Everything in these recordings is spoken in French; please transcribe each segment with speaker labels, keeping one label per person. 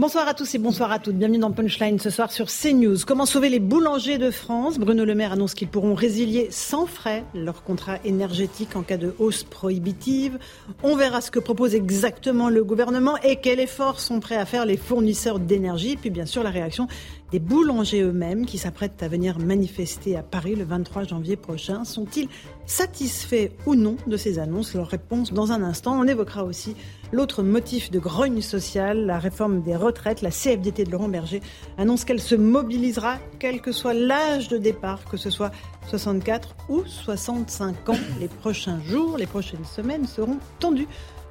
Speaker 1: Bonsoir à tous et bonsoir à toutes. Bienvenue dans Punchline ce soir sur CNews. Comment sauver les boulangers de France Bruno Le Maire annonce qu'ils pourront résilier sans frais leur contrat énergétique en cas de hausse prohibitive. On verra ce que propose exactement le gouvernement et quels efforts sont prêts à faire les fournisseurs d'énergie. Puis bien sûr la réaction des boulangers eux-mêmes qui s'apprêtent à venir manifester à Paris le 23 janvier prochain. Sont-ils satisfaits ou non de ces annonces? Leur réponse dans un instant. On évoquera aussi l'autre motif de grogne sociale, la réforme des retraites. La CFDT de Laurent Berger annonce qu'elle se mobilisera quel que soit l'âge de départ, que ce soit 64 ou 65 ans. Les prochains jours, les prochaines semaines seront tendus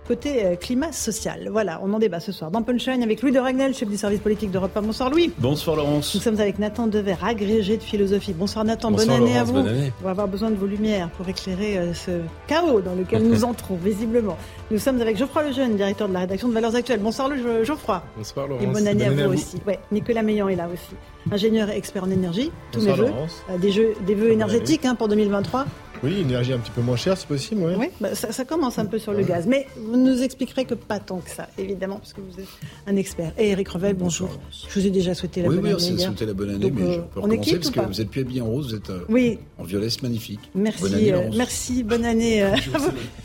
Speaker 1: côté euh, climat social. Voilà, on en débat ce soir dans Punchline avec Louis de Ragnel, chef du service politique d'Europe 1. Bonsoir Louis.
Speaker 2: Bonsoir Laurence.
Speaker 1: Nous sommes avec Nathan Dever, agrégé de philosophie. Bonsoir Nathan, bonne année à vous. On va avoir besoin de vos lumières pour éclairer euh, ce chaos dans lequel nous entrons, visiblement. Nous sommes avec Geoffroy Lejeune, directeur de la rédaction de Valeurs Actuelles. Bonsoir Geoffroy.
Speaker 3: Bonsoir Laurence.
Speaker 1: Et bonne année, à, vous aussi. Ouais, Nicolas Meillan est là aussi. Ingénieur et expert en énergie, tous mes vœux. Euh, des, jeux, des vœux énergétiques hein, pour 2023.
Speaker 3: Oui, une énergie un petit peu moins chère, c'est possible, oui.
Speaker 1: Oui, bah, ça, commence un peu sur le gaz. Mais vous nous expliquerez que pas tant que ça, évidemment, parce que vous êtes un expert. Et Eric Revel, bonjour. Je vous ai déjà souhaité la bonne année.
Speaker 4: Oui, oui, souhaité la bonne année, mais je euh, peux recommencer parce que vous êtes plus habillé en rose, vous êtes euh, oui. en violet, c'est magnifique.
Speaker 1: Merci, bonne année, euh, merci, bonne année.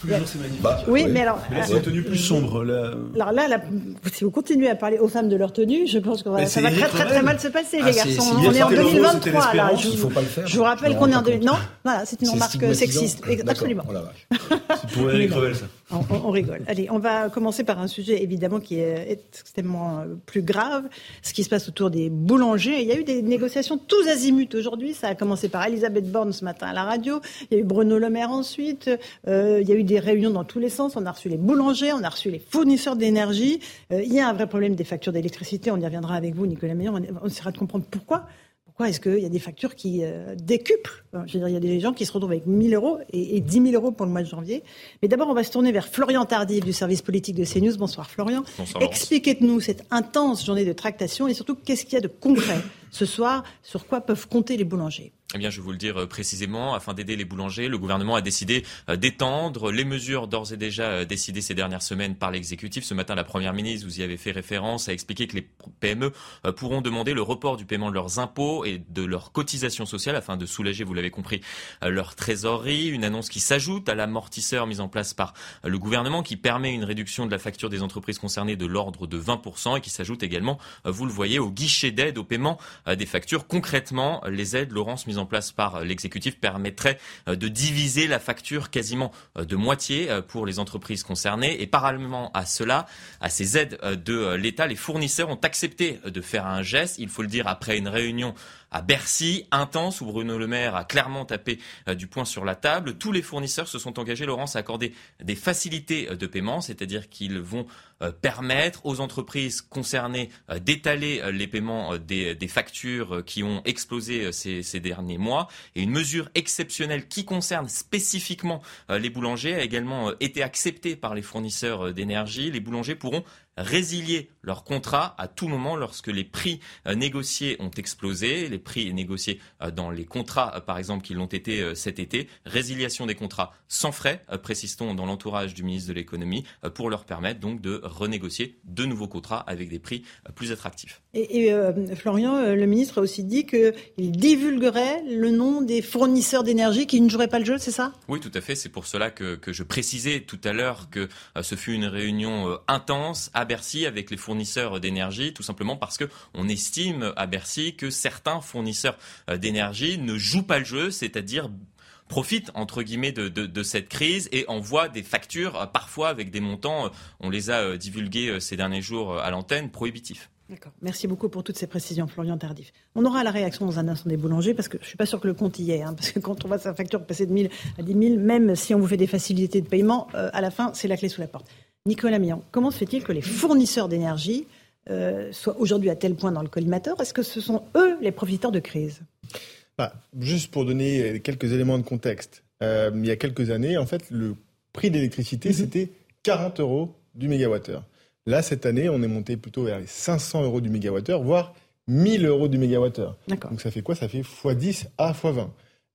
Speaker 2: Toujours, c'est magnifique.
Speaker 1: Bah, oui, mais alors.
Speaker 2: Mais là, c'est une tenue plus sombre. Là.
Speaker 1: Alors là, si vous continuez à parler aux femmes de leur tenue, je pense que ça va très, très, très mal se passer, les ah, garçons. On est en 2023, là. Je vous rappelle qu'on est en 2023. Non, voilà, c'est une remarque sexiste. Absolument.
Speaker 2: c'est pour les ça.
Speaker 1: On, rigole. Allez, on va commencer par un sujet évidemment qui est extrêmement euh, plus grave, ce qui se passe autour des boulangers. Il y a eu des négociations tous azimuts aujourd'hui. Ça a commencé par Elisabeth Borne ce matin à la radio. Il y a eu Bruno Le Maire ensuite. Euh, il y a eu des réunions dans tous les sens. On a reçu les boulangers, on a reçu les fournisseurs d'énergie. Euh, il y a un vrai problème des factures d'électricité. On y reviendra avec vous, Nicolas Meillon. On essaiera de comprendre pourquoi. Pourquoi est-ce qu'il y a des factures qui euh, décuplent Je veux dire, il y a des gens qui se retrouvent avec 1000 euros et, et 10 000 euros pour le mois de janvier. Mais d'abord, on va se tourner vers Florian Tardif du service politique de CNews. Bonsoir Florian. Expliquez-nous cette intense journée de tractation et surtout qu'est-ce qu'il y a de concret ce soir, sur quoi peuvent compter les boulangers?
Speaker 5: Eh bien, je vais vous le dire euh, précisément, afin d'aider les boulangers, le gouvernement a décidé euh, d'étendre les mesures d'ores et déjà euh, décidées ces dernières semaines par l'exécutif. Ce matin, la Première ministre, vous y avez fait référence, a expliqué que les PME pourront demander le report du paiement de leurs impôts et de leurs cotisations sociales afin de soulager, vous l'avez compris, leur trésorerie. Une annonce qui s'ajoute à l'amortisseur mis en place par le gouvernement qui permet une réduction de la facture des entreprises concernées de l'ordre de 20% et qui s'ajoute également, vous le voyez, au guichet d'aide au paiement des factures. Concrètement, les aides, Laurence, mises en place par l'exécutif permettrait euh, de diviser la facture quasiment euh, de moitié euh, pour les entreprises concernées. Et parallèlement à cela, à ces aides de l'État, les fournisseurs ont accepté de faire un geste, il faut le dire, après une réunion à Bercy, intense, où Bruno Le Maire a clairement tapé du poing sur la table. Tous les fournisseurs se sont engagés, Laurence, à accorder des facilités de paiement, c'est-à-dire qu'ils vont permettre aux entreprises concernées d'étaler les paiements des, factures qui ont explosé ces, derniers mois. Et une mesure exceptionnelle qui concerne spécifiquement euh, les boulangers a également euh, été acceptée par les fournisseurs euh, d'énergie. Les boulangers pourront résilier leur contrat à tout moment lorsque les prix euh, négociés ont explosé, les prix négociés euh, dans les contrats, euh, par exemple, qui l'ont été cet été, résiliation des contrats sans frais, précise-t-on dans l'entourage du ministre de l'économie, pour leur permettre donc de renégocier de nouveaux contrats avec des prix plus attractifs.
Speaker 1: Et, Florian, le ministre a aussi dit qu'il divulguerait le nom des fournisseurs d'énergie qui ne joueraient pas le jeu, c'est ça?
Speaker 5: Oui, tout à fait. C'est pour cela que, que, je précisais tout à l'heure que ce fut une réunion intense à Bercy avec les fournisseurs d'énergie, tout simplement parce que on estime à Bercy que certains fournisseurs euh, d'énergie ne jouent pas le jeu, c'est-à-dire profitent entre guillemets de, cette crise et envoient des factures euh, parfois avec des montants, euh, on les a divulgués ces derniers jours à l'antenne, prohibitifs.
Speaker 1: D'accord. Merci beaucoup pour toutes ces précisions, Florian Tardif. On aura la réaction dans un instant des boulangers, parce que je ne suis pas sûr que le compte y est. Hein, parce que quand on voit sa facture passer de 1000 à 10 000, même si on vous fait des facilités de paiement, à la fin, c'est la clé sous la porte. Nicolas Mian, comment se fait-il que les fournisseurs d'énergie euh, soient aujourd'hui à tel point dans le collimateur? Est-ce que ce sont eux les profiteurs de crise?
Speaker 3: Bah, Juste pour donner quelques éléments de contexte, euh, il y a quelques années, en fait, le prix de l'électricité, mhm. c'était 40 euros du mégawattheure. Là, cette année, on est monté plutôt vers les 500 euros du mégawattheure, voire 1000 euros du mégawattheure. Donc ça fait quoi? Ça fait x10 à x20.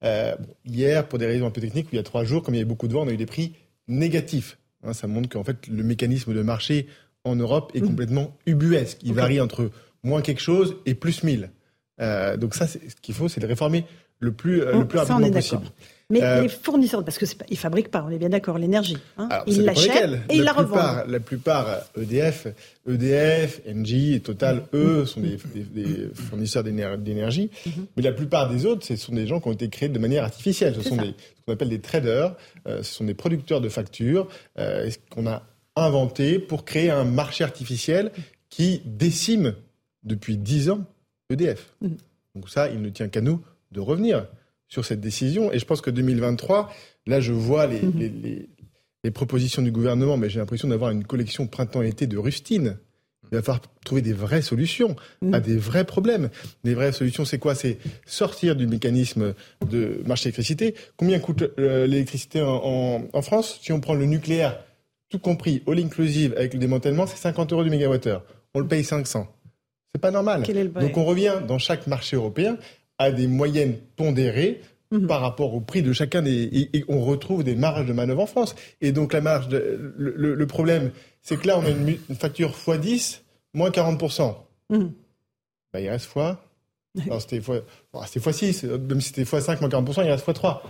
Speaker 3: Euh, hier, pour des raisons un peu techniques, il y a trois jours, comme il y avait beaucoup de vent, on a eu des prix négatifs. Hein, ça montre qu'en fait, le mécanisme de marché en Europe est mmh. complètement ubuesque. Il varie entre moins quelque chose et plus 1000. Euh, donc ça, ce qu'il faut, c'est de réformer le plus, euh, le plus rapidement possible.
Speaker 1: Mais euh, les fournisseurs, parce qu'ils ne fabriquent pas, on est bien d'accord, l'énergie. Hein, ils l'achètent et ils la revendent.
Speaker 3: La plupart, EDF, EDF, Engie et Total, eux, sont des, fournisseurs d'énergie. Mhm. Mais la plupart des autres, ce sont des gens qui ont été créés de manière artificielle. Ce sont des, ce qu'on appelle des traders, euh, ce sont des producteurs de factures euh, qu'on a inventé pour créer un marché artificiel qui décime depuis 10 ans EDF. Mhm. Donc ça, il ne tient qu'à nous de revenir sur cette décision. Et je pense que 2023, là, je vois mhm. les, les, propositions du gouvernement, mais j'ai l'impression d'avoir une collection printemps-été de rustines. Il va falloir trouver des vraies solutions mhm. à des vrais problèmes. Les vraies solutions, c'est quoi? C'est sortir du mécanisme de marché d'électricité. Combien coûte euh, l'électricité en, en, France? Si on prend le nucléaire, tout compris, all inclusive, avec le démantèlement, c'est 50 euros du mégawattheure. On le paye 500. C'est pas normal. Donc on revient dans chaque marché européen à des moyennes pondérées mhm. par rapport au prix de chacun des et, on retrouve des marges de manœuvre en France et donc la marge de, le, problème c'est que là on a une, facture x10 moins 40% mmh. bah, il reste fois c'était fois x6 même si c'était x5 moins 40% il reste x3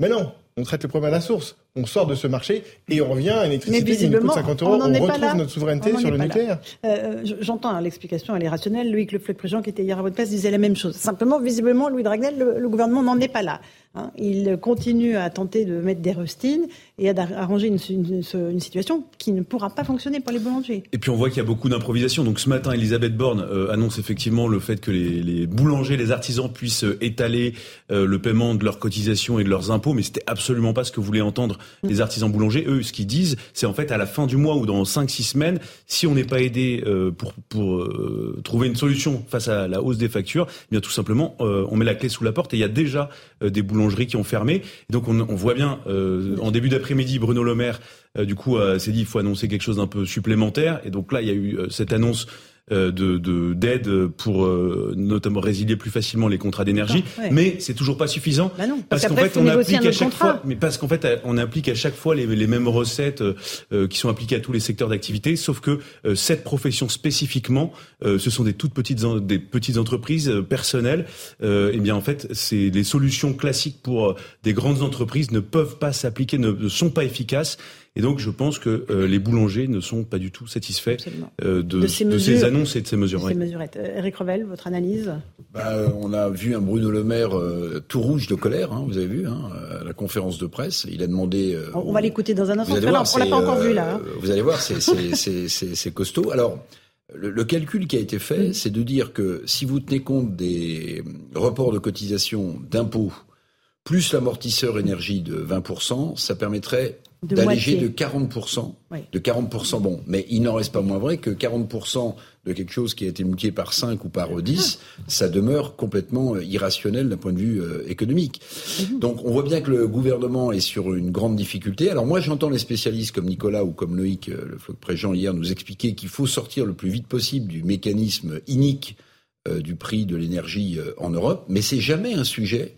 Speaker 3: mais non on traite le problème à la source on sort de ce marché et on revient à une électricité qui nous coûte 50 euros. On, retrouve notre souveraineté sur le nucléaire.
Speaker 1: Euh, J'entends hein, l'explication, elle est rationnelle. Loïc Le Président, qui était hier à votre place, disait la même chose. Simplement, visiblement, Louis Dragnel, le, gouvernement n'en est pas là. Hein. Il continue à tenter de mettre des rustines et à arranger une, une, situation qui ne pourra pas fonctionner pour les boulangers.
Speaker 2: Et puis on voit qu'il y a beaucoup d'improvisation. Donc ce matin, Elisabeth Borne euh, annonce effectivement le fait que les, les boulangers, les artisans puissent euh, étaler euh, le paiement de leurs cotisations et de leurs impôts, mais c'était absolument pas ce que voulait entendre les artisans boulangers, eux, ce qu'ils disent, c'est en fait à la fin du mois ou dans 5-6 semaines, si on n'est pas aidé euh, pour, pour euh, trouver une solution face à la hausse des factures, eh bien tout simplement, euh, on met la clé sous la porte et il y a déjà des boulangeries qui ont fermé. Et donc on, on voit bien, en début d'après-midi, Bruno Le Maire, du coup, s'est dit il faut annoncer quelque chose d'un peu supplémentaire. Et donc là, il y a eu cette annonce de d'aide pour euh, notamment résilier plus facilement les contrats d'énergie, mais c'est toujours pas suffisant.
Speaker 1: Bah
Speaker 2: parce, qu'en fait on applique à chaque fois, mais parce qu'en fait on applique à chaque fois les, les mêmes recettes euh, qui sont appliquées à tous les secteurs d'activité, sauf que cette profession spécifiquement, ce sont des toutes petites des petites entreprises personnelles. et eh bien en fait, c'est les solutions classiques pour des grandes entreprises ne peuvent pas s'appliquer, ne sont pas efficaces. Et donc, je pense que euh, les boulangers ne sont pas du tout satisfaits euh, de, ces annonces et de ces mesures.
Speaker 1: Ces Eric Revel, votre analyse?
Speaker 4: Bah, euh, On a vu un Bruno Le Maire tout rouge de colère, hein, vous avez vu, hein, à la conférence de presse. Il a demandé...
Speaker 1: on va l'écouter dans un instant. on l'a pas encore vu là. Hein.
Speaker 4: Vous allez voir, c'est costaud. Alors, le, le, calcul qui a été fait, c'est de dire que si vous tenez compte des reports de cotisation d'impôts plus l'amortisseur énergie de 20%, ça permettrait d'alléger de 40%. De 40%, bon, mais il n'en reste pas moins vrai que 40% de quelque chose qui a été multiplié par 5 ou par 10, ah. ça demeure complètement euh, irrationnel d'un point de vue euh, économique. Mhm. Donc on voit bien que le gouvernement est sur une grande difficulté. Alors moi j'entends les spécialistes comme Nicolas ou comme Loïc, euh, le floc Préjean hier, nous expliquer qu'il faut sortir le plus vite possible du mécanisme inique du prix de l'énergie en Europe, mais c'est jamais un sujet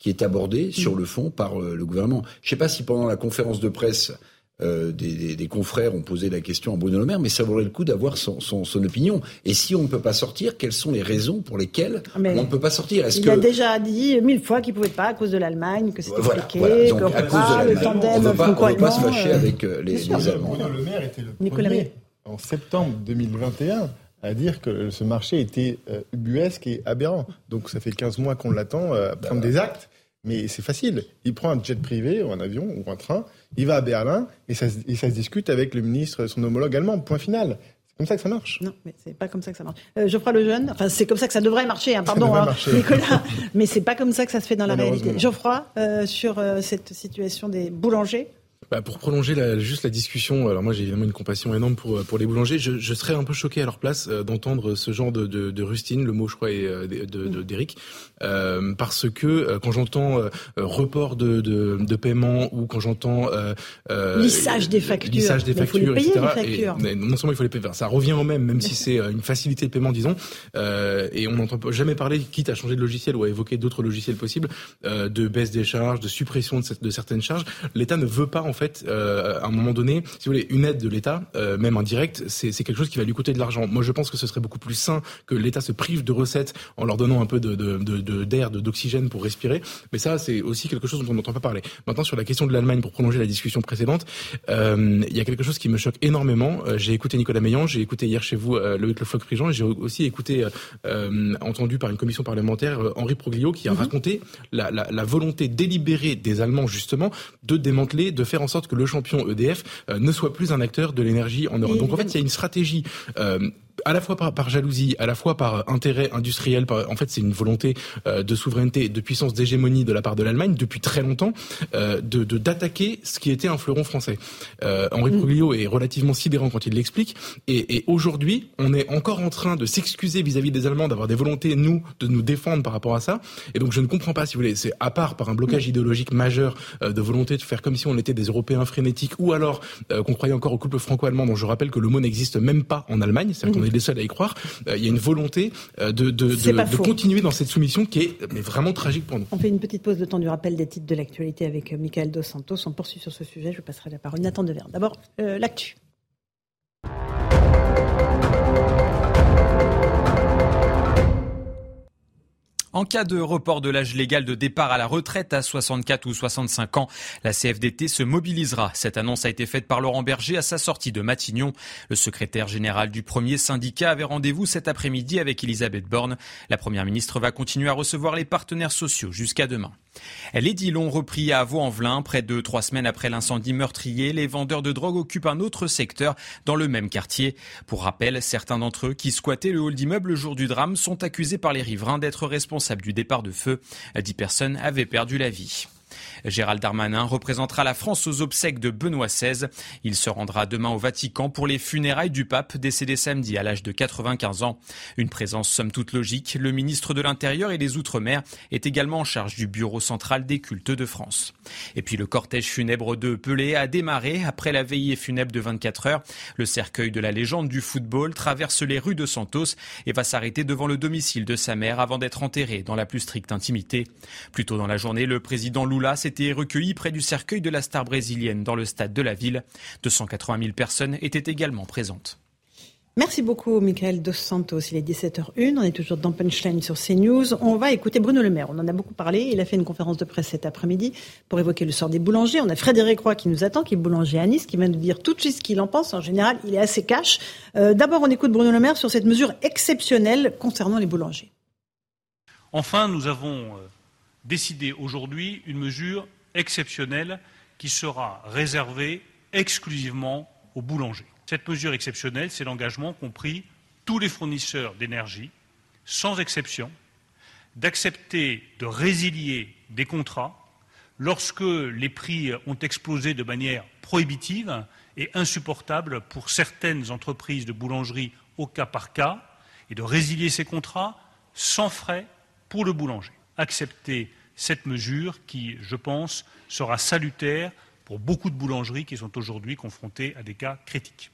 Speaker 4: qui est abordé sur le fond par euh, le gouvernement. Je ne sais pas si pendant la conférence de presse, euh, des, des, confrères ont posé la question à Bruno Le Maire, mais ça vaudrait le coup d'avoir son, son, son, opinion. Et si on ne peut pas sortir, quelles sont les raisons pour lesquelles ah, on ne peut pas sortir?
Speaker 1: Il a déjà dit mille fois qu'il ne pouvait pas à cause de l'Allemagne, que c'était voilà, compliqué, Donc, à cause de le tandem,
Speaker 4: on ne peut pas, se fâcher avec euh, les, les Allemands.
Speaker 3: Bruno Le Maire était le premier, en septembre 2021 à dire que ce marché était ubuesque et aberrant. Donc ça fait 15 mois qu'on l'attend à prendre des actes. Mais c'est facile. Il prend un jet privé ou un avion ou un train, il va à Berlin et ça, se discute avec le ministre, son homologue allemand. Point final. C'est comme ça que ça marche.
Speaker 1: Non, mais c'est pas comme ça que ça marche. Euh, Geoffroy Lejeune, enfin c'est comme ça que ça devrait marcher, hein, pardon hein, Nicolas, mais c'est pas comme ça que ça se fait dans la réalité. Geoffroy, euh, sur euh, cette situation des boulangers
Speaker 6: bah, Pour prolonger la, juste la discussion, alors moi j'ai évidemment une compassion énorme pour, pour les boulangers, je, je serais un peu choqué à leur place d'entendre ce genre de, de, de, rustine, le mot je crois est d'Eric, de, parce que quand j'entends report de, de, de, paiement ou quand j'entends...
Speaker 1: lissage des factures,
Speaker 6: lissage des factures, etc.
Speaker 1: Et,
Speaker 6: non seulement il faut les payer, ça revient au même, même si c'est une facilité de paiement, disons, et on n'entend jamais parler, quitte à changer de logiciel ou à évoquer d'autres logiciels possibles, de baisse des charges, de suppression de, de certaines charges. L'État ne veut pas en fait, euh, à un moment donné, si vous voulez, une aide de l'État, euh, même indirecte, c'est quelque chose qui va lui coûter de l'argent. Moi, je pense que ce serait beaucoup plus sain que l'État se prive de recettes en leur donnant un peu de d'air, de, d'oxygène pour respirer. Mais ça, c'est aussi quelque chose dont on n'entend pas parler. Maintenant, sur la question de l'Allemagne, pour prolonger la discussion précédente, euh, il y a quelque chose qui me choque énormément. Euh, j'ai écouté Nicolas Meillan, j'ai écouté hier chez vous euh, Loïc Le Floch-Prigent, et j'ai aussi écouté, entendu par une commission parlementaire, Henri Proglio, qui a mhm. raconté la, la, la volonté délibérée des Allemands justement de démanteler, de faire en sorte que le champion EDF euh, ne soit plus un acteur de l'énergie en Europe. Donc en fait, il y a une stratégie euh, à la fois par, jalousie, à la fois par intérêt industriel. en fait, c'est une volonté euh, de souveraineté, de puissance d'hégémonie de la part de l'Allemagne depuis très longtemps, euh, de d'attaquer ce qui était un fleuron français. Euh, Henri Proglio est relativement sidérant quand il l'explique. Et, et aujourd'hui, on est encore en train de s'excuser vis-à-vis des Allemands d'avoir des volontés nous de nous défendre par rapport à ça. Et donc, je ne comprends pas, si vous voulez, c'est à part par un blocage idéologique majeur euh, de volonté de faire comme si on était des Européens frénétiques, ou alors euh, qu'on croyait encore au couple franco-allemand, dont je rappelle que le mot n'existe même pas en Allemagne. C'est-à-dire qu'on est les seuls à y croire. Euh, il y a une volonté euh, de, de, de, continuer dans cette soumission qui est mais vraiment tragique pour nous.
Speaker 1: On fait une petite pause de temps du rappel des titres de l'actualité avec euh, Michael Dos Santos. On poursuit sur ce sujet. Je passerai la parole. Nathan Devers. D'abord, l'actu.
Speaker 7: En cas de report de l'âge légal de départ à la retraite à 64 ou 65 ans, la CFDT se mobilisera. Cette annonce a été faite par Laurent Berger à sa sortie de Matignon. Le secrétaire général du premier syndicat avait rendez-vous cet après-midi avec Elisabeth Borne. La première ministre va continuer à recevoir les partenaires sociaux jusqu'à demain. Deals ont repris à Vaux-en-Velin. Près de trois semaines après l'incendie meurtrier, les vendeurs de drogue occupent un autre secteur dans le même quartier. Pour rappel, certains d'entre eux qui squattaient le hall d'immeuble le jour du drame sont accusés par les riverains d'être responsables du départ de feu. Dix personnes avaient perdu la vie. Gérald Darmanin représentera la France aux obsèques de Benoît XVI. Il se rendra demain au Vatican pour les funérailles du pape décédé samedi à l'âge de 95 ans. Une présence somme toute logique. Le ministre de l'Intérieur et des Outre-mer est également en charge du bureau central des cultes de France. Et puis le cortège funèbre de Pelé a démarré après la veillée funèbre de 24 heures. Le cercueil de la légende du football traverse les rues de Santos et va s'arrêter devant le domicile de sa mère avant d'être enterré dans la plus stricte intimité. Plus tôt dans la journée, le président Lula s'est été recueilli près du cercueil de la star brésilienne dans le stade de la ville. 280 000 personnes étaient également présentes.
Speaker 1: Merci beaucoup, Michael Dos Santos. Il est 17h01. On est toujours dans Punchline sur CNews. On va écouter Bruno Le Maire. On en a beaucoup parlé. Il a fait une conférence de presse cet après-midi pour évoquer le sort des boulangers. On a Frédéric Roy qui nous attend, qui est boulanger à Nice, qui vient nous dire tout de suite ce qu'il en pense. En général, il est assez cash. Euh, d'abord, on écoute Bruno Le Maire sur cette mesure exceptionnelle concernant les boulangers.
Speaker 8: Enfin, nous avons euh, décider aujourd'hui une mesure exceptionnelle qui sera réservée exclusivement aux boulangers. Cette mesure exceptionnelle, c'est l'engagement qu'ont pris tous les fournisseurs d'énergie, sans exception, d'accepter de résilier des contrats lorsque les prix ont explosé de manière prohibitive et insupportable pour certaines entreprises de boulangerie au cas par cas, et de résilier ces contrats sans frais pour le boulanger accepter cette mesure qui, je pense, sera salutaire pour beaucoup de boulangeries qui sont aujourd'hui confrontées à des cas critiques.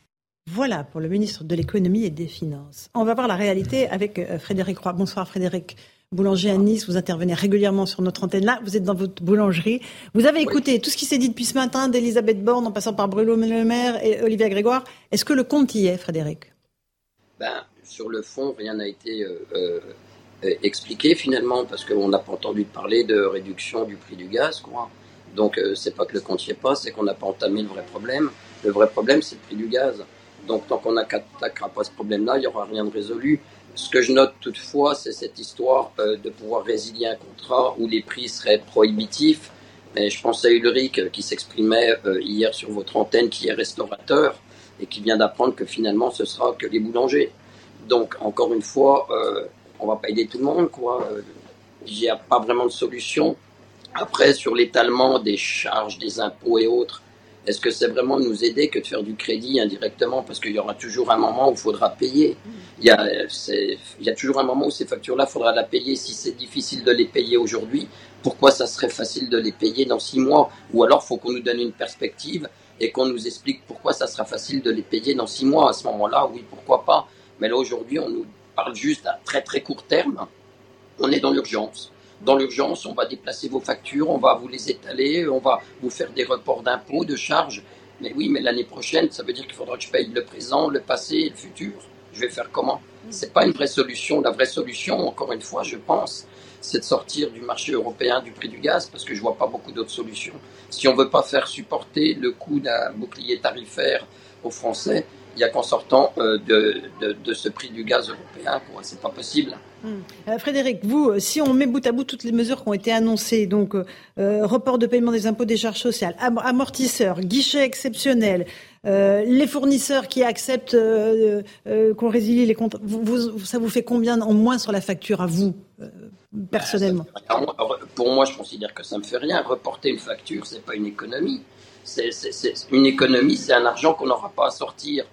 Speaker 1: Voilà pour le ministre de l'économie et des finances. On va voir la réalité avec euh, Frédéric Roy. Bonsoir Frédéric. Boulanger à Nice, vous intervenez régulièrement sur notre antenne. Là, vous êtes dans votre boulangerie. Vous avez écouté tout ce qui s'est dit depuis ce matin d'Elisabeth Borne en passant par Bruno Le Maire et Olivier Grégoire. Est-ce que le compte y est, Frédéric?
Speaker 9: Ben, Sur le fond, rien n'a été euh, euh, expliquer finalement, parce qu'on n'a pas entendu parler de réduction du prix du gaz, quoi. Donc euh, c'est pas que le compte n'y est pas, c'est qu'on n'a pas entamé le vrai problème. Le vrai problème, c'est le prix du gaz. Donc tant qu'on n'attaquera pas ce problème-là, il n'y aura rien de résolu. Ce que je note toutefois, c'est cette histoire euh, de pouvoir résilier un contrat où les prix seraient prohibitifs. Mais je pense à Ulrich qui s'exprimait hier sur votre antenne, qui est restaurateur et qui vient d'apprendre que finalement ce sera que les boulangers. Donc encore une fois, on va pas aider tout le monde, quoi. Il n'y a pas vraiment de solution. Après, sur l'étalement des charges, des impôts et autres, est-ce que c'est vraiment nous aider que de faire du crédit indirectement? Parce qu'il y aura toujours un moment où il faudra payer. Il y, a, il y a toujours un moment où ces factures-là, il faudra la payer. Si c'est difficile de les payer aujourd'hui, pourquoi ça serait facile de les payer dans six mois? Ou alors, il faut qu'on nous donne une perspective et qu'on nous explique pourquoi ça sera facile de les payer dans six mois. À ce moment-là, oui, pourquoi pas Mais là, aujourd'hui, on nous parle juste à très très court terme. On est dans l'urgence. Dans l'urgence, on va déplacer vos factures, on va vous les étaler, on va vous faire des reports d'impôts, de charges. Mais oui, mais l'année prochaine, ça veut dire qu'il faudra que je paye le présent, le passé et le futur. Je vais faire comment? C'est pas une vraie solution. La vraie solution, encore une fois, je pense, c'est de sortir du marché européen du prix du gaz, parce que je vois pas beaucoup d'autres solutions. Si on veut pas faire supporter le coût d'un bouclier tarifaire aux Français, il n'y a qu'en sortant euh, de, de, ce prix du gaz européen. C'est pas possible.
Speaker 1: Hmm. Euh, Frédéric, vous, euh, si on met bout à bout toutes les mesures qui ont été annoncées, donc report de paiement des impôts des charges sociales, amortisseurs, guichets exceptionnels, les fournisseurs qui acceptent qu'on résilie les comptes, ça vous fait combien en moins sur la facture à vous personnellement?
Speaker 9: Pour moi, je considère que ça me fait rien. Reporter une facture, c'est pas une économie. C'est une économie, c'est un argent qu'on n'aura pas à sortir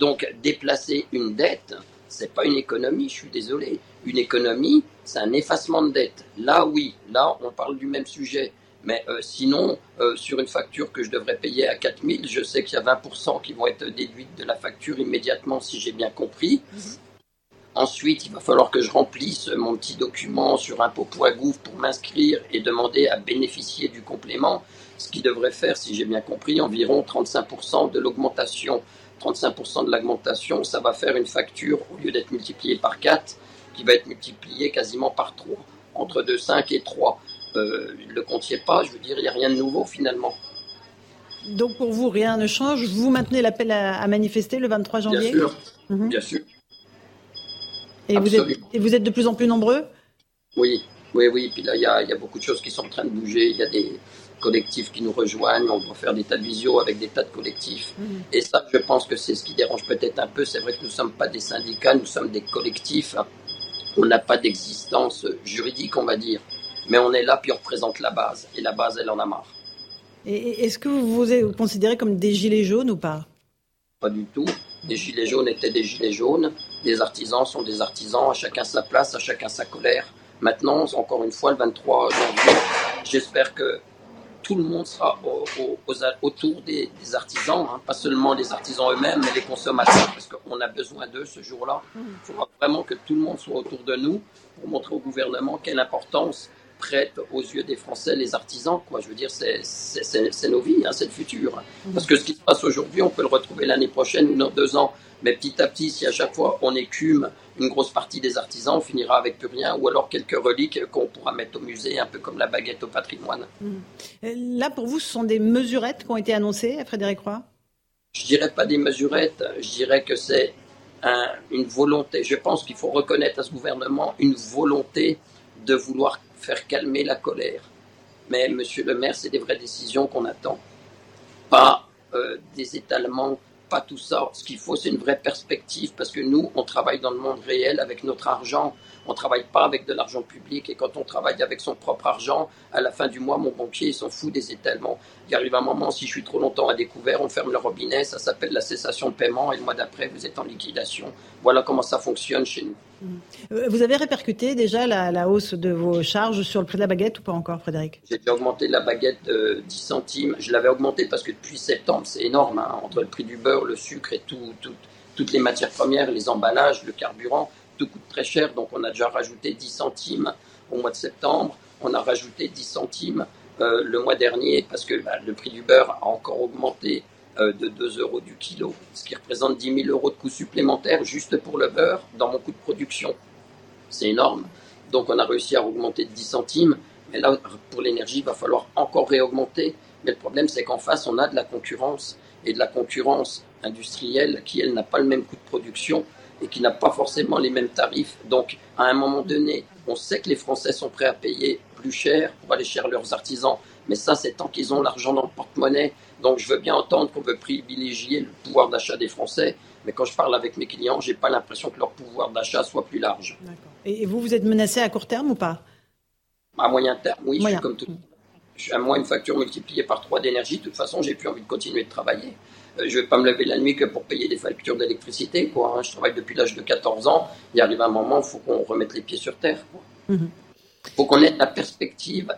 Speaker 9: donc déplacer une dette, c'est pas une économie, je suis désolé. Une économie, c'est un effacement de dette. Là, oui, là, on parle du même sujet. Mais euh, sinon, euh, sur une facture que je devrais payer à 4000, je sais qu'il y a 20% qui vont être déduites de la facture immédiatement, si j'ai bien compris. Mhm. Ensuite, il va falloir que je remplisse mon petit document sur impôt.gouv pour m'inscrire et demander à bénéficier du complément, ce qui devrait faire, si j'ai bien compris, environ 35% de l'augmentation 35% de l'augmentation, ça va faire une facture, au lieu d'être multipliée par 4, qui va être multipliée quasiment par 3, entre 2, 5 et 3. Euh, ne le comptiez pas, je veux dire, il n'y a rien de nouveau finalement.
Speaker 1: Donc pour vous, rien ne change. Vous maintenez l'appel à, manifester le 23 janvier
Speaker 9: Bien sûr. Mhm. Bien sûr.
Speaker 1: Et vous, êtes, et vous, êtes, de plus en plus nombreux?
Speaker 9: Oui, oui, oui. Puis là, il y a, y a, beaucoup de choses qui sont en train de bouger. Il y a des, collectifs qui nous rejoignent, on va faire des tas de visio avec des tas de collectifs. Mhm. Et ça, je pense que c'est ce qui dérange peut-être un peu. C'est vrai que nous ne sommes pas des syndicats, nous sommes des collectifs. On n'a pas d'existence juridique, on va dire. Mais on est là, puis on représente la base. Et la base, elle en a marre.
Speaker 1: Et est-ce que vous vous considérez comme des gilets jaunes ou pas?
Speaker 9: Pas du tout. Les gilets jaunes étaient des gilets jaunes. Les artisans sont des artisans, à chacun sa place, à chacun sa colère. Maintenant, encore une fois, le 23 janvier, j'espère que tout le monde sera autour des, artisans, hein. pas seulement les artisans eux-mêmes, mais les consommateurs, parce qu'on a besoin d'eux ce jour-là. Il faudra vraiment que tout le monde soit autour de nous pour montrer au gouvernement quelle importance prête aux yeux des Français les artisans. Quoi. Je veux dire, c'est nos vies, hein, c'est le futur. Parce que ce qui se passe aujourd'hui, on peut le retrouver l'année prochaine ou dans deux ans. Mais petit à petit, si à chaque fois on écume une grosse partie des artisans, on finira avec plus rien, ou alors quelques reliques qu'on pourra mettre au musée, un peu comme la baguette au patrimoine.
Speaker 1: Mmh. Là, pour vous, ce sont des mesurettes qui ont été annoncées, Frédéric Roy?
Speaker 9: Je dirais pas des mesurettes, je dirais que c'est une volonté. Je pense qu'il faut reconnaître à ce gouvernement une volonté de vouloir faire calmer la colère. Mais, monsieur le maire, c'est des vraies décisions qu'on attend. Pas euh, des étalements pas tout ça. Ce qu'il faut, c'est une vraie perspective parce que nous, on travaille dans le monde réel avec notre argent. On travaille pas avec de l'argent public. Et quand on travaille avec son propre argent, à la fin du mois, mon banquier, il s'en fout des étalements. Il arrive un moment, si je suis trop longtemps à découvert, on ferme le robinet. Ça s'appelle la cessation de paiement. Et le mois d'après, vous êtes en liquidation. Voilà comment ça fonctionne chez nous.
Speaker 1: Euh, vous avez répercuté déjà la, hausse de vos charges sur le prix de la baguette ou pas encore, Frédéric?
Speaker 9: J'ai déjà augmenté la baguette de 10 centimes. Je l'avais augmenté parce que depuis septembre, c'est énorme, hein, entre le prix du beurre, le sucre et tout, toutes les matières premières, les emballages, le carburant, coûte très cher. Donc on a déjà rajouté 10 centimes au mois de septembre. On a rajouté 10 centimes euh, le mois dernier parce que bah, le prix du beurre a encore augmenté euh, de 2 euros du kilo, ce qui représente 10 000 euros de coûts supplémentaires juste pour le beurre dans mon coût de production. C'est énorme. Donc on a réussi à augmenter de 10 centimes, mais là, pour l'énergie, il va falloir encore réaugmenter. Mais le problème, c'est qu'en face, on a de la concurrence, et de la concurrence industrielle qui, elle, n'a pas le même coût de production et qui n'a pas forcément les mêmes tarifs. Donc, à un moment donné, on sait que les Français sont prêts à payer plus cher pour aller chez leurs artisans, mais ça, c'est tant qu'ils ont l'argent dans le porte-monnaie. Donc je veux bien entendre qu'on veut privilégier le pouvoir d'achat des Français, mais quand je parle avec mes clients, j'ai pas l'impression que leur pouvoir d'achat soit plus large.
Speaker 1: Et vous, vous êtes menacé à court terme ou pas?
Speaker 9: À moyen terme, oui, je suis comme tout. à moi une facture multipliée par 3 d'énergie, de toute façon, j'ai plus envie de continuer de travailler. Euh, je vais pas me lever la nuit que pour payer des factures d'électricité. Quoi. Hein. Je travaille depuis l'âge de 14 ans. Il arrive un moment où il faut qu'on remette les pieds sur terre. Il mhm. faut qu'on ait la perspective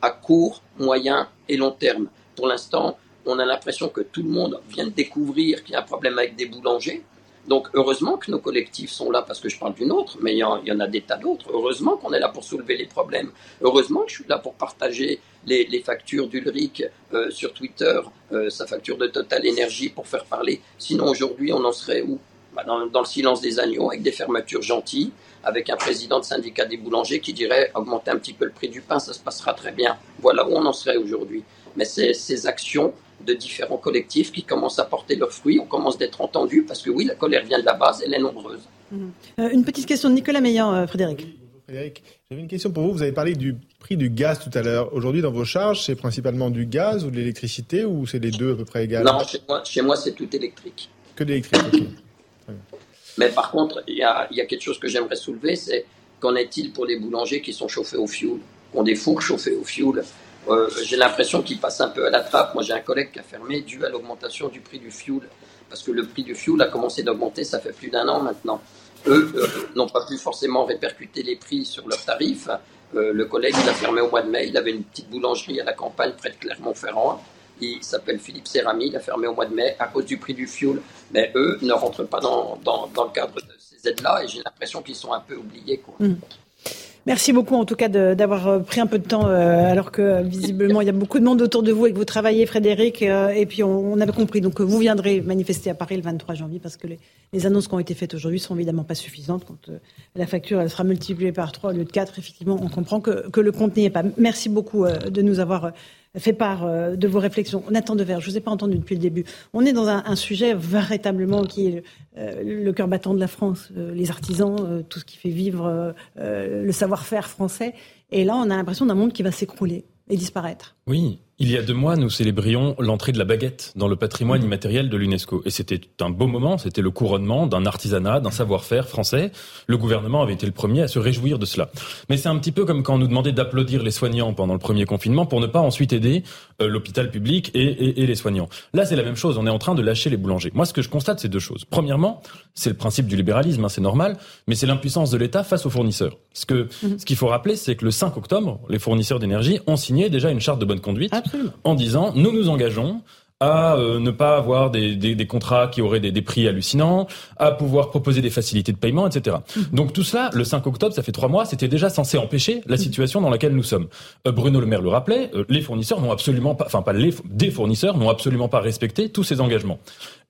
Speaker 9: à court, moyen et long terme. Pour l'instant, on a l'impression que tout le monde vient de découvrir qu'il y a un problème avec des boulangers. Donc heureusement que nos collectifs sont là, parce que je parle d'une autre, mais il y, en, a des tas d'autres. Heureusement qu'on est là pour soulever les problèmes. Heureusement que je suis là pour partager les, factures d'Ulrich euh, sur Twitter, euh, sa facture de Total Énergie pour faire parler. Sinon aujourd'hui, on en serait où? Bah, dans, le silence des agneaux, avec des fermetures gentilles, avec un président de syndicat des boulangers qui dirait augmenter un petit peu le prix du pain, ça se passera très bien. Voilà où on en serait aujourd'hui. Mais ces actions de différents collectifs qui commencent à porter leurs fruits. On commence d'être entendu parce que oui, la colère vient de la base, elle est nombreuse.
Speaker 1: Mhm. Euh, une petite question de Nicolas Meillan, euh, Frédéric.
Speaker 3: bonjour Frédéric, j'avais une question pour vous. Vous avez parlé du prix du gaz tout à l'heure. Aujourd'hui, dans vos charges, c'est principalement du gaz ou de l'électricité ou c'est les deux à peu près égales?
Speaker 9: Non, chez moi, c'est tout électrique.
Speaker 3: Que d'électrique, ok.
Speaker 9: Mais par contre, il y a, y a, quelque chose que j'aimerais soulever, c'est qu'en est-il pour les boulangers qui sont chauffés au fioul, qui ont des fours chauffés au fioul? Euh, j'ai l'impression qu'ils passent un peu à la trappe. Moi, j'ai un collègue qui a fermé dû à l'augmentation du prix du fuel. Parce que le prix du fuel a commencé d'augmenter, ça fait plus d'un an maintenant. Eux euh, n'ont pas pu forcément répercuter les prix sur leurs tarifs. Euh, le collègue, il a fermé au mois de mai. Il avait une petite boulangerie à la campagne près de Clermont-Ferrand. Il s'appelle Philippe Serrami. Il a fermé au mois de mai à cause du prix du fuel. Mais eux ne rentrent pas dans, dans, dans le cadre de ces aides-là et j'ai l'impression qu'ils sont un peu oubliés.
Speaker 1: Mmh. Merci beaucoup en tout cas d'avoir euh, pris un peu de temps euh, alors que euh, visiblement il y a beaucoup de monde autour de vous et que vous travaillez Frédéric et puis on, avait compris donc vous viendrez manifester à Paris le 23 janvier parce que les, annonces qui ont été faites aujourd'hui sont évidemment pas suffisantes quand la facture elle sera multipliée par 3 au lieu de 4 effectivement on comprend que, que le compte n'y est pas. Merci beaucoup de nous avoir fait part euh, de vos réflexions. Nathan Dever, je vous ai pas entendu depuis le début. On est dans un, sujet véritablement qui est euh, le cœur battant de la France, euh, les artisans, tout ce qui fait vivre le savoir-faire français. Et là, on a l'impression d'un monde qui va s'écrouler et disparaître.
Speaker 10: Oui, il y a deux mois, nous célébrions l'entrée de la baguette dans le patrimoine mmh. immatériel de l'UNESCO. Et c'était un beau moment, c'était le couronnement d'un artisanat, d'un savoir-faire français. Le gouvernement avait été le premier à se réjouir de cela. Mais c'est un petit peu comme quand on nous demandait d'applaudir les soignants pendant le premier confinement pour ne pas ensuite aider l'hôpital public et, et, les soignants. Là, c'est la même chose, on est en train de lâcher les boulangers. Moi, ce que je constate, c'est deux choses. Premièrement, c'est le principe du libéralisme, hein, c'est normal, mais c'est l'impuissance de l'État face aux fournisseurs. Ce que mmh. ce qu'il faut rappeler, c'est que le 5 octobre, les fournisseurs d'énergie ont signé déjà une charte de bonne conduite en disant nous nous engageons à euh, ne pas avoir des, des, des, contrats qui auraient des, des, prix hallucinants, à pouvoir proposer des facilités de paiement, etc. Mhm. Donc tout cela, le 5 octobre, ça fait trois mois, c'était déjà censé empêcher la mhm. situation dans laquelle nous sommes. Euh, Bruno Le Maire le rappelait, euh, les fournisseurs n'ont absolument pas, enfin pas les, des fournisseurs n'ont absolument pas respecté tous ces engagements.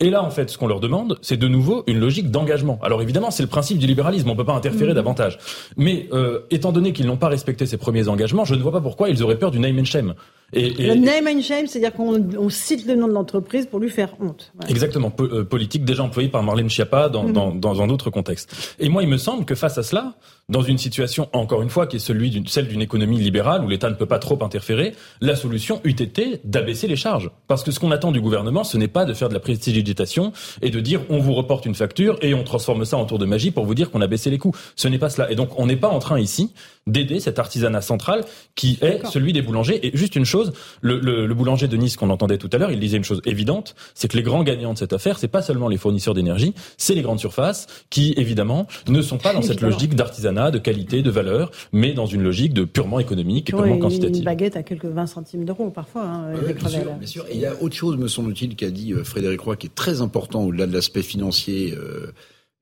Speaker 10: Et là, en fait, ce qu'on leur demande, c'est de nouveau une logique d'engagement. Alors évidemment, c'est le principe du libéralisme, on peut pas interférer mhm. davantage. Mais étant donné qu'ils n'ont pas respecté ces premiers engagements, je ne vois pas pourquoi ils auraient peur du name and shame.
Speaker 1: Et, le name and shame, c'est-à-dire qu'on cite le nom de l'entreprise pour lui faire honte.
Speaker 10: Exactement, euh, politique déjà employée par Marlène Schiappa dans, dans, mhm. dans, un autre contexte. Et moi, il me semble que face à cela, dans une situation, encore une fois, qui est celui d'une, celle d'une économie libérale où l'État ne peut pas trop interférer, la solution eût été d'abaisser les charges. Parce que ce qu'on attend du gouvernement, ce n'est pas de faire de la prestidigitation et de dire on vous reporte une facture et on transforme ça en tour de magie pour vous dire qu'on a baissé les coûts. Ce n'est pas cela. Et donc, on n'est pas en train ici d'aider cet artisanat central qui est celui des boulangers. Et juste une chose, le, le, le boulanger de Nice qu'on entendait tout à l'heure, il disait une chose évidente, c'est que les grands gagnants de cette affaire, c'est pas seulement les fournisseurs d'énergie, c'est les grandes surfaces qui, évidemment, ne sont pas dans cette logique d'artisanat, de qualité, de valeur, mais dans une logique de purement économique et purement quantitative.
Speaker 1: Une baguette à quelques 20 centimes d'euros parfois. Hein,
Speaker 4: bien, sûr, bien, sûr, Et il y a autre chose, me semble-t-il, qu'a dit euh, Frédéric Roy, qui est très important au-delà de l'aspect financier. Euh,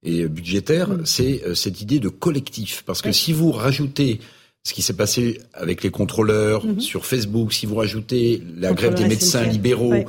Speaker 4: et budgétaire, mm. c'est euh, cette idée de collectif. Parce que si vous rajoutez ce qui s'est passé avec les contrôleurs mhm. sur Facebook, si vous rajoutez la grève des médecins libéraux,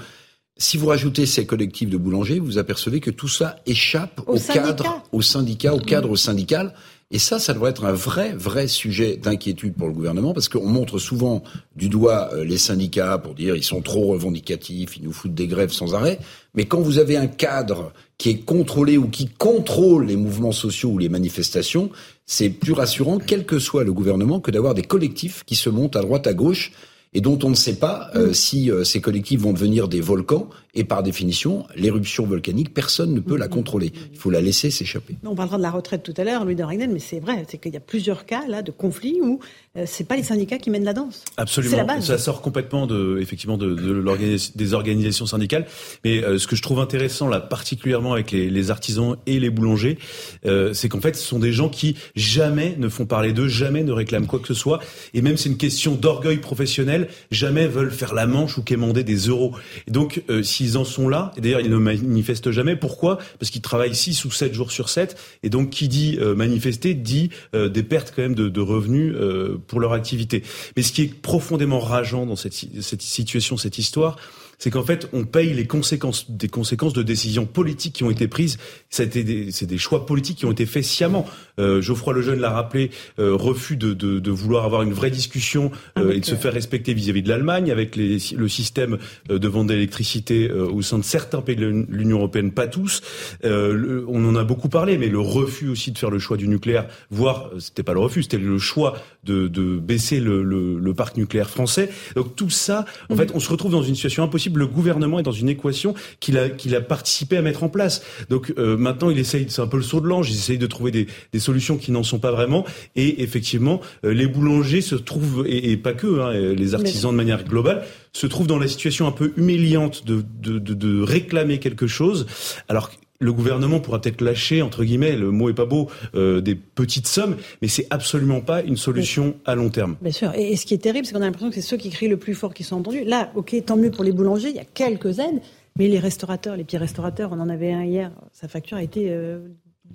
Speaker 4: si vous rajoutez ces collectifs de boulangers, vous apercevez que tout ça échappe au, cadre, au syndicat, au cadre syndical. Et ça, ça devrait être un vrai, vrai sujet d'inquiétude pour le gouvernement, parce qu'on montre souvent du doigt euh, les syndicats pour dire ils sont trop revendicatifs, ils nous foutent des grèves sans arrêt. Mais quand vous avez un cadre qui est contrôlé ou qui contrôle les mouvements sociaux ou les manifestations, c'est plus rassurant, quel que soit le gouvernement, que d'avoir des collectifs qui se montent à droite, à gauche, et dont on ne sait pas euh, si euh, ces collectifs vont devenir des volcans Et par définition, l'éruption volcanique, personne ne peut la contrôler. Il faut la laisser s'échapper.
Speaker 1: On parlera de la retraite tout à l'heure, Louis de Ragnen, mais c'est vrai, c'est qu'il y a plusieurs cas là de conflits où euh, c'est pas les syndicats qui mènent la danse.
Speaker 2: Absolument.
Speaker 1: C'est la base.
Speaker 2: Ça sort complètement de, effectivement, de, de l'organis- des organisations syndicales. Mais euh, ce que je trouve intéressant là, particulièrement avec les, les artisans et les boulangers, euh, c'est qu'en fait, ce sont des gens qui jamais ne font parler d'eux, jamais ne réclament quoi que ce soit. Et même c'est une question d'orgueil professionnel, jamais veulent faire la manche ou quémander des euros. Et donc, euh, s'ils en sont là, et d'ailleurs ils ne manifestent jamais. Pourquoi? Parce qu'ils travaillent 6 ou 7 jours sur 7. Et donc, qui dit euh, manifester dit euh, des pertes quand même de, revenus euh, pour leur activité. Mais ce qui est profondément rageant dans cette situation, cette histoire, c'est qu'en fait, on paye les conséquences des conséquences de décisions politiques qui ont été prises. Des- c'est des choix politiques qui ont été faits sciemment. Euh, Geoffroy Lejeune l'a rappelé, euh, refus de, de, de vouloir avoir une vraie discussion euh,
Speaker 1: Avec,
Speaker 2: et de se faire respecter vis-à-vis de l'Allemagne, avec les, le système euh, de vente d'électricité euh, au sein de certains pays de l'Union européenne, pas tous. Euh, le- on en a beaucoup parlé, mais le refus aussi de faire le choix du nucléaire, voire c'était pas le refus, c'était le choix de, de baisser le, le, le parc nucléaire français. Donc tout ça, en fait, on se retrouve dans une situation impossible. Le gouvernement est dans une équation qu'il a, qu'il a participé à mettre en place. Donc euh, maintenant, il essaye, c'est un peu le saut de l'ange, il essaye de trouver des, des solutions qui n'en sont pas vraiment. Et effectivement, euh, les boulangers se trouvent, et, et pas que, hein, les artisans de manière globale, se trouvent dans la situation un peu humiliante de, de, de, de réclamer quelque chose, alors le gouvernement pourra peut-être lâcher, entre guillemets, le mot est pas beau, euh, des petites sommes, mais c'est absolument pas une solution à long terme.
Speaker 1: Bien sûr. Et, et ce qui est terrible, c'est qu'on a l'impression que c'est ceux qui crient le plus fort qui sont entendus. Là, ok, tant mieux pour les boulangers, il y a quelques aides, mais les restaurateurs, les petits restaurateurs, on en avait un hier, sa facture a été euh,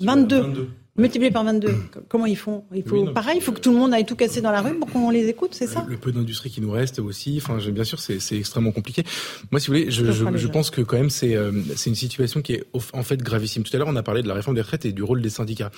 Speaker 1: 22. Multiplié par 22. Comment ils font? Il faut
Speaker 6: Oui, non,
Speaker 1: pareil, il faut que tout le monde aille tout casser dans la rue pour qu'on les écoute, c'est ça?
Speaker 6: Le peu d'industrie qui nous reste aussi. Enfin, bien sûr, c'est extrêmement compliqué. Moi, si vous voulez, je,
Speaker 1: Je
Speaker 6: je, je pense que quand même, c'est euh, une situation qui est en fait gravissime. Tout à l'heure, on a parlé de la réforme des retraites et du rôle des syndicats.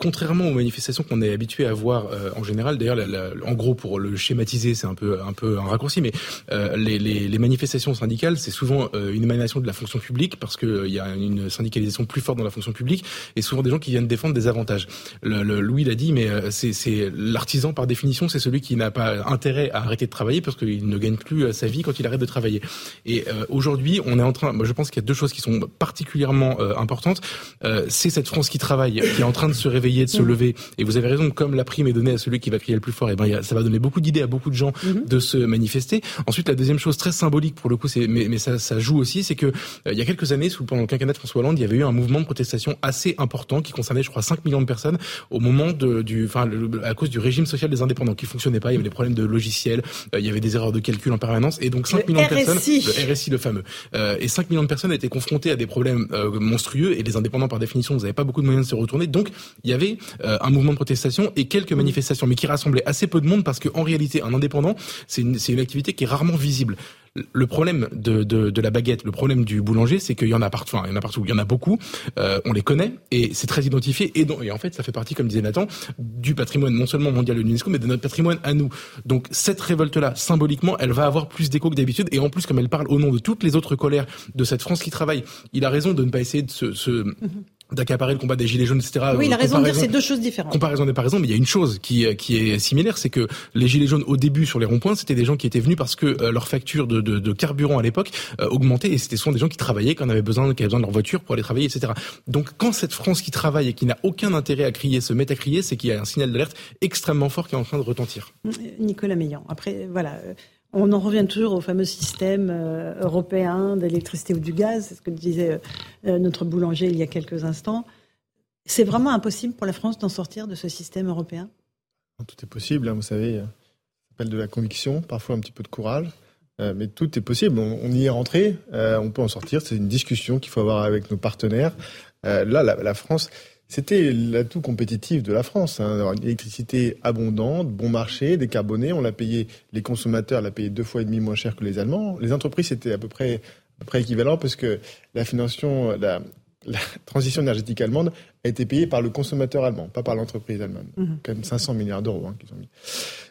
Speaker 6: Contrairement aux manifestations qu'on est habitué à voir euh, en général, d'ailleurs, en gros, pour le schématiser, c'est un peu un peu un raccourci, mais euh, les, les, les manifestations syndicales, c'est souvent euh, une émanation de la fonction publique parce qu'il y a une syndicalisation plus forte dans la fonction publique et souvent des gens qui viennent défendre des avantages. Le, le- Louis l'a dit, mais euh, c'est l'artisan par définition, c'est celui qui n'a pas intérêt à arrêter de travailler parce qu'il ne gagne plus euh, sa vie quand il arrête de travailler. Et euh, aujourd'hui, on est en train, moi je pense qu'il y a deux choses qui sont particulièrement euh, importantes. Euh, c'est cette France qui travaille, qui est en train de se réveiller, de se lever. Et vous avez raison, comme la prime est donnée à celui qui va crier le plus fort, et ben y a- ça va donner beaucoup d'idées à beaucoup de gens de se manifester. Ensuite, la deuxième chose très symbolique pour le coup, c'est mais, mais ça, ça joue aussi, c'est que euh, il y a quelques années, sous pendant le quinquennat de François Hollande, il y avait eu un mouvement de protestation assez important qui concernait, je crois, 5 millions de personnes au moment de, du, enfin, le- à cause du régime social des indépendants qui fonctionnait pas. Il y avait des problèmes de logiciels, euh, il y avait des erreurs de calcul en permanence, et donc 5
Speaker 1: Le
Speaker 6: millions de personnes,
Speaker 1: RSI.
Speaker 6: le RSI le fameux, euh, et 5 millions de personnes étaient confrontées à des problèmes monstrueux, et les indépendants par définition, vous n'avez pas beaucoup de moyens de se retourner. Donc, il y avait euh, un mouvement de protestation et quelques manifestations, mais qui rassemblaient assez peu de monde parce qu'en réalité, un indépendant, c'est une, activité qui est rarement visible. Le problème de, de, de la baguette, le problème du boulanger, c'est qu'il y en a partout. Enfin, il y en a partout. Il y en a beaucoup. Euh, on les connaît et c'est très identifié. Et, en fait, ça fait partie, comme disait Nathan, du patrimoine non seulement mondial de l'UNESCO, mais de notre patrimoine à nous. Donc cette révolte-là, symboliquement, elle va avoir plus d'écho que d'habitude. Et en plus, comme elle parle au nom de toutes les autres colères de cette France qui travaille, il a raison de ne pas essayer de se, se d'accaparer le combat des gilets jaunes, etc.
Speaker 1: Oui, il a
Speaker 6: Euh,
Speaker 1: raison de dire c'est deux choses différentes.
Speaker 6: Comparaison n'est pas raison, mais il y a une chose qui, euh, qui est similaire, c'est que les gilets jaunes au début sur les ronds-points, c'était des gens qui étaient venus parce que euh, leur facture de, de, de carburant à l'époque euh, augmentait et c'était souvent des gens qui travaillaient, qui en avaient besoin, qui avaient besoin de leur voiture pour aller travailler, etc. Donc quand cette France qui travaille et qui n'a aucun intérêt à crier se met à crier, c'est qu'il y a un signal d'alerte extrêmement fort qui est en train de retentir.
Speaker 1: Nicolas Meillan. Après, voilà. On en revient toujours au fameux système euh, européen d'électricité ou du gaz, c'est ce que disait euh, notre boulanger il y a quelques instants. C'est vraiment impossible pour la France d'en sortir de ce système européen?
Speaker 3: Tout est possible, hein, vous savez. euh, Ça s'appelle de la conviction, parfois un petit peu de courage. mais tout est possible. On, y est rentré, on peut en sortir. C'est une discussion qu'il faut avoir avec nos partenaires. Là, la France, c'était l'atout compétitif de la France. Hein, une électricité abondante, bon marché, décarbonée. On l'a payé, les consommateurs l'a payé deux fois et demi moins cher que les Allemands. Les entreprises, c'était à peu près, à peu près équivalent parce que la la, la transition énergétique allemande a été payée par le consommateur allemand, pas par l'entreprise allemande.
Speaker 1: Mhm.
Speaker 3: Quand même 500 milliards d'euros hein, qu'ils ont mis.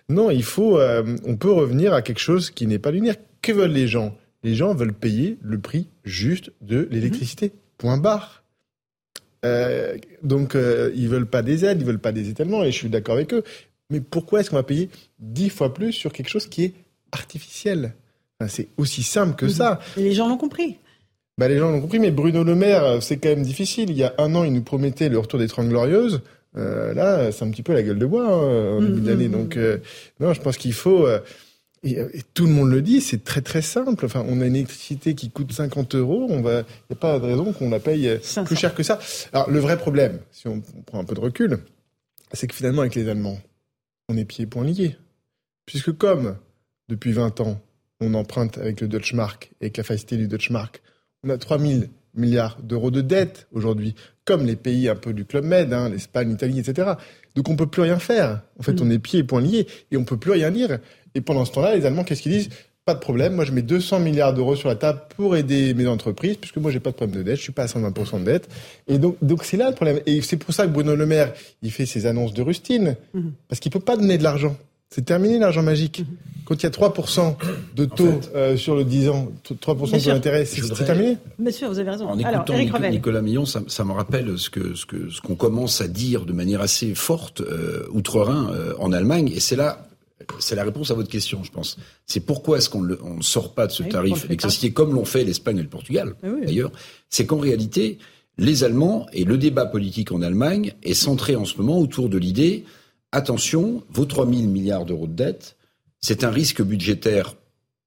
Speaker 3: Non, il faut, euh, on peut revenir à quelque chose qui n'est pas linéaire. Que veulent les gens? Les gens veulent payer le prix juste de l'électricité. Point barre. Euh, donc, euh, ils veulent pas des aides, ils veulent pas des étalements, et je suis d'accord avec eux. Mais pourquoi est-ce qu'on va payer dix fois plus sur quelque chose qui est artificiel? Enfin, C'est aussi simple que ça.
Speaker 1: Et les gens l'ont compris.
Speaker 3: Bah, les gens l'ont compris, mais Bruno Le Maire, c'est quand même difficile. Il y a un an, il nous promettait le retour des Trente Glorieuses. Euh, là, c'est un petit peu la gueule de bois hein, en début d'année. Donc, euh, non, je pense qu'il faut. Euh, et, et, tout le monde le dit, c'est très très simple. Enfin, on a une électricité qui coûte 50 euros. On va, il n'y a pas de raison qu'on la paye
Speaker 1: 500.
Speaker 3: plus cher que ça. Alors, le vrai problème, si on, on prend un peu de recul, c'est que finalement, avec les Allemands, on est pieds et poings liés. Puisque comme, depuis 20 ans, on emprunte avec le Deutsche Mark et avec la facilité du Deutsche Mark, on a 3000 milliards d'euros de dette aujourd'hui, comme les pays un peu du Club Med, hein, l'Espagne, l'Italie, etc. Donc on peut plus rien faire. En fait,
Speaker 1: Mm.
Speaker 3: on est pieds et poings liés et on peut plus rien dire. Et pendant ce temps-là, les Allemands, qu'est-ce qu'ils disent? Pas de problème, moi je mets 200 milliards d'euros sur la table pour aider mes entreprises, puisque moi j'ai pas de problème de dette, je suis pas à 120% de dette. Et donc donc c'est là le problème. Et c'est pour ça que Bruno Le Maire, il fait ses annonces de rustine,
Speaker 1: Mhm.
Speaker 3: parce qu'il peut pas donner de l'argent. C'est terminé l'argent magique.
Speaker 1: Mhm.
Speaker 3: Quand il y a 3% de taux
Speaker 4: fait,
Speaker 3: euh, sur le 10 ans, 3% de taux d'intérêt, c'est
Speaker 4: voudrais-
Speaker 3: c'est terminé?
Speaker 1: Monsieur, vous avez raison.
Speaker 4: En
Speaker 1: Alors,
Speaker 4: écoutant
Speaker 1: Eric
Speaker 4: Nico-
Speaker 1: Revel.
Speaker 4: Nicolas Millon, ça, ça me rappelle ce que ce que ce qu'on commence à dire de manière assez forte euh, outre-Rhin euh, en Allemagne, et c'est là. C'est la réponse à votre question, je pense. C'est pourquoi est-ce qu'on ne sort pas de ce
Speaker 1: Oui,
Speaker 4: tarif d'électricité comme l'ont fait l'Espagne et le Portugal,
Speaker 1: Ah oui.
Speaker 4: d'ailleurs. C'est qu'en réalité, les Allemands et le débat politique en Allemagne est centré en ce moment autour de l'idée attention, vos 3 000 milliards d'euros de dette, c'est un risque budgétaire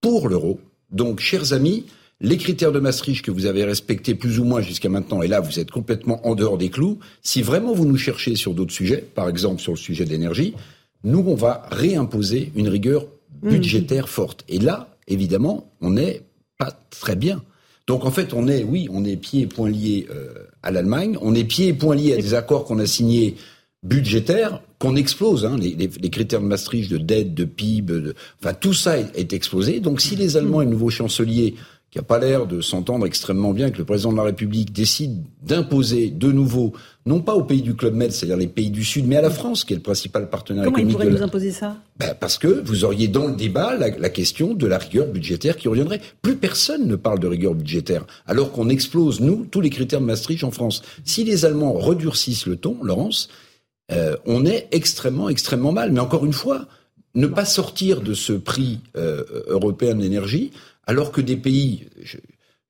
Speaker 4: pour l'euro. Donc, chers amis, les critères de Maastricht que vous avez respectés plus ou moins jusqu'à maintenant, et là vous êtes complètement en dehors des clous, si vraiment vous nous cherchez sur d'autres sujets, par exemple sur le sujet de l'énergie, nous on va réimposer une rigueur budgétaire forte. Et là, évidemment, on n'est pas très bien. Donc en fait, on est, oui, on est pieds et poings liés euh, à l'Allemagne, on est pieds et poings liés à des accords qu'on a signés budgétaires, qu'on explose. Hein, les, les- les critères de Maastricht, de dette, de PIB, de, enfin tout ça est, est explosé. Donc si les Allemands et le nouveau chancelier, qui a pas l'air de s'entendre extrêmement bien avec le président de la République, décident d'imposer de nouveau, non pas aux pays du Club Med, c'est-à-dire les pays du Sud, mais à la France, qui est le principal partenaire
Speaker 1: Comment il
Speaker 4: économique
Speaker 1: pourrait
Speaker 4: de
Speaker 1: nous
Speaker 4: la-
Speaker 1: imposer ça?
Speaker 4: Ben, parce que vous auriez dans le débat la, la question de la rigueur budgétaire qui reviendrait. Plus personne ne parle de rigueur budgétaire, alors qu'on explose, nous, tous les critères de Maastricht en France. Si les Allemands redurcissent le ton, Laurence, euh, on est extrêmement, extrêmement mal. Mais encore une fois, ne pas sortir de ce prix euh, européen de l'énergie, alors que des pays... je-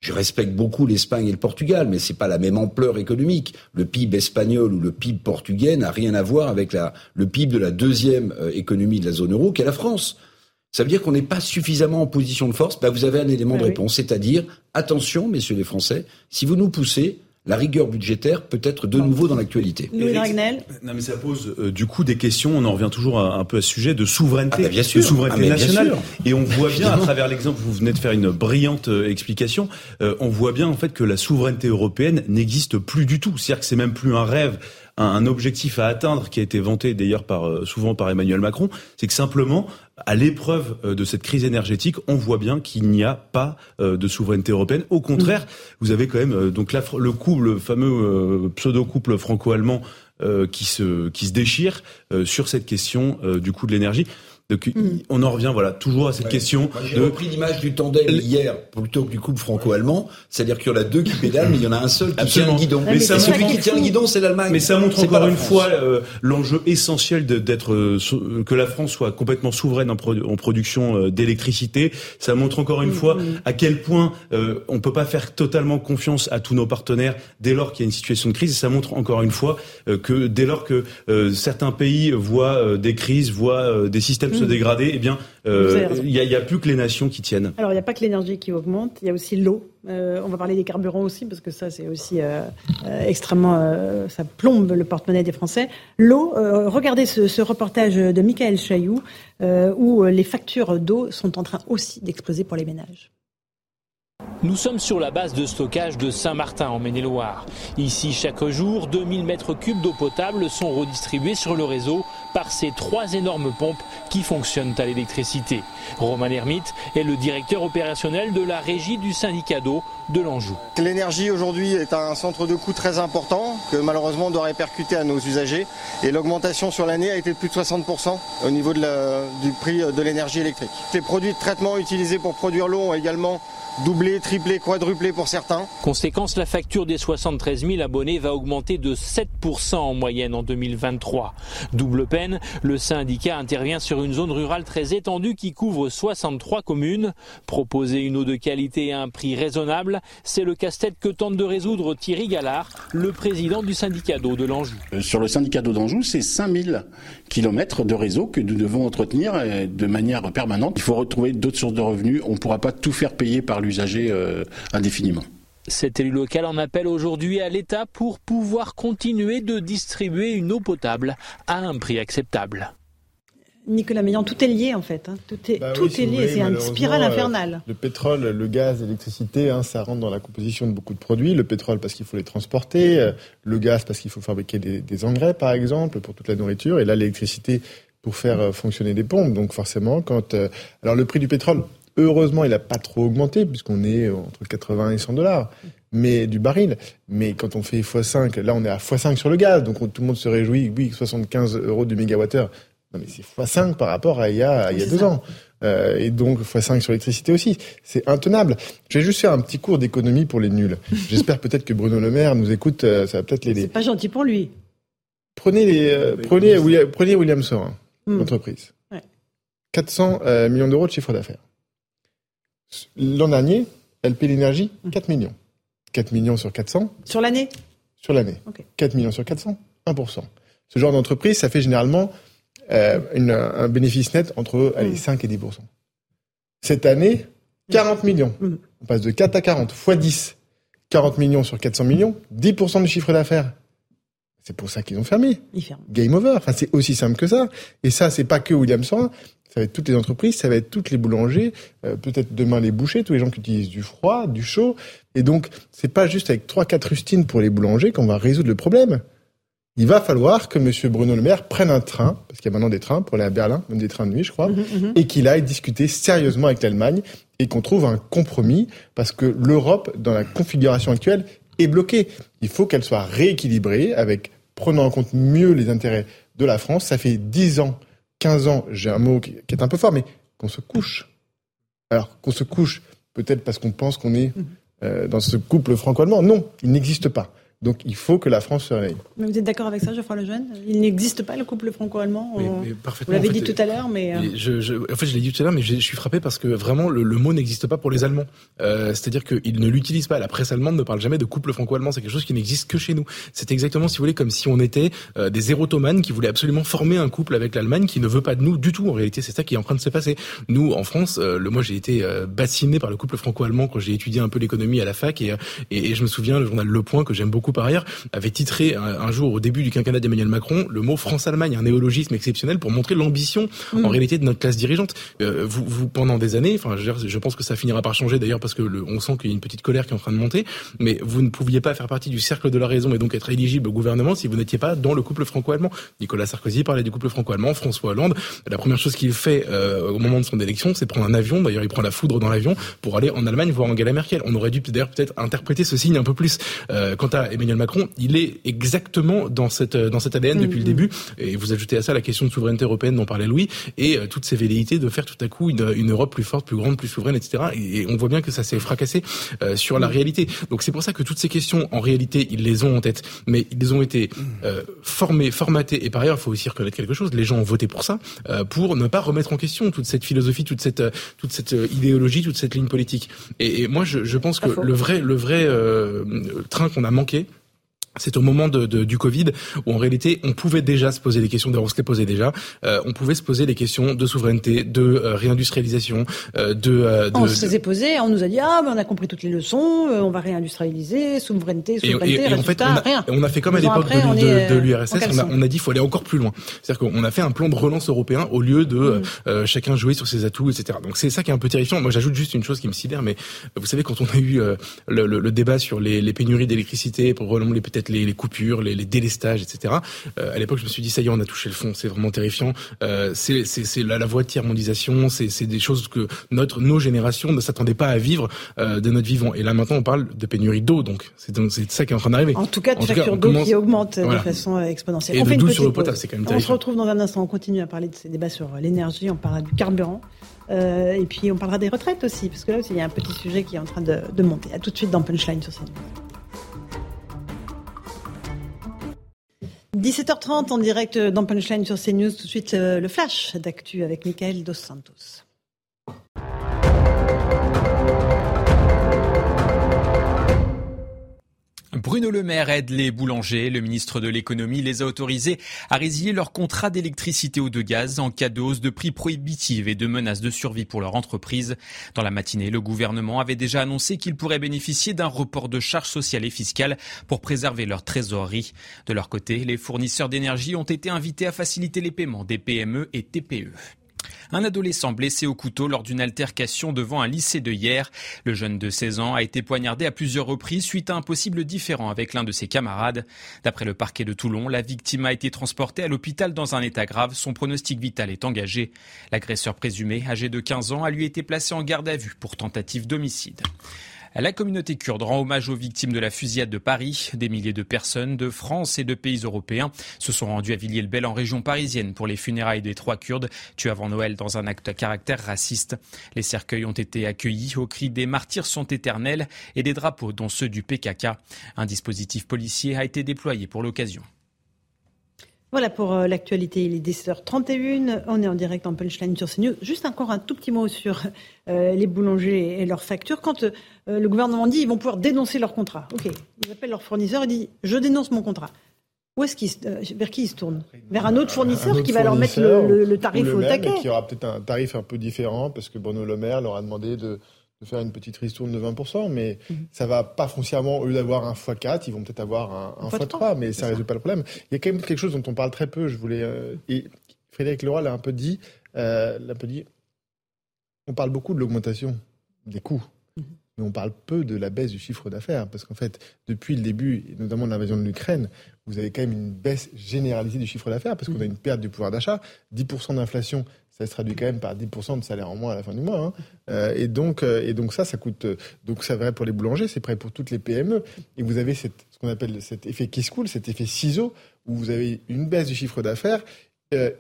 Speaker 4: je respecte beaucoup l'Espagne et le Portugal, mais c'est pas la même ampleur économique. Le PIB espagnol ou le PIB portugais n'a rien à voir avec la, le PIB de la deuxième euh, économie de la zone euro, qu'est la France. Ça veut dire qu'on n'est pas suffisamment en position de force. Ben, vous avez un élément
Speaker 1: Ah
Speaker 4: de
Speaker 1: oui.
Speaker 4: réponse, c'est-à-dire attention, messieurs les Français, si vous nous poussez, la rigueur budgétaire peut être de nouveau dans l'actualité.
Speaker 2: Non mais ça pose euh, du coup des questions, on en revient toujours à- un peu à ce sujet de souveraineté,
Speaker 4: Ah bah bien sûr.
Speaker 2: de souveraineté
Speaker 4: Ah bien
Speaker 2: nationale.
Speaker 4: sûr.
Speaker 2: Et on voit bien à travers l'exemple, vous venez de faire une brillante euh, explication, euh, on voit bien en fait que la souveraineté européenne n'existe plus du tout. C'est-à-dire que c'est même plus un rêve, un, objectif à atteindre qui a été vanté d'ailleurs par euh, souvent par Emmanuel Macron. C'est que simplement à l'épreuve euh, de cette crise énergétique, on voit bien qu'il n'y a pas euh, de souveraineté européenne. Au contraire, vous avez quand même donc le couple, le fameux pseudo couple franco-allemand qui se qui se déchire sur cette question du coût de l'énergie. Donc on en revient voilà toujours à cette question
Speaker 4: Moi, j'ai
Speaker 2: de
Speaker 4: repris l'image du tandem hier plutôt que du couple franco-allemand. C'est-à-dire qu'il y en a deux qui pédalent, mais il y en a un seul qui
Speaker 2: Absolument.
Speaker 4: tient le guidon.
Speaker 1: Ouais, mais c'est
Speaker 4: celui
Speaker 1: ça qui
Speaker 4: tient le guidon, c'est l'Allemagne.
Speaker 2: Mais ça montre
Speaker 4: C'est
Speaker 2: encore une fois euh, l'enjeu essentiel de- d'être euh, que la France soit complètement souveraine en, produ- en production euh, d'électricité. Ça montre encore une
Speaker 1: Mm,
Speaker 2: fois
Speaker 1: mm.
Speaker 2: à quel point euh, on peut pas faire totalement confiance à tous nos partenaires dès lors qu'il y a une situation de crise. Et ça montre encore une fois euh, que dès lors que euh, certains pays voient euh, des crises, voient euh, des systèmes se dégrader, eh bien euh, il y, a, plus que les nations qui tiennent.
Speaker 1: Alors, il n'y a pas que l'énergie qui augmente, il y a aussi l'eau. Euh, on va parler des carburants aussi, parce que ça, c'est aussi euh, extrêmement... ça plombe le porte-monnaie des Français. L'eau, regardez ce, ce reportage de Michael Chailloux, où les factures d'eau sont en train aussi d'exploser pour les ménages.
Speaker 11: Nous sommes sur la base de stockage de Saint-Martin en Maine-et-Loire. Ici, chaque jour, 2000 mètres cubes d'eau potable sont redistribués sur le réseau par ces trois énormes pompes qui fonctionnent à l'électricité. Roman Hermite est le directeur opérationnel de la régie du syndicat d'eau de l'Anjou.
Speaker 12: L'énergie aujourd'hui est un centre de coût très important que malheureusement doit répercuter à nos usagers. Et l'augmentation sur l'année a été de plus de 60% au niveau du prix de l'énergie électrique. Les produits de traitement utilisés pour produire l'eau ont également doublé, triplé, quadruplé pour certains.
Speaker 11: Conséquence, la facture des 73 000 abonnés va augmenter de 7% en moyenne en 2023. Double peine, le syndicat intervient sur une zone rurale très étendue qui couvre 63 communes. Proposer une eau de qualité à un prix raisonnable, c'est le casse-tête que tente de résoudre Thierry Gallard, le président du syndicat d'eau de l'Anjou.
Speaker 13: Euh, sur le syndicat d'eau d'Anjou, c'est 5000 kilomètres de réseau que nous devons entretenir euh, de manière permanente. Il faut retrouver d'autres sources de revenus. On ne pourra pas tout faire payer par l'usager euh, indéfiniment.
Speaker 11: Cet élu local en appelle aujourd'hui à l'État pour pouvoir continuer de distribuer une eau potable à un prix acceptable.
Speaker 1: Nicolas Meillan, tout est lié en fait. Hein. Tout est,
Speaker 3: Bah
Speaker 1: tout
Speaker 3: oui, si
Speaker 1: est
Speaker 3: vous
Speaker 1: lié, c'est une spirale
Speaker 3: euh,
Speaker 1: infernale.
Speaker 3: Le pétrole, le gaz, l'électricité, hein, ça rentre dans la composition de beaucoup de produits. Le pétrole parce qu'il faut les transporter, euh, le gaz parce qu'il faut fabriquer des, des engrais par exemple pour toute la nourriture, et là l'électricité pour faire fonctionner des pompes. Donc forcément, quand euh, alors le prix du pétrole, heureusement, il n'a pas trop augmenté puisqu'on est entre 80 et 100 dollars. Mais du baril. Mais quand on fait x5, là on est à x5 sur le gaz, donc on- tout le monde se réjouit, oui, 75 euros du mégawattheure. Non mais c'est x5 par rapport à il y a, il y a
Speaker 1: C'est
Speaker 3: deux
Speaker 1: ça.
Speaker 3: ans. Euh, et donc x5 sur l'électricité aussi. C'est intenable. Je vais juste faire un petit cours d'économie pour les nuls. J'espère peut-être que Bruno Le Maire nous écoute, euh, ça va peut-être l'aider.
Speaker 1: C'est pas gentil pour lui.
Speaker 3: Prenez les, euh, prenez, William, prenez William Sorin,
Speaker 1: Hmm.
Speaker 3: l'entreprise.
Speaker 1: Ouais.
Speaker 3: 400 euh, millions d'euros de chiffre d'affaires. L'an dernier, LP l'énergie,
Speaker 1: Hmm.
Speaker 3: 4 millions. 4 millions sur 400
Speaker 1: Sur l'année?
Speaker 3: Sur l'année.
Speaker 1: Ok.
Speaker 3: 4 millions sur 400, 1%. Ce genre d'entreprise, ça fait généralement euh, une- un bénéfice net entre allez,
Speaker 1: Mm.
Speaker 3: 5 et 10%. Cette année, 40 millions.
Speaker 1: Mm.
Speaker 3: On passe de 4 à 40, fois 10. 40 millions sur 400 millions, 10% du chiffre d'affaires. C'est pour ça qu'ils ont fermé. Game over. Enfin, c'est aussi simple que ça. Et ça, c'est pas que William Sorin. Ça va être toutes les entreprises, ça va être toutes les boulangers, euh, peut-être demain les bouchers, tous les gens qui utilisent du froid, du chaud. Et donc, c'est pas juste avec trois, quatre rustines pour les boulangers qu'on va résoudre le problème. Il va falloir que Monsieur Bruno Le Maire prenne un train, parce qu'il y a maintenant des trains pour aller à Berlin, même des trains de nuit, je crois,
Speaker 1: Mhm, mhm.
Speaker 3: et qu'il aille discuter sérieusement avec l'Allemagne et qu'on trouve un compromis, parce que l'Europe, dans la configuration actuelle, est bloquée. Il faut qu'elle soit rééquilibrée avec prenant en compte mieux les intérêts de la France. Ça fait 10 ans, 15 ans, j'ai un mot qui qui est un peu fort, mais qu'on se couche. Alors, qu'on se couche, peut-être parce qu'on pense qu'on est euh, dans ce couple franco-allemand. Non, il n'existe pas. Donc, il faut que la France se réveille.
Speaker 1: Mais vous êtes d'accord avec ça, Geoffroy Lejeune? Il n'existe pas le couple franco-allemand
Speaker 6: Mais-
Speaker 1: on-
Speaker 6: mais
Speaker 1: Vous l'avez
Speaker 6: en fait,
Speaker 1: dit tout à l'heure, mais... euh,
Speaker 6: Et je, je- en fait, je l'ai dit tout à l'heure, mais je, je suis frappé parce que vraiment le, le mot n'existe pas pour les Allemands. Euh, C'est-à-dire qu'ils ne l'utilisent pas. La presse allemande ne parle jamais de couple franco-allemand. C'est quelque chose qui n'existe que chez nous. C'est exactement, si vous voulez, comme si on était euh, des érotomanes qui voulaient absolument former un couple avec l'Allemagne qui ne veut pas de nous du tout. En réalité, c'est ça qui est en train de se passer. Nous, en France, euh, le, moi, j'ai été euh, bassiné par le couple franco-allemand quand j'ai étudié un peu l'économie à la fac et, euh, et, et je me souviens, le journal Le Point, que j'aime beaucoup par ailleurs, avait titré un, un jour au début du quinquennat d'Emmanuel Macron le mot France-Allemagne, un néologisme exceptionnel pour montrer l'ambition
Speaker 1: Mm.
Speaker 6: en réalité de notre classe dirigeante. Euh, vous, vous, pendant des années, enfin, je, je pense que ça finira par changer d'ailleurs parce que le, on sent qu'il y a une petite colère qui est en train de monter, mais vous ne pouviez pas faire partie du cercle de la raison et donc être éligible au gouvernement si vous n'étiez pas dans le couple franco-allemand. Nicolas Sarkozy parlait du couple franco-allemand, François Hollande, la première chose qu'il fait euh, au moment de son élection, c'est prendre un avion, d'ailleurs il prend la foudre dans l'avion pour aller en Allemagne voir Angela Merkel. On aurait dû d'ailleurs peut-être interpréter ce signe un peu plus. Euh, quant à Emmanuel Macron, il est exactement dans cette dans cet ADN depuis le début. Et vous ajoutez à ça la question de souveraineté européenne dont parlait Louis et euh, toutes ces velléités de faire tout à coup une, une Europe plus forte, plus grande, plus souveraine, etc. Et, et on voit bien que ça s'est fracassé euh, sur la réalité. Donc c'est pour ça que toutes ces questions, en réalité, ils les ont en tête, mais ils ont été euh, formés, formatés. Et par ailleurs, il faut aussi reconnaître quelque chose. Les gens ont voté pour ça, euh, pour ne pas remettre en question toute cette philosophie, toute cette euh, toute cette euh, idéologie, toute cette ligne politique. Et, et moi, je, je pense que le vrai le vrai euh, train qu'on a manqué. C'est au moment de, de- du Covid où en réalité on pouvait déjà se poser des questions, d'ailleurs on se les posait déjà, euh, on pouvait se poser des questions de souveraineté, de euh, réindustrialisation, euh, de, euh, de,
Speaker 1: On se les est posés, on nous a dit ah mais on a compris toutes les leçons, euh, on va réindustrialiser, souveraineté,
Speaker 6: Et,
Speaker 1: souveraineté,
Speaker 6: et- et en fait, on a,
Speaker 1: rien.
Speaker 6: on a fait comme à l'époque de, l'URSS, on a, on a dit il faut aller encore plus loin. C'est-à-dire qu'on a fait un plan de relance européen au lieu de
Speaker 1: Mm.
Speaker 6: euh, chacun jouer sur ses atouts, etc. Donc c'est ça qui est un peu terrifiant. Moi j'ajoute juste une chose qui me sidère, mais vous savez quand on a eu euh, le, le- le débat sur les, les pénuries d'électricité, pour les, peut-être les, les, coupures, les, les, délestages, etc. à l'époque, je me suis dit, ça y est, on a touché le fond, c'est vraiment terrifiant. c'est la, la voie de tiers-mondisation, c'est des choses que notre, nos générations ne s'attendaient pas à vivre de notre vivant. Et là, maintenant, on parle de pénurie d'eau, donc c'est ça qui est en train d'arriver.
Speaker 1: En tout cas, de facture d'eau qui augmente de façon exponentielle.
Speaker 6: Et on fait une sur le potable, c'est quand même terrifiant.
Speaker 1: On se retrouve dans un instant, on continue à parler de ces débats sur l'énergie, on parlera du carburant. Euh, et puis on parlera des retraites aussi, parce que là aussi il y a un petit sujet qui est en train de, de monter. À tout de suite dans Punchline sur CNews. 17h30 en direct dans Punchline sur CNews. Tout de suite euh, le flash d'actu avec Michael Dos Santos.
Speaker 7: Bruno Le Maire aide les boulangers. Le ministre de l'économie les a autorisés à résilier leur contrat d'électricité ou de gaz en cas de hausse de prix prohibitive et de menaces de survie pour leur entreprise. Dans la matinée, le gouvernement avait déjà annoncé qu'ils pourraient bénéficier d'un report de charges sociales et fiscales pour préserver leur trésorerie. De leur côté, les fournisseurs d'énergie ont été invités à faciliter les paiements des PME et TPE. Un adolescent blessé au couteau lors d'une altercation devant un lycée de hier. Le jeune de 16 ans a été poignardé à plusieurs reprises suite à un possible différend avec l'un de ses camarades. D'après le parquet de Toulon, la victime a été transportée à l'hôpital dans un état grave. Son pronostic vital est engagé. L'agresseur présumé, âgé de 15 ans, a lui été placé en garde à vue pour tentative d'homicide. La communauté kurde rend hommage aux victimes de la fusillade de Paris. Des milliers de personnes de France et de pays européens se sont rendues à Villiers-le-Bel en région parisienne pour les funérailles des trois Kurdes tués avant Noël dans un acte à caractère raciste. Les cercueils ont été accueillis au cri des martyrs sont éternels et des drapeaux dont ceux du PKK. Un dispositif policier a été déployé pour l'occasion.
Speaker 1: Voilà pour euh, l'actualité. Il est 17h31. On est en direct en punchline sur CNews. Juste encore un tout petit mot sur euh, les boulangers et leurs factures. Quand euh, le gouvernement dit ils vont pouvoir dénoncer leur contrat, ok, ils appellent leur fournisseur et disent je dénonce mon contrat. Où est-ce qu'ils, vers qui ils se tournent? Vers un autre fournisseur qui va leur mettre le, tarif au taquet.
Speaker 3: Qui aura peut-être un tarif un peu différent parce que Bruno Le Maire leur a demandé de de faire une petite ristourne de 20%, mais ça mhm. ça va pas foncièrement, au lieu d'avoir un x4, ils vont peut-être avoir un, un x3, mais ça ne résout pas le problème. Il y a quand même quelque chose dont on parle très peu, je voulais, euh, et Frédéric Leroy l'a un peu dit, euh, l'a un peu dit, on parle beaucoup de l'augmentation des coûts, mhm. mais on parle peu de la baisse du chiffre d'affaires, parce qu'en fait, depuis le début, et notamment de l'invasion de l'Ukraine, vous avez quand même une baisse généralisée du chiffre d'affaires, parce qu'on a mhm. une perte du pouvoir d'achat, 10% d'inflation, ça se traduit quand même par 10% de salaire en moins à la fin du mois. Hein. Euh, et, donc, euh, et donc ça, ça coûte. Euh, donc c'est vrai pour les boulangers, c'est vrai pour toutes les PME. Et vous avez cette, ce qu'on appelle cet effet qui cool, cet effet ciseau, où vous avez une baisse du chiffre d'affaires,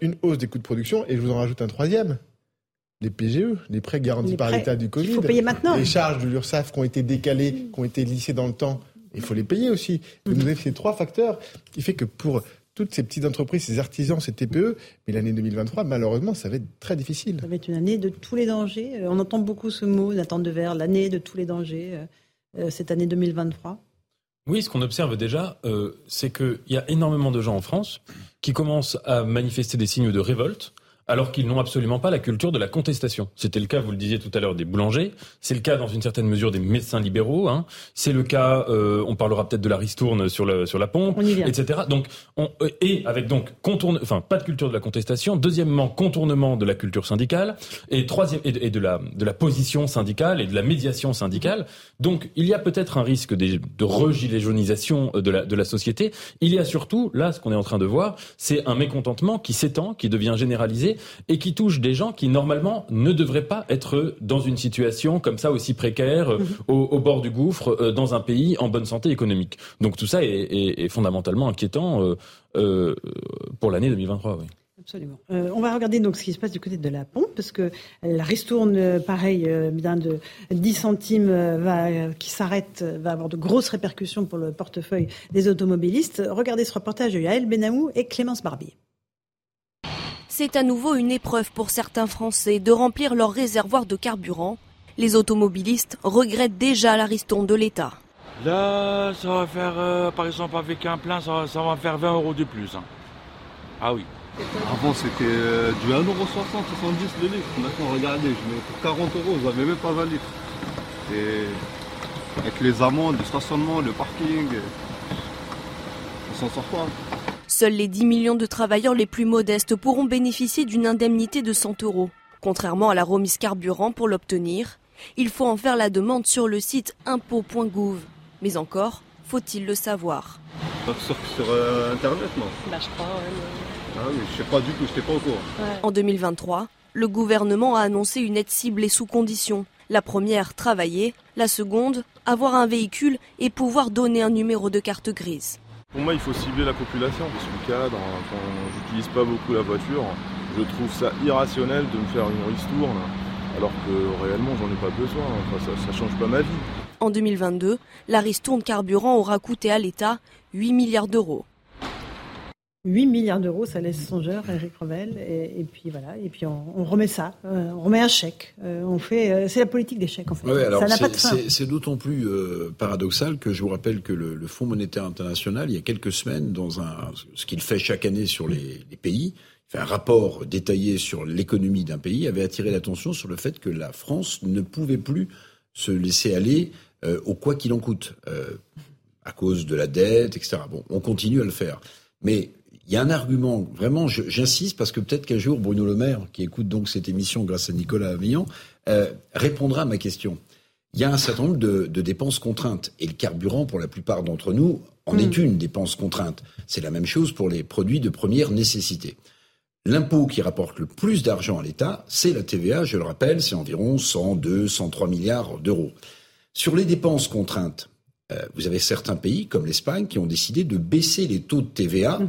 Speaker 3: une hausse des coûts de production, et je vous en rajoute un troisième. Les PGE, les prêts garantis par l'État du Covid. Il
Speaker 1: faut payer maintenant.
Speaker 3: Les charges de l'URSSAF qui ont été décalées, qui ont été lissées dans le temps, il faut les payer aussi. Vous avez ces trois facteurs qui fait que pour toutes ces petites entreprises, ces artisans, ces TPE. Mais l'année 2023, malheureusement, ça va être très difficile.
Speaker 1: Ça va être une année de tous les dangers. Euh, on entend beaucoup ce mot, Nathan Devers, l'année de tous les dangers, euh, euh, cette année 2023.
Speaker 10: Oui, ce qu'on observe déjà, c'est qu'il y a énormément de gens en France qui commencent à manifester des signes de révolte alors qu'ils n'ont absolument pas la culture de la contestation. C'était le cas, vous le disiez tout à l'heure, des boulangers. C'est le cas, dans une certaine mesure, des médecins libéraux. Hein. C'est le cas, euh, on parlera peut-être de la ristourne sur, le, sur la pompe, etc. Donc, on, euh, et avec donc contourne, enfin pas de culture de la contestation. Deuxièmement, contournement de la culture syndicale et troisième et de, la de la position syndicale et de la médiation syndicale. Donc, il y a peut-être un risque de, de jaunisation de la de la société. Il y a surtout là, ce qu'on est en train de voir, c'est un mécontentement qui s'étend, qui devient généralisé et qui touche des gens qui normalement ne devraient pas être dans une situation comme ça aussi précaire, euh, mhm. au, bord du gouffre, euh, dans un pays en bonne santé économique. Donc tout ça est, fondamentalement inquiétant euh, pour l'année 2023. Oui.
Speaker 1: Absolument. on va regarder donc ce qui se passe du côté de la pompe, parce que la ristourne, pareil, bien de 10 centimes va, qui s'arrête, va avoir de grosses répercussions pour le portefeuille des automobilistes. Regardez ce reportage de Yael Benamou et Clémence Barbier.
Speaker 14: C'est à nouveau une épreuve pour certains Français de remplir leur réservoir de carburant. Les automobilistes regrettent déjà la ristourne de l'État.
Speaker 15: Là, ça va faire, euh, par exemple, avec un plein, ça, va faire 20 euros de plus. Hein. Ah oui.
Speaker 16: Avant, c'était euh, du 1,60€, 70 le litre. Maintenant, regardez, je mets pour 40 euros, vous n'avez même pas 20 litres. Et avec les amendes, le stationnement, le parking, on s'en sort pas.
Speaker 14: Seuls les 10 millions de travailleurs les plus modestes pourront bénéficier d'une indemnité de 100 euros. Contrairement à la remise carburant, pour l'obtenir, il faut en faire la demande sur le site impôt.gouv. Mais encore, faut-il le savoir
Speaker 16: Sur, sur euh, Internet, non?
Speaker 17: Bah, je crois,
Speaker 16: Ah oui, je sais pas du tout, je n'étais pas au courant.
Speaker 14: En 2023, le gouvernement a annoncé une aide ciblée sous conditions. La première, travailler. La seconde, avoir un véhicule et pouvoir donner un numéro de carte grise.
Speaker 18: Pour moi, il faut cibler la population. Je suis cadre, enfin, j'utilise pas beaucoup la voiture. Je trouve ça irrationnel de me faire une ristourne alors que réellement, j'en ai pas besoin. Enfin, ça, ça change pas ma vie.
Speaker 14: En 2022, la ristourne carburant aura coûté à l'État 8 milliards d'euros.
Speaker 1: 8 milliards d'euros, ça laisse songeur, Eric Revel. Et, et puis voilà, et puis on, on remet ça, euh, on remet un chèque. Euh, on fait, euh, c'est la politique des chèques en fait.
Speaker 4: Ouais, alors
Speaker 1: ça n'a
Speaker 4: c'est-
Speaker 1: pas de fin.
Speaker 4: c'est- d'autant plus paradoxal que je vous rappelle que le, le Fonds monétaire international, il y a quelques semaines, dans un, ce qu'il fait chaque année sur les, les pays, il fait un rapport détaillé sur l'économie d'un pays, avait attiré l'attention sur le fait que la France ne pouvait plus se laisser aller au quoi qu'il en coûte, à cause de la dette, etc. Bon, on continue à le faire, mais il y a un argument, vraiment, j'insiste, parce que peut-être qu'un jour, Bruno Le Maire, qui écoute donc cette émission grâce à Nicolas Avignon, euh, répondra à ma question. Il y a un certain nombre de, de dépenses contraintes. Et le carburant, pour la plupart d'entre nous, en est une dépense contrainte. C'est la même chose pour les produits de première nécessité. L'impôt qui rapporte le plus d'argent à l'État, c'est la TVA, je le rappelle, c'est environ 102, 103 milliards d'euros. Sur les dépenses contraintes, euh, vous avez certains pays, comme l'Espagne, qui ont décidé de baisser les taux de TVA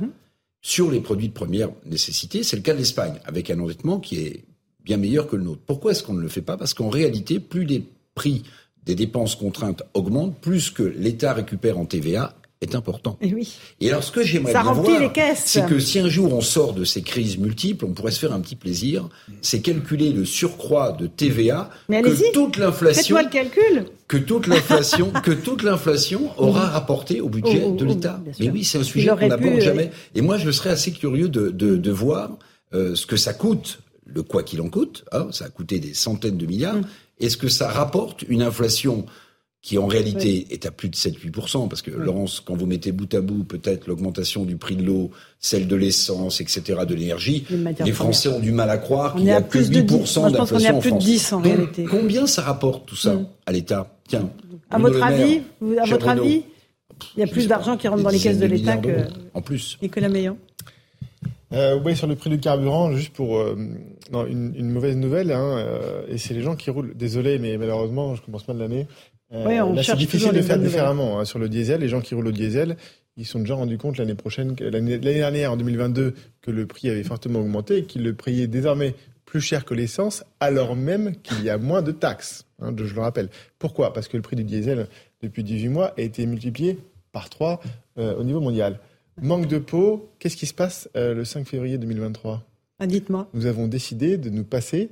Speaker 4: sur les produits de première nécessité. C'est le cas de l'Espagne, avec un endettement qui est bien meilleur que le nôtre. Pourquoi est-ce qu'on ne le fait pas? Parce qu'en réalité, plus les prix des dépenses contraintes augmentent, plus que l'État récupère en TVA est important.
Speaker 1: Et oui.
Speaker 4: Et alors, ce que j'aimerais bien voir, c'est que si un jour on sort de ces crises multiples, on pourrait se faire un petit plaisir, c'est calculer le surcroît de TVA
Speaker 1: Mais
Speaker 4: que toute l'inflation,
Speaker 1: Faites-moi le calcul.
Speaker 4: que toute l'inflation, que toute l'inflation aura rapporté au budget
Speaker 1: Oh, oh,
Speaker 4: de
Speaker 1: oh,
Speaker 4: l'État. Mais oui, c'est un sujet qu'on n'aborde
Speaker 1: euh,
Speaker 4: jamais. Et moi, je serais assez curieux de, de, de voir euh, ce que ça coûte, le quoi qu'il en coûte. Hein, ça a coûté des centaines de milliards.
Speaker 1: Mm.
Speaker 4: Est-ce que ça rapporte une inflation qui en réalité est à plus de 7-8%, parce que Laurence, quand vous mettez bout à bout peut-être l'augmentation du prix de l'eau, celle de l'essence, etc., de l'énergie,
Speaker 1: Les
Speaker 4: Français ont du mal à croire qu'il y
Speaker 1: est
Speaker 4: a
Speaker 1: à
Speaker 4: que
Speaker 1: plus de
Speaker 4: 8%
Speaker 1: 10. Moi, je pense qu'on est à
Speaker 4: d'inflation en
Speaker 1: plus de
Speaker 4: France.
Speaker 1: 10 en
Speaker 4: Donc,
Speaker 1: réalité.
Speaker 4: Combien ça rapporte tout ça
Speaker 1: Mm.
Speaker 4: à l'État? Tiens.
Speaker 1: À votre avis, vous- à votre avis, il y a plus d'argent qui rentre dans les caisses de l'État que
Speaker 4: en plus.
Speaker 1: Nicolas Meillan.
Speaker 3: Euh, oui, sur le prix du carburant, juste pour euh, non, une, une mauvaise nouvelle, hein, euh, et c'est les gens qui roulent. Désolé, mais malheureusement, je commence mal l'année. Euh,
Speaker 1: Oui, on
Speaker 3: là, c'est difficile de faire différemment hein, sur le diesel. Les gens qui roulent au diesel, ils se sont déjà rendus compte l'année prochaine, l'année l'année dernière, en 2022, que le prix avait fortement augmenté et qu'ils le payaient désormais plus cher que l'essence, alors même qu'il y a moins de taxes. hein, je le rappelle. Pourquoi? Parce que le prix du diesel, depuis 18 mois, a été multiplié par 3 au niveau mondial. Manque de peau, qu'est-ce qui se passe euh, le 5 février 2023
Speaker 1: Ah, Dites-moi.
Speaker 3: Nous avons décidé de nous passer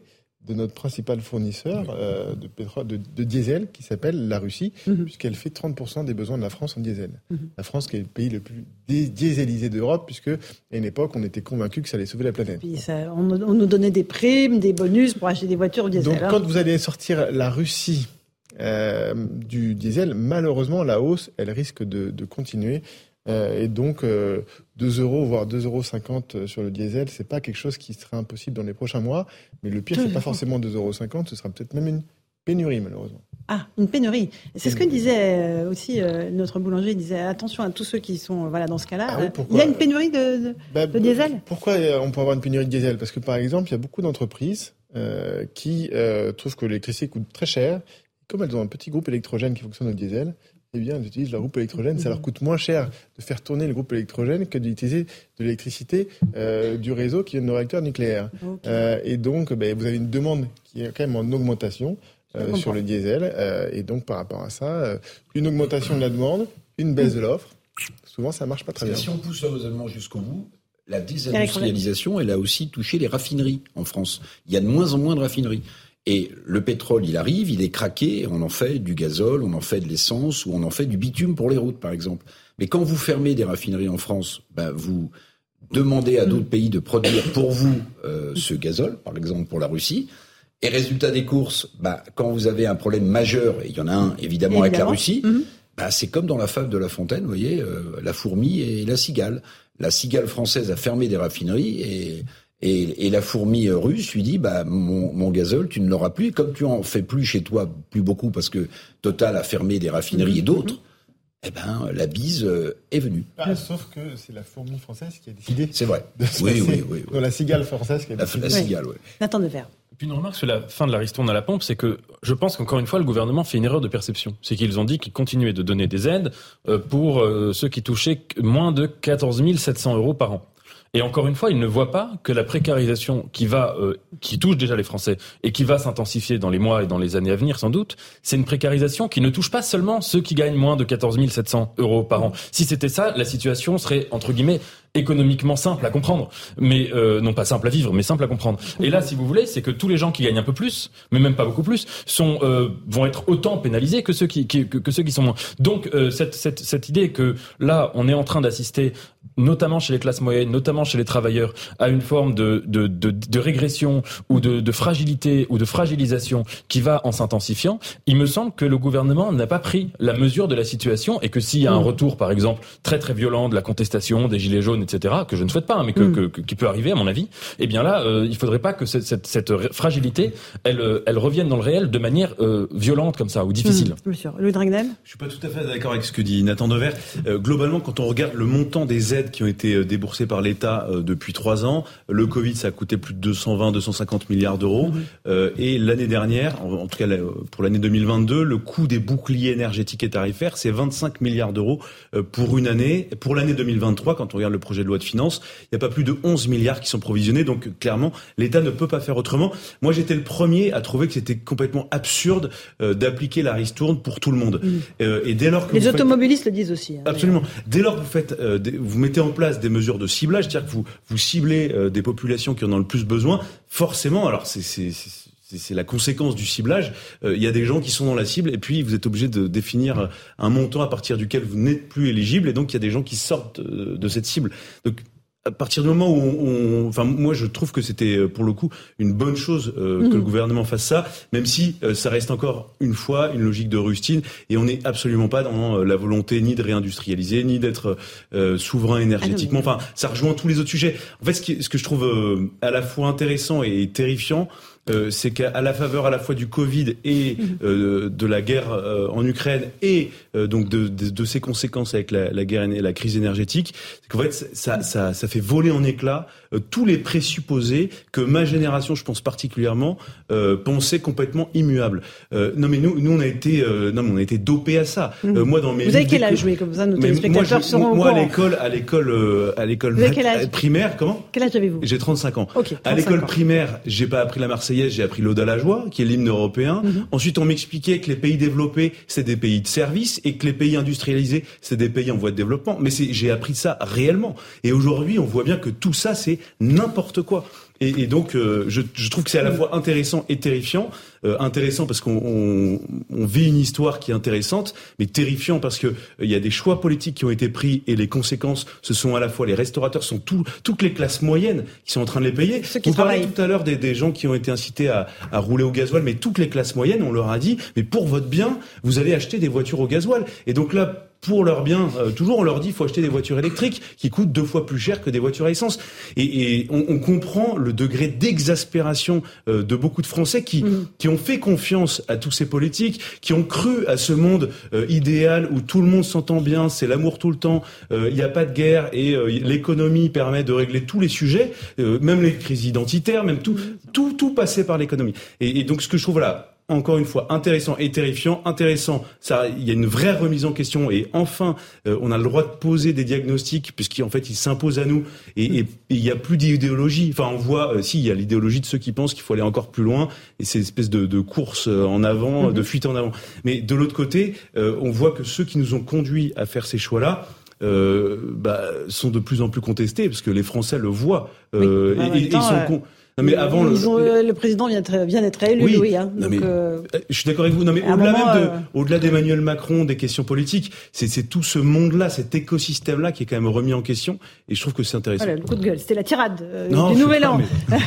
Speaker 3: de notre principal fournisseur euh, de, pétrole, de, de diesel qui s'appelle la Russie,
Speaker 1: Mhm.
Speaker 3: puisqu'elle fait 30% des besoins de la France en diesel.
Speaker 1: Mhm.
Speaker 3: La France qui est le pays le plus dé- dieselisé d'Europe, puisque à une époque, on était convaincu que ça allait sauver la planète.
Speaker 1: Puis ça- on, on nous donnait des primes, des bonus pour acheter des voitures au diesel.
Speaker 3: Donc,
Speaker 1: hein.
Speaker 3: quand vous allez sortir la Russie euh, du diesel, malheureusement, la hausse, elle risque de, de continuer. Euh, et donc, euh, 2 euros, voire 2,50 euros sur le diesel, c'est pas quelque chose qui sera impossible dans les prochains mois. Mais le pire, c'est pas forcément 2,50 euros, ce sera peut-être même une pénurie, malheureusement.
Speaker 1: Ah, une pénurie. C'est ce que disait euh, aussi euh, notre boulanger. Il disait attention à tous ceux qui sont euh, voilà dans ce cas-là.
Speaker 3: Ah oui,
Speaker 1: Euh, il y a une pénurie de, de,
Speaker 3: Bah,
Speaker 1: de diesel.
Speaker 3: Pourquoi euh, on peut avoir une pénurie de diesel? Parce que par exemple, il y a beaucoup d'entreprises euh, qui euh, trouvent que l'électricité coûte très cher. Comme elles ont un petit groupe électrogène qui fonctionne au diesel, eh bien, elles utilisent leur groupe électrogène. Ça leur coûte moins cher de faire tourner le groupe électrogène que d'utiliser de l'électricité euh, du réseau qui vient de nos réacteurs nucléaires. Euh, et donc, ben, vous avez une demande qui est quand même en augmentation euh, sur le diesel. Euh, et donc, par rapport à ça, euh, une augmentation de la demande, une baisse de l'offre. Souvent, ça marche pas très bien.
Speaker 4: Si on pousse le raisonnement jusqu'au bout, la désindustrialisation, elle a aussi touché les raffineries en France. Il y a de moins en moins de raffineries. Et le pétrole, il arrive, il est craqué, on en fait du gazole, on en fait de l'essence, ou on en fait du bitume pour les routes, par exemple. Mais quand vous fermez des raffineries en France, ben vous demandez à d'autres pays de produire pour vous euh, ce gazole, par exemple pour la Russie. Et résultat des courses, bah, quand vous avez un problème majeur, et il y en a un évidemment, avec la. Russie,
Speaker 1: Mhm.
Speaker 4: bah, c'est comme dans la fable de La Fontaine, vous voyez, euh, la fourmi et la cigale. La cigale française a fermé des raffineries et, et, et la fourmi euh, russe lui dit, bah, mon, mon gazole, tu ne l'auras plus. Et comme tu en fais plus chez toi, plus beaucoup, parce que Total a fermé des raffineries et d'autres, eh ben, la bise euh, est venue.
Speaker 3: Ah, sauf que c'est la fourmi française qui a décidé.
Speaker 4: C'est vrai.
Speaker 3: De
Speaker 4: oui, oui, oui,
Speaker 3: oui, la cigale française qui a décidé.
Speaker 4: La, la cigale, oui.
Speaker 1: Nathan Devers.
Speaker 10: Puis une remarque sur la fin de la ristourne à la pompe, c'est que je pense qu'encore une fois, le gouvernement fait une erreur de perception. C'est qu'ils ont dit qu'ils continuaient de donner des aides euh, pour ceux qui touchaient moins de 14 700 euros par an. Et encore une fois, ils ne voient pas que la précarisation qui va, euh, qui touche déjà les Français et qui va s'intensifier dans les mois et dans les années à venir, sans doute, c'est une précarisation qui ne touche pas seulement ceux qui gagnent moins de 14 700 euros par an. Si c'était ça, la situation serait entre guillemets économiquement simple à comprendre, mais euh, non pas simple à vivre, mais simple à comprendre. Et là, si vous voulez, c'est que tous les gens qui gagnent un peu plus, mais même pas beaucoup plus, sont euh, vont être autant pénalisés que ceux qui, qui que, que, ceux qui sont moins. Donc euh, cette, cette, cette idée que là, on est en train d'assister, notamment chez les classes moyennes, notamment chez les travailleurs, à une forme de de, de, de régression ou de, de fragilité ou de fragilisation qui va en s'intensifiant, il me semble que le gouvernement n'a pas pris la mesure de la situation et que s'il y a un retour, par exemple, très très violent de la contestation des gilets jaunes etc., que je ne souhaite pas, hein, mais que, mm. que, qui peut arriver à mon avis, eh bien là, euh, il faudrait pas que cette, cette, cette, fragilité, elle, euh, elle revienne dans le réel de manière euh, violente comme ça ou difficile.
Speaker 1: Mmh, monsieur Louis Dragnel?
Speaker 2: Je suis pas tout à fait d'accord avec ce que dit Nathan Dever. Euh, globalement, quand on regarde le montant des aides qui ont été déboursées par l'État depuis trois ans, le Covid, ça a coûté plus de 220-250 milliards d'euros. Mmh. et l'année dernière, en, en, tout cas pour l'année 2022, le coût des boucliers énergétiques et tarifaires, c'est 25 milliards d'euros pour une année. Pour l'année 2023, quand on regarde le projet de loi de finances. Il n'y a pas plus de 11 milliards qui sont provisionnés, donc clairement, l'État ne peut pas faire autrement. Moi, j'étais le premier à trouver que c'était complètement absurde euh, d'appliquer la ristourne pour tout le monde. Euh, et dès lors que
Speaker 1: les automobilistes le disent aussi. Hein,
Speaker 2: Absolument. Dès lors que vous faites, euh, des, vous mettez en place des mesures de ciblage, c'est-à-dire que vous vous ciblez euh, des populations qui en ont le plus besoin, forcément, alors c'est c'est la conséquence du ciblage. Euh, il y a des gens qui sont dans la cible et puis vous êtes obligé de définir un montant à partir duquel vous n'êtes plus éligible et donc il y a des gens qui sortent de, de cette cible. Donc à partir du moment où on, enfin moi je trouve que c'était euh, pour le coup une bonne chose euh, mmh. que le gouvernement fasse ça, même si euh, ça reste encore une fois une logique de rustine et on n'est absolument pas dans euh, la volonté ni de réindustrialiser ni d'être euh, souverain énergétiquement. Ah. Enfin, ça rejoint tous les autres sujets. En fait, ce, qui, ce que je trouve à la fois intéressant et terrifiant, euh, c'est qu'à la faveur à la fois du Covid et euh, de la guerre euh, en Ukraine et euh, donc de, de, de, ses conséquences avec la, la guerre et la crise énergétique, c'est qu'en fait ça, ça, ça, fait voler en éclats euh, tous les présupposés que ma génération, je pense particulièrement, pensait complètement immuables. non mais nous, nous on a été, non mais on a été dopé à ça.
Speaker 1: Mhm. moi dans mes vous avez quel âge, oui, comme ça, nos téléspectateurs moi, seront
Speaker 2: Moi à l'école, à l'école, à l'école primaire, comment
Speaker 1: Quel âge avez-vous
Speaker 2: J'ai 35 ans.
Speaker 1: Okay, 35
Speaker 2: à l'école primaire, j'ai pas appris la Marseillaise j'ai appris l'Ode à la joie, qui est l'hymne européen. Mm -hmm. Ensuite, on m'expliquait que les pays développés, c'est des pays de service et que les pays industrialisés, c'est des pays en voie de développement. Mais j'ai appris ça réellement. Et aujourd'hui, on voit bien que tout ça, c'est n'importe quoi. Et, et donc, euh, je, je, trouve que c'est à la fois intéressant et terrifiant. Euh, intéressant parce qu'on on, on vit une histoire qui est intéressante, mais terrifiant parce que il euh, y a des choix politiques qui ont été pris et les conséquences, ce sont à la fois les restaurateurs, sont tout, toutes les classes moyennes qui sont en train de les payer.
Speaker 1: Ceux qui
Speaker 2: Vous
Speaker 1: travaillent.
Speaker 2: parlez tout à l'heure des, des, gens qui ont été incités à, à, rouler au gasoil, mais toutes les classes moyennes, on leur a dit, mais pour votre bien, vous allez acheter des voitures au gasoil. Et donc là, pour leur bien, euh, toujours on leur dit faut acheter des voitures électriques qui coûtent deux fois plus cher que des voitures à essence. Et, et on, on, comprend le degré d'exaspération euh, de beaucoup de Français qui, mmh. qui ont fait confiance à tous ces politiques, qui ont cru à ce monde euh, idéal où tout le monde s'entend bien, c'est l'amour tout le temps, euh, il n'y a pas de guerre et euh, l'économie permet de régler tous les sujets, même les crises identitaires, même tout, tout, tout passait par l'économie. Et, et donc ce que je trouve là encore une fois intéressant et terrifiant. Intéressant, ça, il y a une vraie remise en question et enfin, euh, on a le droit de poser des diagnostics puisqu'en fait, ils s'imposent à nous et il n'y a plus d'idéologie. Enfin, on voit, euh, si, il y a l'idéologie de ceux qui pensent qu'il faut aller encore plus loin et c'est une espèce de, de, course euh, en avant, mm -hmm. de fuite en avant. Mais de l'autre côté, euh, on voit que ceux qui nous ont conduits à faire ces choix-là, euh, bah, sont de plus en plus contestés parce que les Français le voient euh, oui. et, et, ils sont con
Speaker 1: non, mais avant le, ont, le, le, président vient d'être élu, oui. oui hein,
Speaker 2: non, donc, mais, euh, je suis d'accord avec vous. Non, mais au-delà même de, euh... au-delà d'Emmanuel Macron, des questions politiques, c'est tout ce monde-là, cet écosystème-là qui est quand même remis en question. Et je trouve que c'est intéressant.
Speaker 1: Voilà, le coup de gueule, c'était la tirade euh, non, du Nouvel An mais...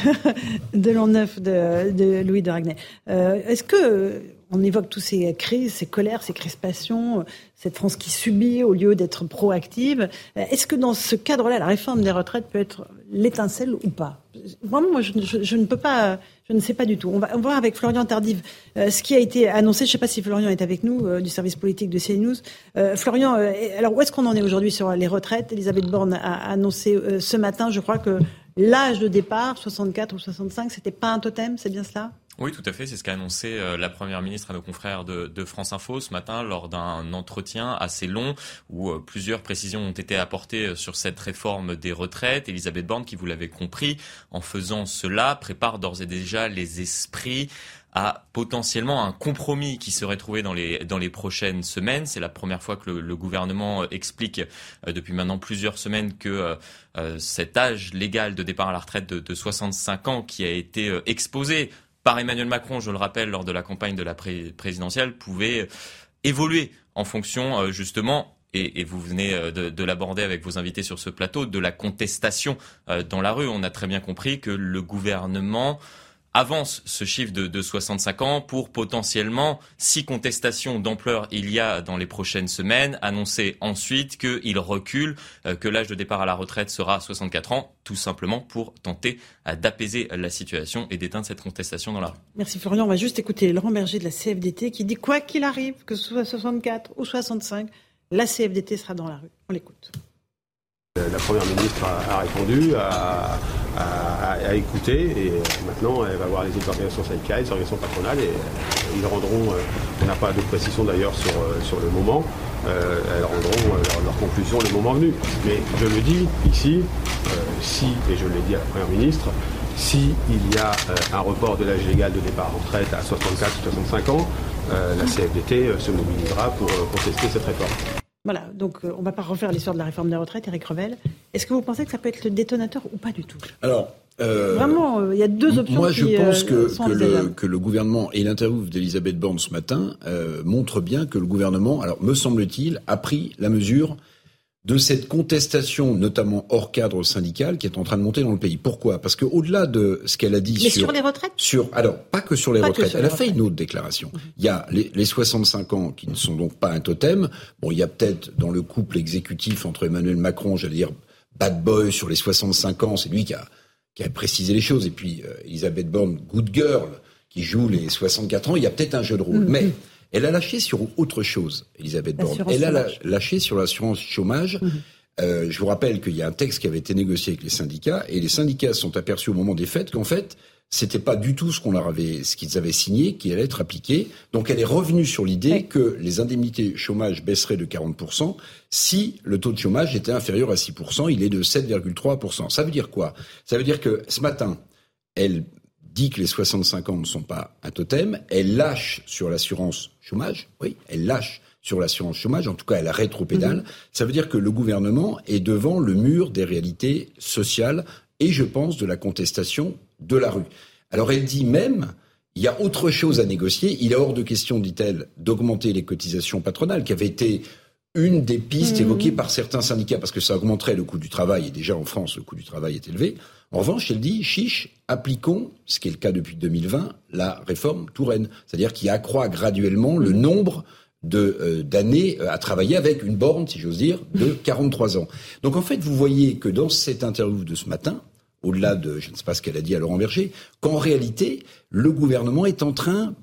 Speaker 1: de l'an neuf de, de, Louis de Ragnay. Euh, est-ce que on évoque toutes ces crises, ces colères, ces crispations, cette France qui subit au lieu d'être proactive. Est-ce que dans ce cadre-là, la réforme des retraites peut être l'étincelle ou pas? Vraiment, moi, je, ne peux pas, je ne sais pas du tout. On va, voir avec Florian Tardive euh, ce qui a été annoncé. Je ne sais pas si Florian est avec nous euh, du service politique de CNews. Euh, Florian, alors où est-ce qu'on en est aujourd'hui sur les retraites? Elisabeth Borne a annoncé ce matin, je crois que l'âge de départ, 64 ou 65, c'était pas un totem, c'est bien cela?
Speaker 5: Oui, tout à fait. C'est ce qu'a annoncé euh, la Première ministre à nos confrères de, de France Info ce matin lors d'un entretien assez long où euh, plusieurs précisions ont été apportées euh, sur cette réforme des retraites. Elisabeth Borne, qui vous l'avez compris, en faisant cela, prépare d'ores et déjà les esprits à potentiellement un compromis qui serait trouvé dans les, dans les prochaines semaines. C'est la première fois que le, gouvernement explique depuis maintenant plusieurs semaines que cet âge légal de départ à la retraite de, de 65 ans qui a été exposé par Emmanuel Macron, je le rappelle, lors de la campagne de la présidentielle, pouvait évoluer en fonction euh, justement et, vous venez euh, de, de l'aborder avec vos invités sur ce plateau, de la contestation euh, dans la rue. On a très bien compris que le gouvernement avance ce chiffre de, de 65 ans pour potentiellement, si contestation d'ampleur il y a dans les prochaines semaines, annoncer ensuite qu'il recule, euh, que l'âge de départ à la retraite sera 64 ans, tout simplement pour tenter euh, d'apaiser la situation et d'éteindre cette contestation dans la rue.
Speaker 1: Merci Florian. On va juste écouter Laurent Berger de la CFDT qui dit quoi qu'il arrive, que ce soit 64 ou 65, la CFDT sera dans la rue. On l'écoute.
Speaker 17: La Première ministre a, répondu, a, a, écouté et maintenant elle va voir les autres organisations syndicales, les organisations patronales et euh, ils rendront, euh, on n'a pas de précision d'ailleurs sur, euh, sur le moment, elles rendront leur, conclusion le moment venu. Mais je le dis ici, si, et je l'ai dit à la Première ministre, si il y a un report de l'âge légal de départ en retraite à 64 ou 65 ans, la CFDT se mobilisera pour contester cette réforme.
Speaker 1: Voilà, donc euh, on ne va pas refaire l'histoire de la réforme des retraites, Eric Revel. Est-ce que vous pensez que ça peut être le détonateur ou pas du tout?
Speaker 4: Alors,
Speaker 1: euh, Vraiment, euh, il y a deux options.
Speaker 4: Moi, je pense que, que, le, que, le, gouvernement et l'interview d'Elisabeth Borne ce matin montrent bien que le gouvernement, alors me semble-t-il, a pris la mesure de cette contestation, notamment hors cadre syndical, qui est en train de monter dans le pays. Pourquoi? Parce que au-delà de ce qu'elle a dit
Speaker 1: Mais sur, les retraites,
Speaker 4: sur alors pas que sur les retraites, elle a fait une autre déclaration. Mhm. Il y a les, les, 65 ans qui ne sont donc pas un totem. Bon, il y a peut-être dans le couple exécutif entre Emmanuel Macron, j'allais dire bad boy sur les 65 ans, c'est lui qui a qui a précisé les choses, et puis euh, Elisabeth Borne, good girl, qui joue les 64 ans. Il y a peut-être un jeu de rôle, mhm. mais elle a lâché sur autre chose, Elisabeth Borne. Elle a lâché sur l'assurance chômage. Mhm. Euh, je vous rappelle qu'il y a un texte qui avait été négocié avec les syndicats et les syndicats sont aperçus au moment des fêtes qu'en fait, c'était pas du tout ce qu'on leur avait, ce qu'ils avaient signé qui allait être appliqué. Donc elle est revenue sur l'idée que les indemnités chômage baisseraient de 40% si le taux de chômage était inférieur à 6%. Il est de 7,3%. Ça veut dire quoi? Ça veut dire que ce matin, elle dit que les 65 ans ne sont pas un totem, elle lâche sur l'assurance chômage, oui, elle lâche sur l'assurance chômage, en tout cas elle rétro-pédale, mhm. ça veut dire que le gouvernement est devant le mur des réalités sociales et je pense de la contestation de la rue. Alors elle dit même, il y a autre chose à négocier, il est hors de question, dit-elle, d'augmenter les cotisations patronales qui avaient été une des pistes mhm. évoquées par certains syndicats, parce que ça augmenterait le coût du travail, et déjà en France, le coût du travail est élevé. En revanche, elle dit, chiche, appliquons, ce qui est le cas depuis 2020, la réforme Touraine, c'est-à-dire qui accroît graduellement le nombre de euh, d'années euh, à travailler avec une borne, si j'ose dire, de 43 ans. Donc en fait, vous voyez que dans cette interview de ce matin, au-delà de, je ne sais pas ce qu'elle a dit à Laurent Berger, qu'en réalité, le gouvernement est en train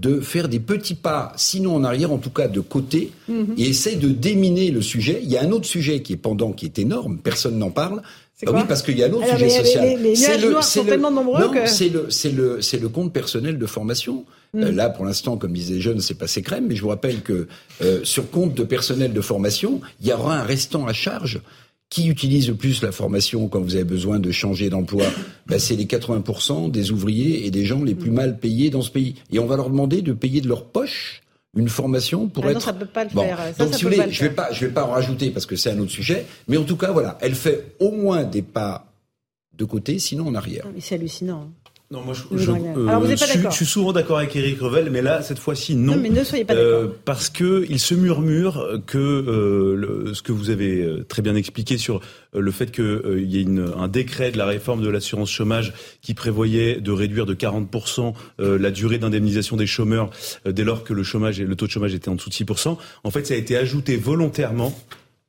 Speaker 4: de faire des petits pas, sinon en arrière, en tout cas de côté, mhm. et essaie de déminer le sujet. Il y a un autre sujet qui est pendant, qui est énorme, personne n'en parle. Ah oui, parce qu'il y a un autre sujet social.
Speaker 1: Les, les, le, sont tellement nombreux que...
Speaker 4: C'est le, c'est le, c'est le compte personnel de formation. Mhm. Euh, là, pour l'instant, comme disait Jeune, c'est passé crème, mais je vous rappelle que euh, sur compte de personnel de formation, il y aura un restant à charge qui utilise le plus la formation quand vous avez besoin de changer d'emploi? Ben, C'est les 80% des ouvriers et des gens les plus mal payés dans ce pays. Et on va leur demander de payer de leur poche une formation pour
Speaker 1: ah
Speaker 4: être.
Speaker 1: Non, ça peut pas le faire.
Speaker 4: Donc, si vous voulez, je vais pas, je vais pas en rajouter parce que c'est un autre sujet. Mais en tout cas, voilà, elle fait au moins des pas de côté, sinon en arrière.
Speaker 1: C'est hallucinant.
Speaker 2: Non, moi, je, je, euh, je, suis souvent d'accord avec Eric Revel, mais là, cette fois-ci, non.
Speaker 1: Non, mais ne soyez pas d'accord. Euh,
Speaker 2: parce que il se murmure que euh, le, ce que vous avez euh, très bien expliqué sur euh, le fait qu'il euh, y ait une, un décret de la réforme de l'assurance chômage qui prévoyait de réduire de 40% la durée d'indemnisation des chômeurs dès lors que le chômage et le taux de chômage était en dessous de 6%. En fait, ça a été ajouté volontairement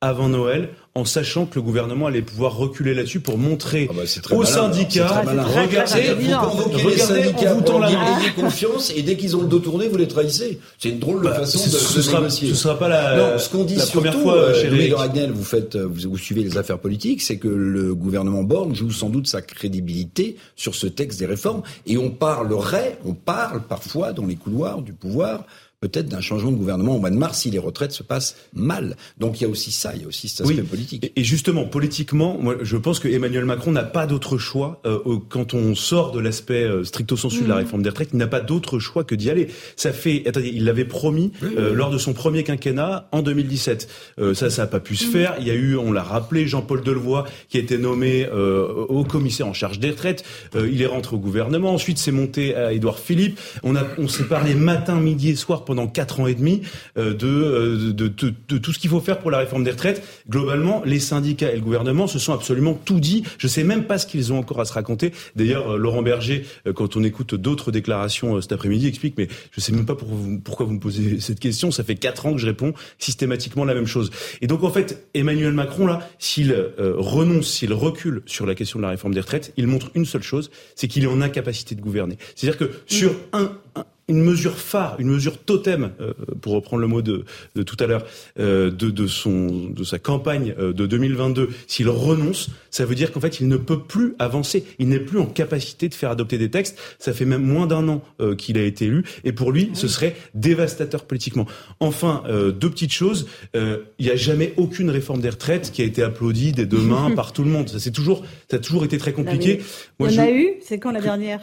Speaker 2: avant Noël en sachant que le gouvernement allait pouvoir reculer là-dessus pour montrer
Speaker 4: Ah bah,
Speaker 2: aux
Speaker 4: malin,
Speaker 2: syndicats, regardez,
Speaker 4: vous convoquez les syndicats
Speaker 2: en vous la main.
Speaker 4: ayez confiance et dès qu'ils ont le dos tourné, vous les trahissez. C'est une drôle de
Speaker 2: Bah,
Speaker 4: façon
Speaker 2: ce-
Speaker 4: de,
Speaker 2: ce
Speaker 4: de
Speaker 2: sera-
Speaker 4: négocier.
Speaker 2: ce sera pas la-
Speaker 4: non, ce qu'on dit
Speaker 2: la
Speaker 4: surtout,
Speaker 2: première fois,
Speaker 4: euh,
Speaker 2: chez
Speaker 4: Louis Ragnel, vous faites, euh, vous, vous suivez les affaires politiques, c'est que le gouvernement Borne joue sans doute sa crédibilité sur ce texte des réformes et on parlerait, on parle parfois dans les couloirs du pouvoir peut-être d'un changement de gouvernement au mois de mars si les retraites se passent mal. Donc il y a aussi ça, il y a aussi cet aspect politique.
Speaker 2: Et- justement, politiquement, moi, je pense que Emmanuel Macron n'a pas d'autre choix euh, quand on sort de l'aspect euh, stricto sensu de la
Speaker 4: Mhm.
Speaker 2: réforme des retraites. Il n'a pas d'autre choix que d'y aller. Ça fait, attendez, il l'avait promis euh, lors de son premier quinquennat en 2017. Euh, ça, ça n'a pas pu se faire. Il y a eu, on l'a rappelé, Jean-Paul Delevoye qui a été nommé euh, au commissaire en charge des retraites. Euh, il est rentré au gouvernement. Ensuite, c'est monté à Édouard Philippe. On a, on s'est parlé matin, midi et soir pendant quatre ans et demi euh, de, euh, de, de, de tout ce qu'il faut faire pour la réforme des retraites. Globalement, les syndicats et le gouvernement se sont absolument tout dit. Je sais même pas ce qu'ils ont encore à se raconter. D'ailleurs, euh, Laurent Berger, quand on écoute d'autres déclarations cet après-midi, explique, mais je sais même pas pour vous- pourquoi vous me posez cette question. Ça fait quatre ans que je réponds systématiquement la même chose. Et donc, en fait, Emmanuel Macron, là, s'il euh, renonce, s'il recule sur la question de la réforme des retraites, il montre une seule chose, c'est qu'il est en incapacité de gouverner. C'est-à-dire que sur un, un- une mesure phare, une mesure totem, euh, pour reprendre le mot de, de tout à l'heure, euh, de, de son de sa campagne euh, de 2022, s'il renonce, ça veut dire qu'en fait il ne peut plus avancer. Il n'est plus en capacité de faire adopter des textes. Ça fait même moins d'un an euh, qu'il a été élu, et pour lui, ce serait dévastateur politiquement. Enfin, euh, deux petites choses. Euh, Il n'y a jamais aucune réforme des retraites qui a été applaudie des deux mains par tout le monde. Ça c'est toujours, ça a toujours été très compliqué.
Speaker 1: Il y en
Speaker 2: je-
Speaker 1: a eu, c'est quand la dernière?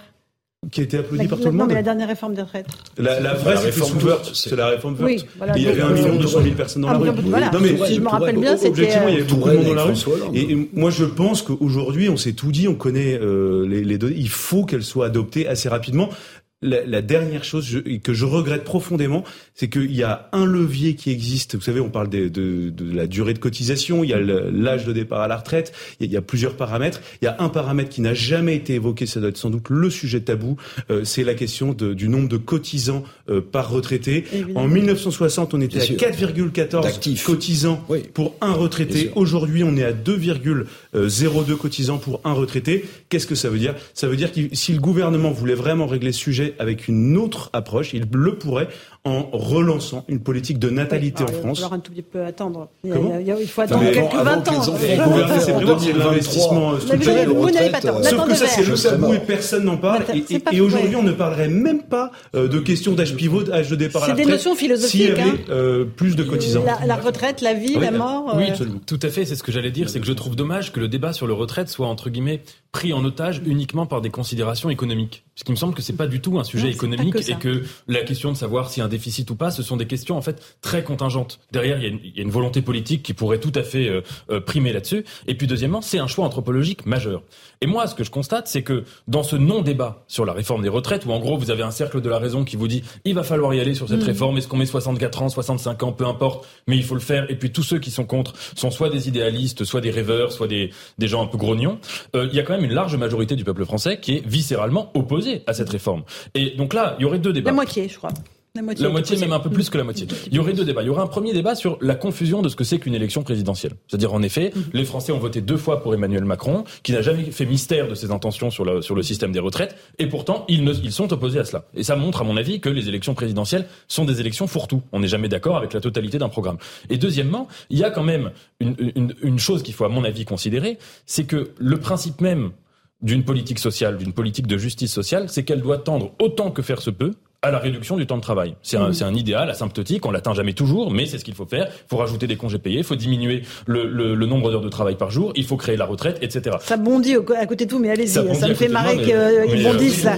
Speaker 2: Qui a été applaudie
Speaker 1: La-
Speaker 2: par tout le
Speaker 1: Non,
Speaker 2: monde.
Speaker 1: mais la dernière réforme des retraites.
Speaker 2: La, la vraie,
Speaker 4: c'est-
Speaker 2: C'est la réforme
Speaker 1: Oui,
Speaker 2: Woerth.
Speaker 1: voilà,
Speaker 2: il y avait
Speaker 1: donc,
Speaker 2: un million
Speaker 1: euh,
Speaker 2: deux cent mille personnes dans
Speaker 1: Ah,
Speaker 2: la rue.
Speaker 1: voilà,
Speaker 2: non mais
Speaker 1: si je me rappelle bien, c'était,
Speaker 2: objectivement, il y avait beaucoup de monde dans la rue. et moi, je pense qu'aujourd'hui, on s'est tout dit, on connaît euh, les, les données. Il faut qu'elles soient adoptées assez rapidement. La, la dernière chose je- que je regrette profondément, c'est qu'il y a un levier qui existe. Vous savez, on parle des- de, de la durée de cotisation, il y a l'âge de départ à la retraite, il y a, il y a plusieurs paramètres. Il y a un paramètre qui n'a jamais été évoqué, ça doit être sans doute le sujet tabou, euh, c'est la question de- du nombre de cotisants euh, par retraité.
Speaker 1: Évidemment.
Speaker 2: En 1960, on était à
Speaker 4: sûr.
Speaker 2: 4,14
Speaker 4: D'actifs.
Speaker 2: cotisants
Speaker 4: Oui.
Speaker 2: pour un retraité. Aujourd'hui, on est à 2,02 cotisants pour un retraité. Qu'est-ce que ça veut dire? Ça veut dire que si le gouvernement voulait vraiment régler ce sujet avec une autre approche, il le pourrait en relançant une politique de natalité
Speaker 1: Alors,
Speaker 2: en
Speaker 1: Il va
Speaker 2: France.
Speaker 1: falloir un tout petit peu attendre. Il,
Speaker 2: Comment
Speaker 1: faut attendre
Speaker 4: mais
Speaker 1: quelques
Speaker 4: avant
Speaker 1: 20
Speaker 4: que les
Speaker 1: ans.
Speaker 4: enfants
Speaker 2: Et
Speaker 4: Ouais,
Speaker 2: gouverner, c'est
Speaker 4: en
Speaker 2: prévoir, c'est
Speaker 4: 2023.
Speaker 2: l'investissement
Speaker 1: Mais
Speaker 2: structurel.
Speaker 1: vous n'avez pas tort.
Speaker 4: retraite,
Speaker 2: Sauf que ça, c'est le et personne n'en parle. Et,
Speaker 1: c'est
Speaker 2: aujourd'hui, on ne parlerait même pas euh, de questions d'âge pivot, d'âge de départ à
Speaker 1: C'est
Speaker 2: la
Speaker 1: des
Speaker 2: retraite.
Speaker 1: notions philosophiques,
Speaker 2: S'il y avait
Speaker 1: hein.
Speaker 2: euh, plus de cotisants.
Speaker 1: La, la retraite, la vie, la mort.
Speaker 10: Oui,
Speaker 1: euh,
Speaker 10: absolument. Tout à fait. C'est ce que j'allais dire. C'est que je trouve dommage que le débat sur le retraite soit entre guillemets pris en otage uniquement par des considérations économiques. Parce qu'il me semble que c'est pas du tout un sujet
Speaker 1: c'est
Speaker 10: économique et que la question de savoir a un déficit ou pas, ce sont des questions en fait très contingentes. Derrière, il y a une, il y a une volonté politique qui pourrait tout à fait euh, euh, primer là-dessus. Et puis deuxièmement, c'est un choix anthropologique majeur. Et moi, ce que je constate, c'est que dans ce non-débat sur la réforme des retraites, où en gros vous avez un cercle de la raison qui vous dit il va falloir y aller sur cette
Speaker 1: Mm.
Speaker 10: réforme, est-ce qu'on met 64 ans, 65 ans, peu importe, mais il faut le faire. Et puis tous ceux qui sont contre sont soit des idéalistes, soit des rêveurs, soit des, des gens un peu grognons. Euh, il y a quand même une large majorité du peuple français qui est viscéralement opposée à cette réforme. Et donc là, il y aurait deux débats.
Speaker 1: La moitié, je crois. La moitié,
Speaker 10: La moitié, même un peu plus que la moitié. Il y aurait deux débats. Il y aurait un premier débat sur la confusion de ce que c'est qu'une élection présidentielle. C'est-à-dire, en effet,
Speaker 1: Mhm.
Speaker 10: les Français ont voté deux fois pour Emmanuel Macron, qui n'a jamais fait mystère de ses intentions sur le, sur le système des retraites, et pourtant, ils, ne, ils sont opposés à cela. Et ça montre, à mon avis, que les élections présidentielles sont des élections fourre-tout. On n'est jamais d'accord avec la totalité d'un programme. Et deuxièmement, il y a quand même une, une, une chose qu'il faut, à mon avis, considérer, c'est que le principe même d'une politique sociale, d'une politique de justice sociale, c'est qu'elle doit tendre autant que faire se peut à la réduction du temps de travail. C'est un, c'est un idéal asymptotique, on l'atteint jamais toujours, mais c'est ce qu'il faut faire. Il faut rajouter des congés payés, il faut diminuer le, le- le nombre d'heures de travail par jour, il faut créer la retraite, etc.
Speaker 1: Ça bondit au- à côté de tout, mais allez-y,
Speaker 10: Ça
Speaker 1: me fait marrer qu'ils
Speaker 10: euh,
Speaker 1: bondissent là.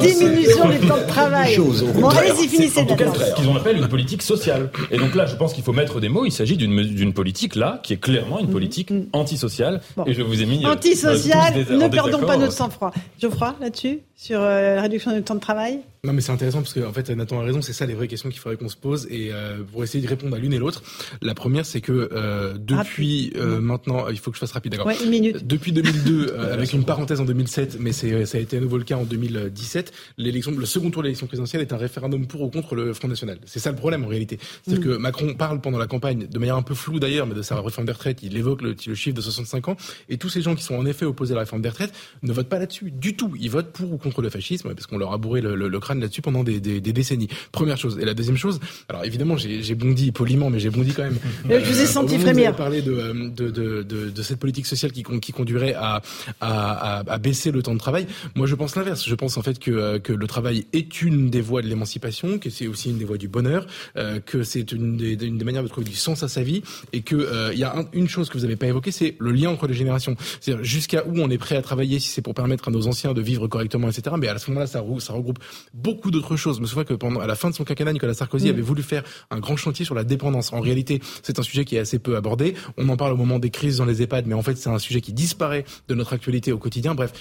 Speaker 1: Diminution du temps de travail. Bon, allez-y, finissez
Speaker 10: En tout cas, ce qu'ils appelle une politique sociale. Et donc là, je pense qu'il faut mettre des mots. Il s'agit d'une d'une politique là qui est clairement une politique antisociale.
Speaker 1: Bon.
Speaker 10: Et je vous ai mis euh,
Speaker 1: Antisocial,
Speaker 10: tous des- en
Speaker 1: ne perdons pas notre sang-froid. Geoffroy, là-dessus, sur euh, la réduction du temps de travail? Bye.
Speaker 6: Non, mais c'est intéressant parce que en fait, Nathan a raison. C'est ça les vraies questions qu'il faudrait qu'on se pose et euh, pour essayer de répondre à l'une et l'autre. La première, c'est que euh, depuis euh, maintenant, il faut que je fasse rapide, d'accord
Speaker 1: Ouais, une minute.
Speaker 6: Depuis 2002, euh, avec une parenthèse en 2007, mais c'est ça a été à nouveau le cas en 2017. L'élection, le second tour de l'élection présidentielle est un référendum pour ou contre le Front National. C'est ça le problème en réalité. C'est-à-dire
Speaker 1: Mm.
Speaker 6: que Macron parle pendant la campagne de manière un peu floue d'ailleurs, mais de sa réforme des retraites. Il évoque le, le chiffre de 65 ans et tous ces gens qui sont en effet opposés à la réforme des retraites ne votent pas là-dessus du tout. Ils votent pour ou contre le fascisme parce qu'on leur a bourré le, le- le crâne là-dessus pendant des, des- des décennies. Première chose. Et la deuxième chose, alors évidemment j'ai bondi poliment, mais j'ai bondi quand même.
Speaker 1: Euh, je vous ai
Speaker 6: au
Speaker 1: senti frémir.
Speaker 6: parlé de, euh, de, de, de, de cette politique sociale qui, qui conduirait à, à, à, à baisser le temps de travail. Moi, je pense l'inverse. Je pense en fait que, euh, que le travail est une des voies de l'émancipation, que c'est aussi une des voies du bonheur, euh, que c'est une des, une des manières de trouver du sens à sa vie, et que euh, il y a un- une chose que vous n'avez pas évoquée, c'est le lien entre les générations. C'est-à-dire jusqu'à où on est prêt à travailler si c'est pour permettre à nos anciens de vivre correctement, etc. Mais à ce moment-là, ça, ça regroupe beaucoup d'autres choses. Je me souviens que pendant à la fin de son quinquennat, Nicolas Sarkozy
Speaker 1: Mm.
Speaker 6: avait voulu faire un grand chantier sur la dépendance. En réalité, c'est un sujet qui est assez peu abordé. On en parle au moment des crises dans les EHPAD, mais en fait, c'est un sujet qui disparaît de notre actualité au quotidien. Bref,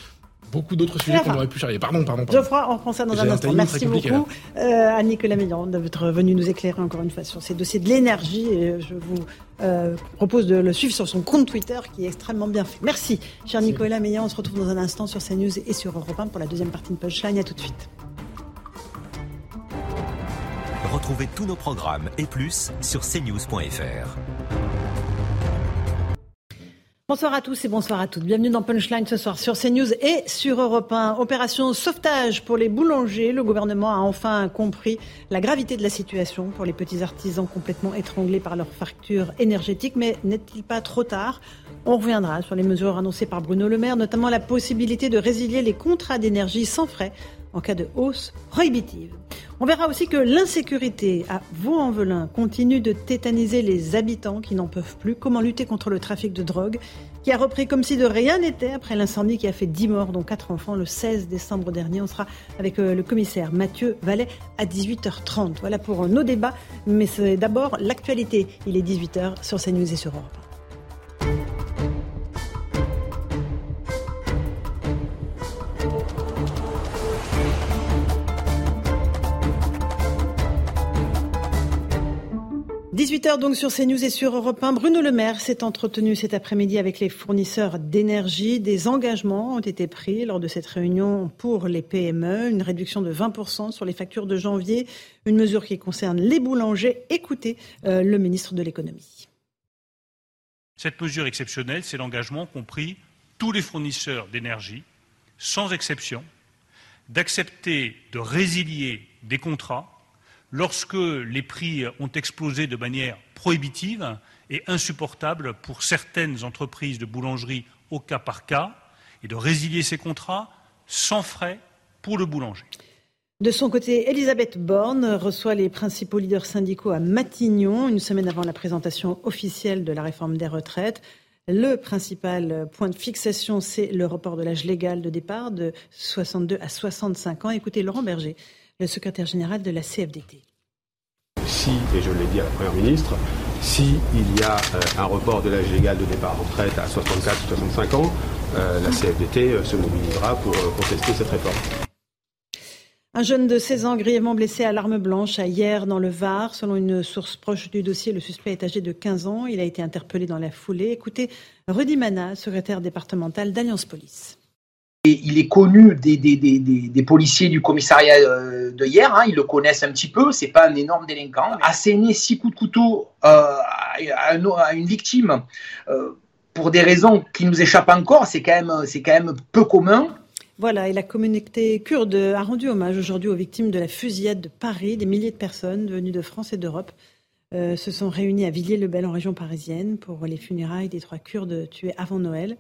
Speaker 6: beaucoup d'autres sujets qu'on aurait pu charrier. Pardon, pardon, pardon.
Speaker 1: Geoffroy, on reprend ça dans un instant. Merci beaucoup euh, à Nicolas Meillan d'être venu nous éclairer encore une fois sur ces dossiers de l'énergie. Et je vous euh, propose de le suivre sur son compte Twitter qui est extrêmement bien fait. Merci, cher Nicolas Meillan. On se retrouve dans un instant sur CNews et sur Europe 1 pour la deuxième partie de Punchline. À tout de suite.
Speaker 19: Retrouvez tous nos programmes et plus sur cnews.fr.
Speaker 1: Bonsoir à tous et bonsoir à toutes. Bienvenue dans Punchline ce soir sur CNews et sur Europe 1. Opération sauvetage pour les boulangers. Le gouvernement a enfin compris la gravité de la situation pour les petits artisans complètement étranglés par leurs factures énergétiques. Mais n'est-il pas trop tard? On reviendra sur les mesures annoncées par Bruno Le Maire, notamment la possibilité de résilier les contrats d'énergie sans frais en cas de hausse prohibitive. On verra aussi que l'insécurité à Vaux-en-Velin continue de tétaniser les habitants qui n'en peuvent plus. Comment lutter contre le trafic de drogue qui a repris comme si de rien n'était après l'incendie qui a fait 10 morts, dont 4 enfants, le 16 décembre dernier. On sera avec euh, le commissaire Mathieu Vallet à 18h30. Voilà pour euh, nos débats, mais c'est d'abord l'actualité. Il est 18h sur CNews et sur Europe 18h donc sur CNews et sur Europe 1. Bruno Le Maire s'est entretenu cet après-midi avec les fournisseurs d'énergie. Des engagements ont été pris lors de cette réunion pour les PME. Une réduction de 20% sur les factures de janvier. Une mesure qui concerne les boulangers. Écoutez euh, le ministre de l'économie.
Speaker 8: Cette mesure exceptionnelle, c'est l'engagement qu'ont pris tous les fournisseurs d'énergie, sans exception, d'accepter de résilier des contrats lorsque les prix ont explosé de manière prohibitive et insupportable pour certaines entreprises de boulangerie au cas par cas, et de résilier ces contrats sans frais pour le boulanger.
Speaker 1: De son côté, Elisabeth Borne reçoit les principaux leaders syndicaux à Matignon, une semaine avant la présentation officielle de la réforme des retraites. Le principal point de fixation, c'est le report de l'âge légal de départ de 62 à 65 ans. Écoutez Laurent Berger, le secrétaire général de la CFDT.
Speaker 17: Si, et je l'ai dit à la Première ministre, si il y a euh, un report de l'âge légal de départ en retraite à 64 ou 65 ans, euh, la CFDT euh, se mobilisera pour contester cette réforme.
Speaker 1: Un jeune de 16 ans grièvement blessé à l'arme blanche à hier dans le Var. Selon une source proche du dossier, le suspect est âgé de 15 ans. Il a été interpellé dans la foulée. Écoutez Rudy Mana, secrétaire départemental d'Alliance Police.
Speaker 20: Il est connu des, policiers du commissariat euh, de hier, hein, ils le connaissent un petit peu, c'est pas un énorme délinquant. Asséner six coups de couteau euh, à, un- à une victime euh, pour des raisons qui nous échappent encore, c'est quand, même- c'est quand même peu commun.
Speaker 1: Voilà, et la communauté kurde a rendu hommage aujourd'hui aux victimes de la fusillade de Paris. Des milliers de personnes venues de France et d'Europe se sont réunies à Villiers-le-Bel en région parisienne pour les funérailles des trois Kurdes tués avant Noël.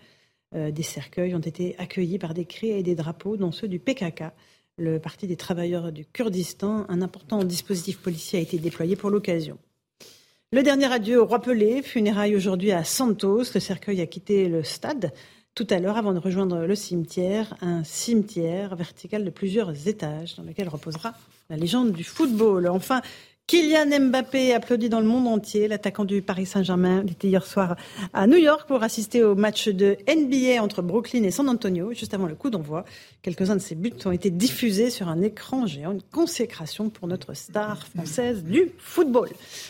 Speaker 1: Euh, des cercueils ont été accueillis par des cris et des drapeaux, dont ceux du PKK, le Parti des travailleurs du Kurdistan. Un important dispositif policier a été déployé pour l'occasion. Le dernier adieu au roi Pelé, funérailles aujourd'hui à Santos. Le cercueil a quitté le stade tout à l'heure avant de rejoindre le cimetière, un cimetière vertical de plusieurs étages dans lequel reposera la légende du football. Enfin, Kylian Mbappé applaudi dans le monde entier. L'attaquant du Paris Saint-Germain était hier soir à New York pour assister au match de NBA entre Brooklyn et San Antonio, juste avant le coup d'envoi. Quelques-uns de ses buts ont été diffusés sur un écran géant, une consécration pour notre star française du football.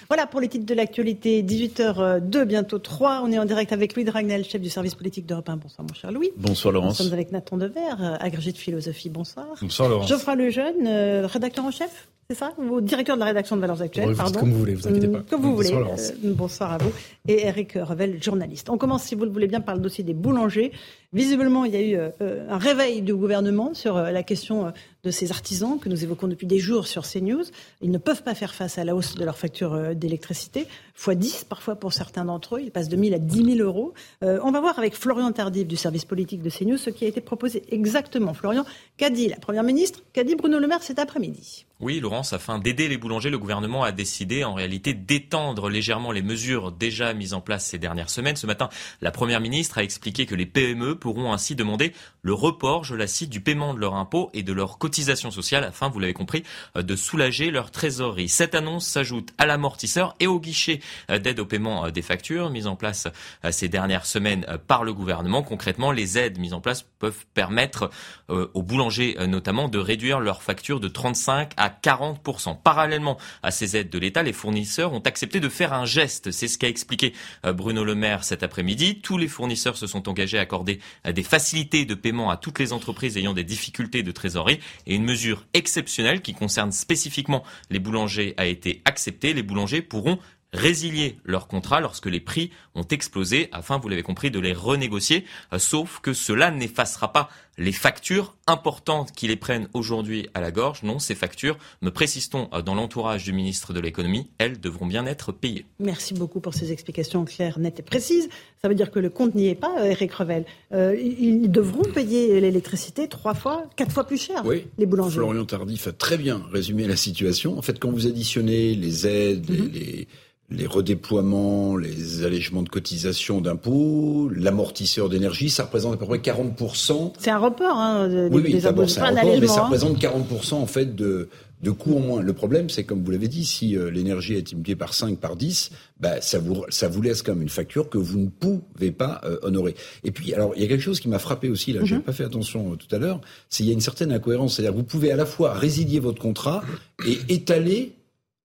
Speaker 1: Voilà pour les titres de l'actualité. 18h02, bientôt 3. On est en direct avec Louis Dragnel, chef du service politique d'Europe 1. Bonsoir mon cher Louis.
Speaker 2: Bonsoir Laurence.
Speaker 1: Nous sommes avec Nathan Dever, agrégé de philosophie. Bonsoir.
Speaker 2: Bonsoir Laurence.
Speaker 1: Geoffroy Lejeune, euh, rédacteur en chef c'est ça directeur de la rédaction de Valeurs Actuelles, pardon.
Speaker 6: Comme vous voulez, vous inquiétez pas.
Speaker 1: Mm, comme vous voulez. Euh, bonsoir à vous. Et Eric Revel, journaliste. On commence, si vous le voulez bien, par le dossier des boulangers. Visiblement, il y a eu euh, un réveil du gouvernement sur euh, la question de ces artisans que nous évoquons depuis des jours sur CNews. Ils ne peuvent pas faire face à la hausse de leur facture d'électricité, fois 10 parfois pour certains d'entre eux. Ils passent de 1000 à 10 000 euros. on va voir avec Florian Tardif du service politique de CNews ce qui a été proposé exactement. Florian, qu'a dit la Première ministre? Qu'a dit Bruno Le Maire cet après-midi?
Speaker 5: Oui, Laurence, afin d'aider les boulangers, le gouvernement a décidé en réalité d'étendre légèrement les mesures déjà mises en place ces dernières semaines. Ce matin, la Première ministre a expliqué que les PME pourront ainsi demander le report, je la cite, du paiement de leur impôt et de leur cotisation sociale afin, vous l'avez compris, euh, de soulager leur trésorerie. Cette annonce s'ajoute à l'amortisseur et au guichet euh, d'aide au paiement euh, des factures mises en place ces dernières semaines par le gouvernement. Concrètement, les aides mises en place peuvent permettre aux boulangers notamment de réduire leurs factures de 35 à 40%. Parallèlement à ces aides de l'État, les fournisseurs ont accepté de faire un geste. C'est ce qu'a expliqué Bruno Le Maire cet après-midi. Tous les fournisseurs se sont engagés à accorder des facilités de paiement à toutes les entreprises ayant des difficultés de trésorerie et une mesure exceptionnelle qui concerne spécifiquement les boulangers a été acceptée. Les boulangers pourront résilier leur contrat lorsque les prix ont explosé afin, vous l'avez compris, de les renégocier, euh, sauf que cela n'effacera pas les factures importantes qui les prennent aujourd'hui à la gorge. Non, ces factures, me précisons euh, dans l'entourage du ministre de l'économie, elles devront bien être payées.
Speaker 1: Merci beaucoup pour ces explications claires, nettes et précises. Ça veut dire que le compte n'y est pas, Eric euh, Revel. ils devront payer l'électricité trois fois, quatre fois plus cher,
Speaker 4: oui.
Speaker 1: les boulangers.
Speaker 4: Florian Tardif a très bien résumé la situation. En fait, quand vous additionnez les aides, et mhm. les les redéploiements, les allègements de cotisations d'impôts, l'amortisseur d'énergie, ça représente à peu près 40%.
Speaker 1: C'est un report, hein,
Speaker 4: oui, oui, c'est un report, mais ça hein. représente 40% en fait de, de coûts en moins. Le problème, c'est comme vous l'avez dit, si euh, l'énergie est multipliée par 5, par 10, bah, ça, vous, ça vous laisse comme une facture que vous ne pouvez pas euh, honorer. Et puis, alors, il y a quelque chose qui m'a frappé aussi, là, je j'ai pas fait attention euh, tout à l'heure, c'est qu'il y a une certaine incohérence. C'est-à-dire vous pouvez à la fois résilier votre contrat et étaler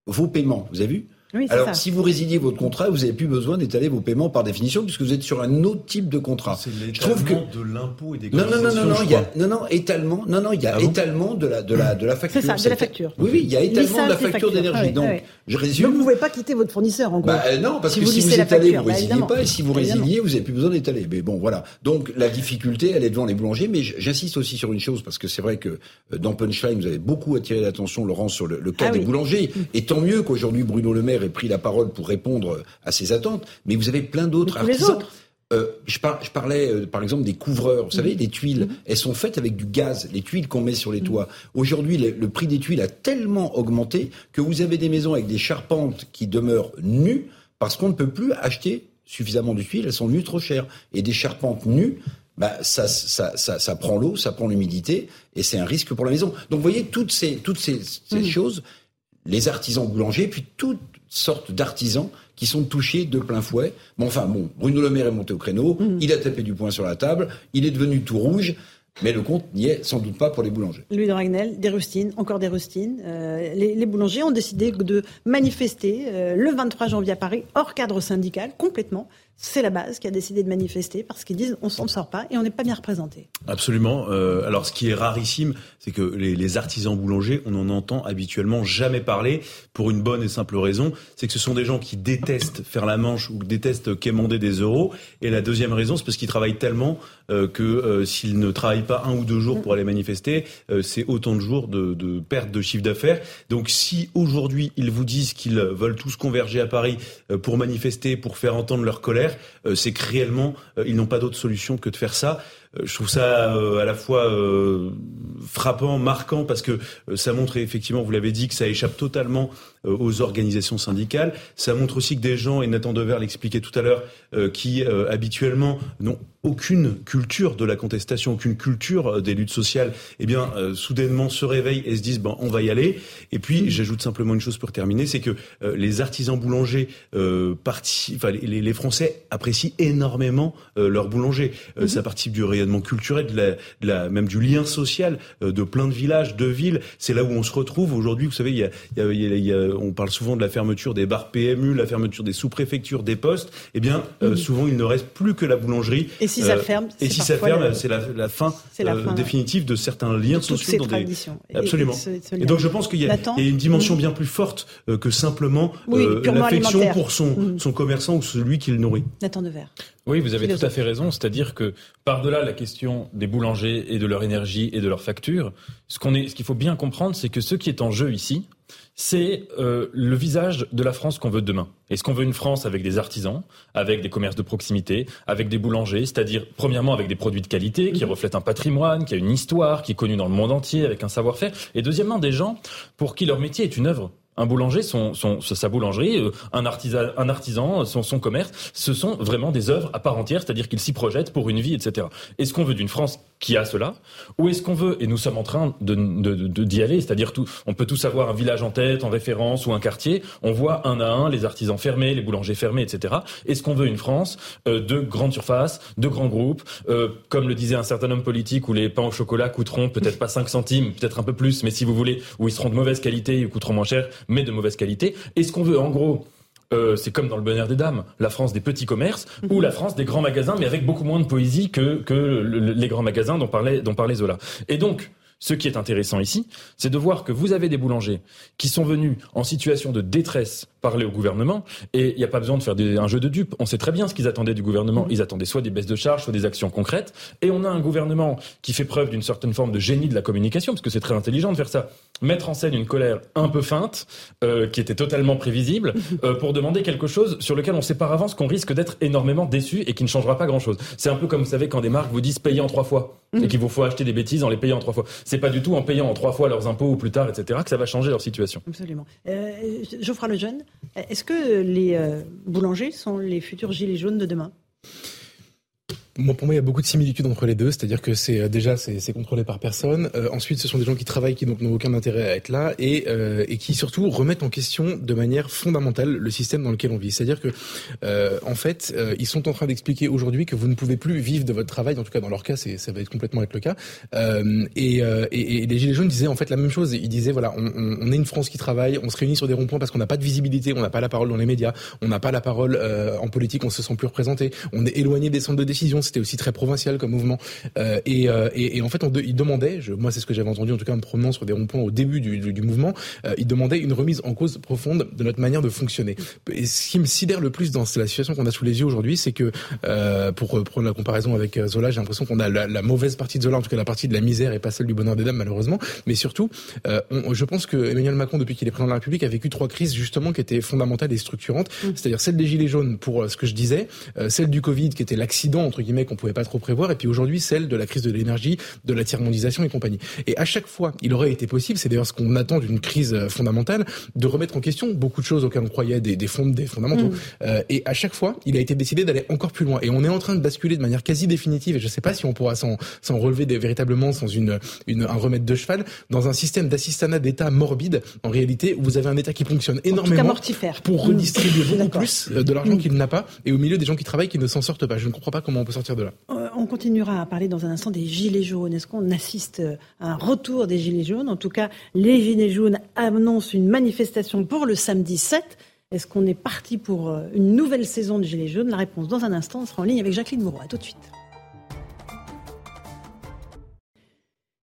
Speaker 4: vos paiements. Vous avez vu? Alors, si vous résiliez votre contrat, vous n'avez plus besoin d'étaler vos paiements par définition, puisque vous êtes sur un autre type de contrat.
Speaker 2: C'est l'étalement que... de l'impôt et des
Speaker 4: non, non, non, non, non, il y a, non, non, étalement, non, non, il y a ah étalement de la, de la, de la facture.
Speaker 1: C'est ça, de la facture.
Speaker 4: Oui, oui, il y a étalement de la facture d'énergie. Donc, je résume.
Speaker 1: vous ne pouvez pas quitter votre fournisseur, en gros.
Speaker 4: Bah, euh, non, parce que si vous étalez, vous ne résiliez pas, et si vous résiliez, vous n'avez plus besoin d'étaler. Mais bon, voilà. Donc, la difficulté, elle est devant les boulangers, mais j'insiste aussi sur une chose, parce que c'est vrai que euh, dans Punchline, vous avez beaucoup attiré l'attention, Laurent, sur le, cas ah des boulangers. Et tant mieux qu'aujourd'hui, Bruno Le Maire ait pris la parole pour répondre à ces attentes, mais vous avez plein d'autres artisans. Euh, je, je, parlais euh, par exemple des couvreurs. Vous savez, les tuiles, mhm. elles sont faites avec du gaz, les tuiles qu'on met sur les mhm. toits. Aujourd'hui, le, prix des tuiles a tellement augmenté que vous avez des maisons avec des charpentes qui demeurent nues parce qu'on ne peut plus acheter suffisamment de tuiles, elles sont nues trop chères. Et des charpentes nues, bah, ça, ça, ça, ça prend l'eau, ça prend l'humidité, et c'est un risque pour la maison. Donc vous voyez, toutes ces, toutes ces, ces mhm. choses, les artisans boulangers, puis toutes sortes d'artisans qui sont touchés de plein fouet. Bon, enfin, bon, Bruno Le Maire est monté au créneau, mm. il a tapé du poing sur la table, il est devenu tout rouge. Mais le compte n'y est sans doute pas pour les boulangers.
Speaker 1: Louis de Ragnel, des rustines, encore des rustines. Euh, les, boulangers ont décidé de manifester euh, le 23 janvier à Paris, hors cadre syndical, complètement, c'est la base qui a décidé de manifester parce qu'ils disent on s'en sort pas et on n'est pas bien représenté.
Speaker 2: Absolument. Euh, alors ce qui est rarissime, c'est que les, artisans boulangers, on en entend habituellement jamais parler pour une bonne et simple raison, c'est que ce sont des gens qui détestent faire la manche ou détestent quémander des euros. Et la deuxième raison, c'est parce qu'ils travaillent tellement euh, que euh, s'ils ne travaillent pas un ou deux jours pour aller manifester, c'est autant de jours de, de perte de chiffre d'affaires. Donc si aujourd'hui ils vous disent qu'ils veulent tous converger à Paris pour manifester, pour faire entendre leur colère, colère, c'est que réellement, ils n'ont pas d'autre solution que de faire ça. Je trouve ça à la fois frappant, marquant, parce que ça montre effectivement, vous l'avez dit, que ça échappe totalement aux organisations syndicales. Ça montre aussi que des gens, et Nathan Dever l'expliquait tout à l'heure, qui habituellement n'ont aucune culture de la contestation, aucune culture des luttes sociales, eh bien, soudainement se réveillent et se disent, bon, on va y aller. Et puis, j'ajoute simplement une chose pour terminer, c'est que les artisans boulangers, euh, enfin, les, les, Français apprécient énormément euh, leur boulanger. Euh, Ça participe du rayonnement culturel, de la, de la, même du lien social de plein de villages, de villes. C'est là où on se retrouve aujourd'hui. Vous savez, il y a, il y a, il y a, on parle souvent de la fermeture des bars PMU, la fermeture des sous-préfectures, des postes. Eh bien, souvent, il ne reste plus que la boulangerie.
Speaker 1: Et si ça ferme,
Speaker 2: et si ça ferme, c'est la, la, fin, la fin définitive de certains liens sociaux
Speaker 1: dans des.
Speaker 2: Absolument. Et, et, donc, je pense qu'il y, y, a une dimension bien plus forte que simplement
Speaker 1: oui,
Speaker 2: l'affection pour son, mmh. son commerçant ou celui qui le nourrit.
Speaker 1: Nathan Devers.
Speaker 10: Oui, vous avez tout à fait raison. C'est-à-dire que par-delà la question des boulangers et de leur énergie et de leur facture, ce qu'on est, ce qu'il faut bien comprendre, c'est que ce qui est en jeu ici, c'est euh, le visage de la France qu'on veut demain. Est-ce qu'on veut une France avec des artisans, avec des commerces de proximité, avec des boulangers, c'est-à-dire premièrement avec des produits de qualité qui mmh. reflètent un patrimoine, qui a une histoire, qui est connu dans le monde entier, avec un savoir-faire, et deuxièmement des gens pour qui leur métier est une œuvre un boulanger, son, son, sa boulangerie, euh, un artisan, son, son commerce, ce sont vraiment des œuvres à part entière, c'est-à-dire qu'ils s'y projettent pour une vie, etc. Est-ce qu'on veut d'une France qui a cela, ou est-ce qu'on veut, et nous sommes en train de, de, de, d'y aller, c'est-à-dire on peut tous avoir un village en tête, en référence ou un quartier, on voit un à un les artisans fermés, les boulangers fermés, etc. Est-ce qu'on veut une France euh, de grandes surfaces, de grands groupes, euh, comme le disait un certain homme politique, où les pains au chocolat coûteront peut-être pas 5 centimes, peut-être un peu plus, mais si vous voulez, où ils seront de mauvaise qualité, ils coûteront moins cher, mais de mauvaise qualité. Est-ce qu'on veut, en gros, euh, c'est comme dans le bonheur des dames, la France des petits commerces ou la France des grands magasins, mais avec beaucoup moins de poésie que, que les grands magasins dont parlait, dont parlait Zola. Et donc, ce qui est intéressant ici, c'est de voir que vous avez des boulangers qui sont venus en situation de détresse parler au gouvernement et il n'y a pas besoin de faire des, un jeu de dupes. On sait très bien ce qu'ils attendaient du gouvernement. Mmh. Ils attendaient soit des baisses de charges, soit des actions concrètes. Et on a un gouvernement qui fait preuve d'une certaine forme de génie de la communication, parce que c'est très intelligent de faire ça. Mettre en scène une colère un peu feinte, euh, qui était totalement prévisible, mmh. euh, pour demander quelque chose sur lequel on sait par avance qu'on risque d'être énormément déçu et qui ne changera pas grand-chose. C'est un peu comme vous savez quand des marques vous disent payer en trois fois mmh. et qu'il vous faut acheter des bêtises en les payant en trois fois. C'est pas du tout en payant en trois fois leurs impôts ou plus tard, etc., que ça va changer leur situation.
Speaker 1: Absolument. Euh, Geoffroy Lejeune, est-ce que les euh, boulangers sont les futurs gilets jaunes de demain?
Speaker 6: Moi, pour moi, il y a beaucoup de similitudes entre les deux. C'est-à-dire que c'est euh, déjà c'est contrôlé par personne. Euh, ensuite, ce sont des gens qui travaillent, qui donc n'ont aucun intérêt à être là, et, euh, et qui surtout remettent en question de manière fondamentale le système dans lequel on vit. C'est-à-dire que euh, en fait, euh, ils sont en train d'expliquer aujourd'hui que vous ne pouvez plus vivre de votre travail. En tout cas, dans leur cas, ça va être complètement être le cas. Et, et, et, les gilets jaunes disaient en fait la même chose. Ils disaient voilà, on, on, on est une France qui travaille, on se réunit sur des ronds-points parce qu'on n'a pas de visibilité, on n'a pas la parole dans les médias, on n'a pas la parole en politique, on se sent plus représenté, on est éloigné des centres de décision. C'était aussi très provincial comme mouvement. Euh, et, euh, et, et, en fait, on de, il demandait, je, moi c'est ce que j'avais entendu en tout cas en me promenant sur des ronds-points au début du, du, du mouvement, euh, il demandait une remise en cause profonde de notre manière de fonctionner. Et ce qui me sidère le plus dans la situation qu'on a sous les yeux aujourd'hui, c'est que, euh, pour prendre la comparaison avec Zola, j'ai l'impression qu'on a la, la, mauvaise partie de Zola, en tout cas la partie de la misère et pas celle du bonheur des dames malheureusement. Mais surtout, on, je pense que Emmanuel Macron, depuis qu'il est président de la République, a vécu trois crises justement qui étaient fondamentales et structurantes. Mmh. C'est-à-dire celle des gilets jaunes pour ce que je disais, celle du Covid qui était l'accident entre guillemets qu'on pouvait pas trop prévoir, et puis aujourd'hui celle de la crise de l'énergie, de la tiers-mondisation et compagnie. Et à chaque fois, il aurait été possible, c'est d'ailleurs ce qu'on attend d'une crise euh, fondamentale, de remettre en question beaucoup de choses auxquelles on croyait, des, des, fonds, des fondamentaux. Mmh. Euh, et à chaque fois, il a été décidé d'aller encore plus loin. Et on est en train de basculer de manière quasi définitive, et je ne sais pas si on pourra s'en relever des, véritablement sans une, une, un remède de cheval, dans un système d'assistanat d'État morbide, en réalité, où vous avez un État qui fonctionne énormément pour mmh. redistribuer mmh. beaucoup plus euh, de l'argent mmh. qu'il n'a pas, et au milieu des gens qui travaillent qui ne s'en sortent pas. Je ne comprends pas comment on peut sortir
Speaker 1: Euh, on continuera à parler dans un instant des gilets jaunes. Est-ce qu'on assiste à un retour des gilets jaunes? En tout cas, les gilets jaunes annoncent une manifestation pour le samedi 7. Est-ce qu'on est parti pour euh, une nouvelle saison de gilets jaunes? La réponse dans un instant. On sera en ligne avec Jacqueline Moreau. À tout de suite.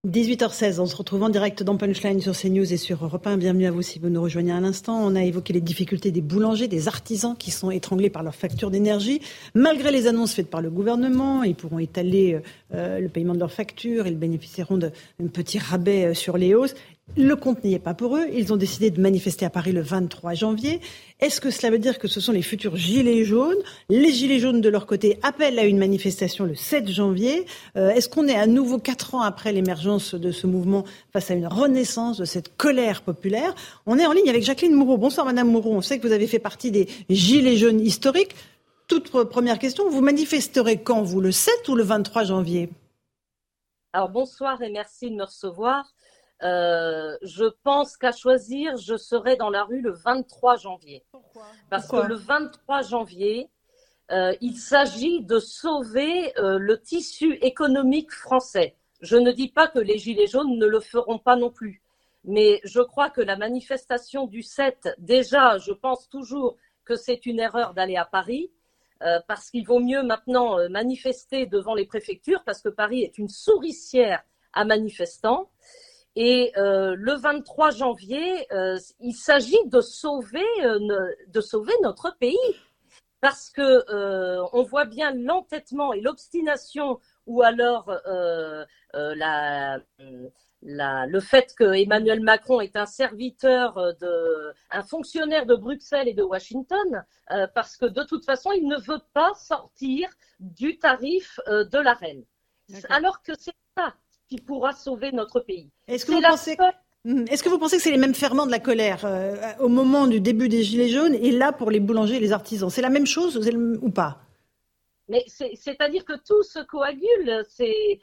Speaker 1: 18h16, on se retrouve en direct dans Punchline sur CNews et sur Europe 1. Bienvenue à vous si vous nous rejoignez à l'instant. On a évoqué les difficultés des boulangers, des artisans qui sont étranglés par leurs factures d'énergie. Malgré les annonces faites par le gouvernement, ils pourront étaler euh, le paiement de leurs factures, ils bénéficieront d'un petit rabais euh, sur les hausses. Le compte n'y est pas pour eux. Ils ont décidé de manifester à Paris le 23 janvier. Est-ce que cela veut dire que ce sont les futurs gilets jaunes? Les gilets jaunes, de leur côté, appellent à une manifestation le 7 janvier. Euh, est-ce qu'on est à nouveau quatre ans après l'émergence de ce mouvement face à une renaissance de cette colère populaire? On est en ligne avec Jacqueline Moreau. Bonsoir Madame Moreau. On sait que vous avez fait partie des gilets jaunes historiques. Toute première question, vous manifesterez quand? Vous Le 7 ou le 23 janvier?
Speaker 21: Alors bonsoir et merci de me recevoir. Euh, je pense qu'à choisir, je serai dans la rue le 23 janvier. Pourquoi? Parce que le 23 janvier, euh, il s'agit de sauver euh, le tissu économique français. Je ne dis pas que les Gilets jaunes ne le feront pas non plus, mais je crois que la manifestation du 7, déjà, je pense toujours que c'est une erreur d'aller à Paris. parce qu'il vaut mieux maintenant manifester devant les préfectures, parce que Paris est une souricière à manifestants. Et euh, le 23 janvier, euh, il s'agit de sauver, euh, de sauver notre pays. Parce que on voit bien l'entêtement et l'obstination, ou alors la, la, le fait que Emmanuel Macron est un serviteur, de, un fonctionnaire de Bruxelles et de Washington, parce que de toute façon, il ne veut pas sortir du tarif de la reine. Alors que c'est ça qui pourra sauver notre pays.
Speaker 1: Est-ce que, vous pensez... Hmm. Que vous pensez que c'est les mêmes ferments de la colère euh, au moment du début des Gilets jaunes et là pour les boulangers et les artisans? C'est la même chose ou pas?
Speaker 21: Mais c'est-à-dire que tout se coagule, c'est,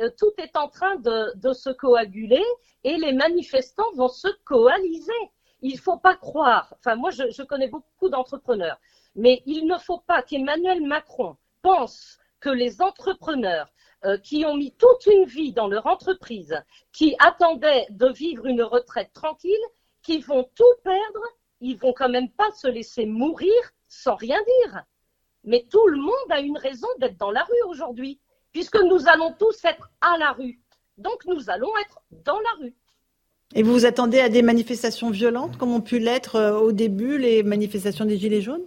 Speaker 21: euh, tout est en train de, de, se coaguler et les manifestants vont se coaliser. Il ne faut pas croire, enfin moi je, je connais beaucoup d'entrepreneurs, mais il ne faut pas qu'Emmanuel Macron pense que les entrepreneurs euh, qui ont mis toute une vie dans leur entreprise, qui attendaient de vivre une retraite tranquille, qui vont tout perdre, ils vont quand même pas se laisser mourir sans rien dire. Mais tout le monde a une raison d'être dans la rue aujourd'hui, puisque nous allons tous être à la rue. Donc nous allons être dans la rue.
Speaker 1: Et vous vous attendez à des manifestations violentes, comme ont pu l'être euh, au début les manifestations des Gilets jaunes?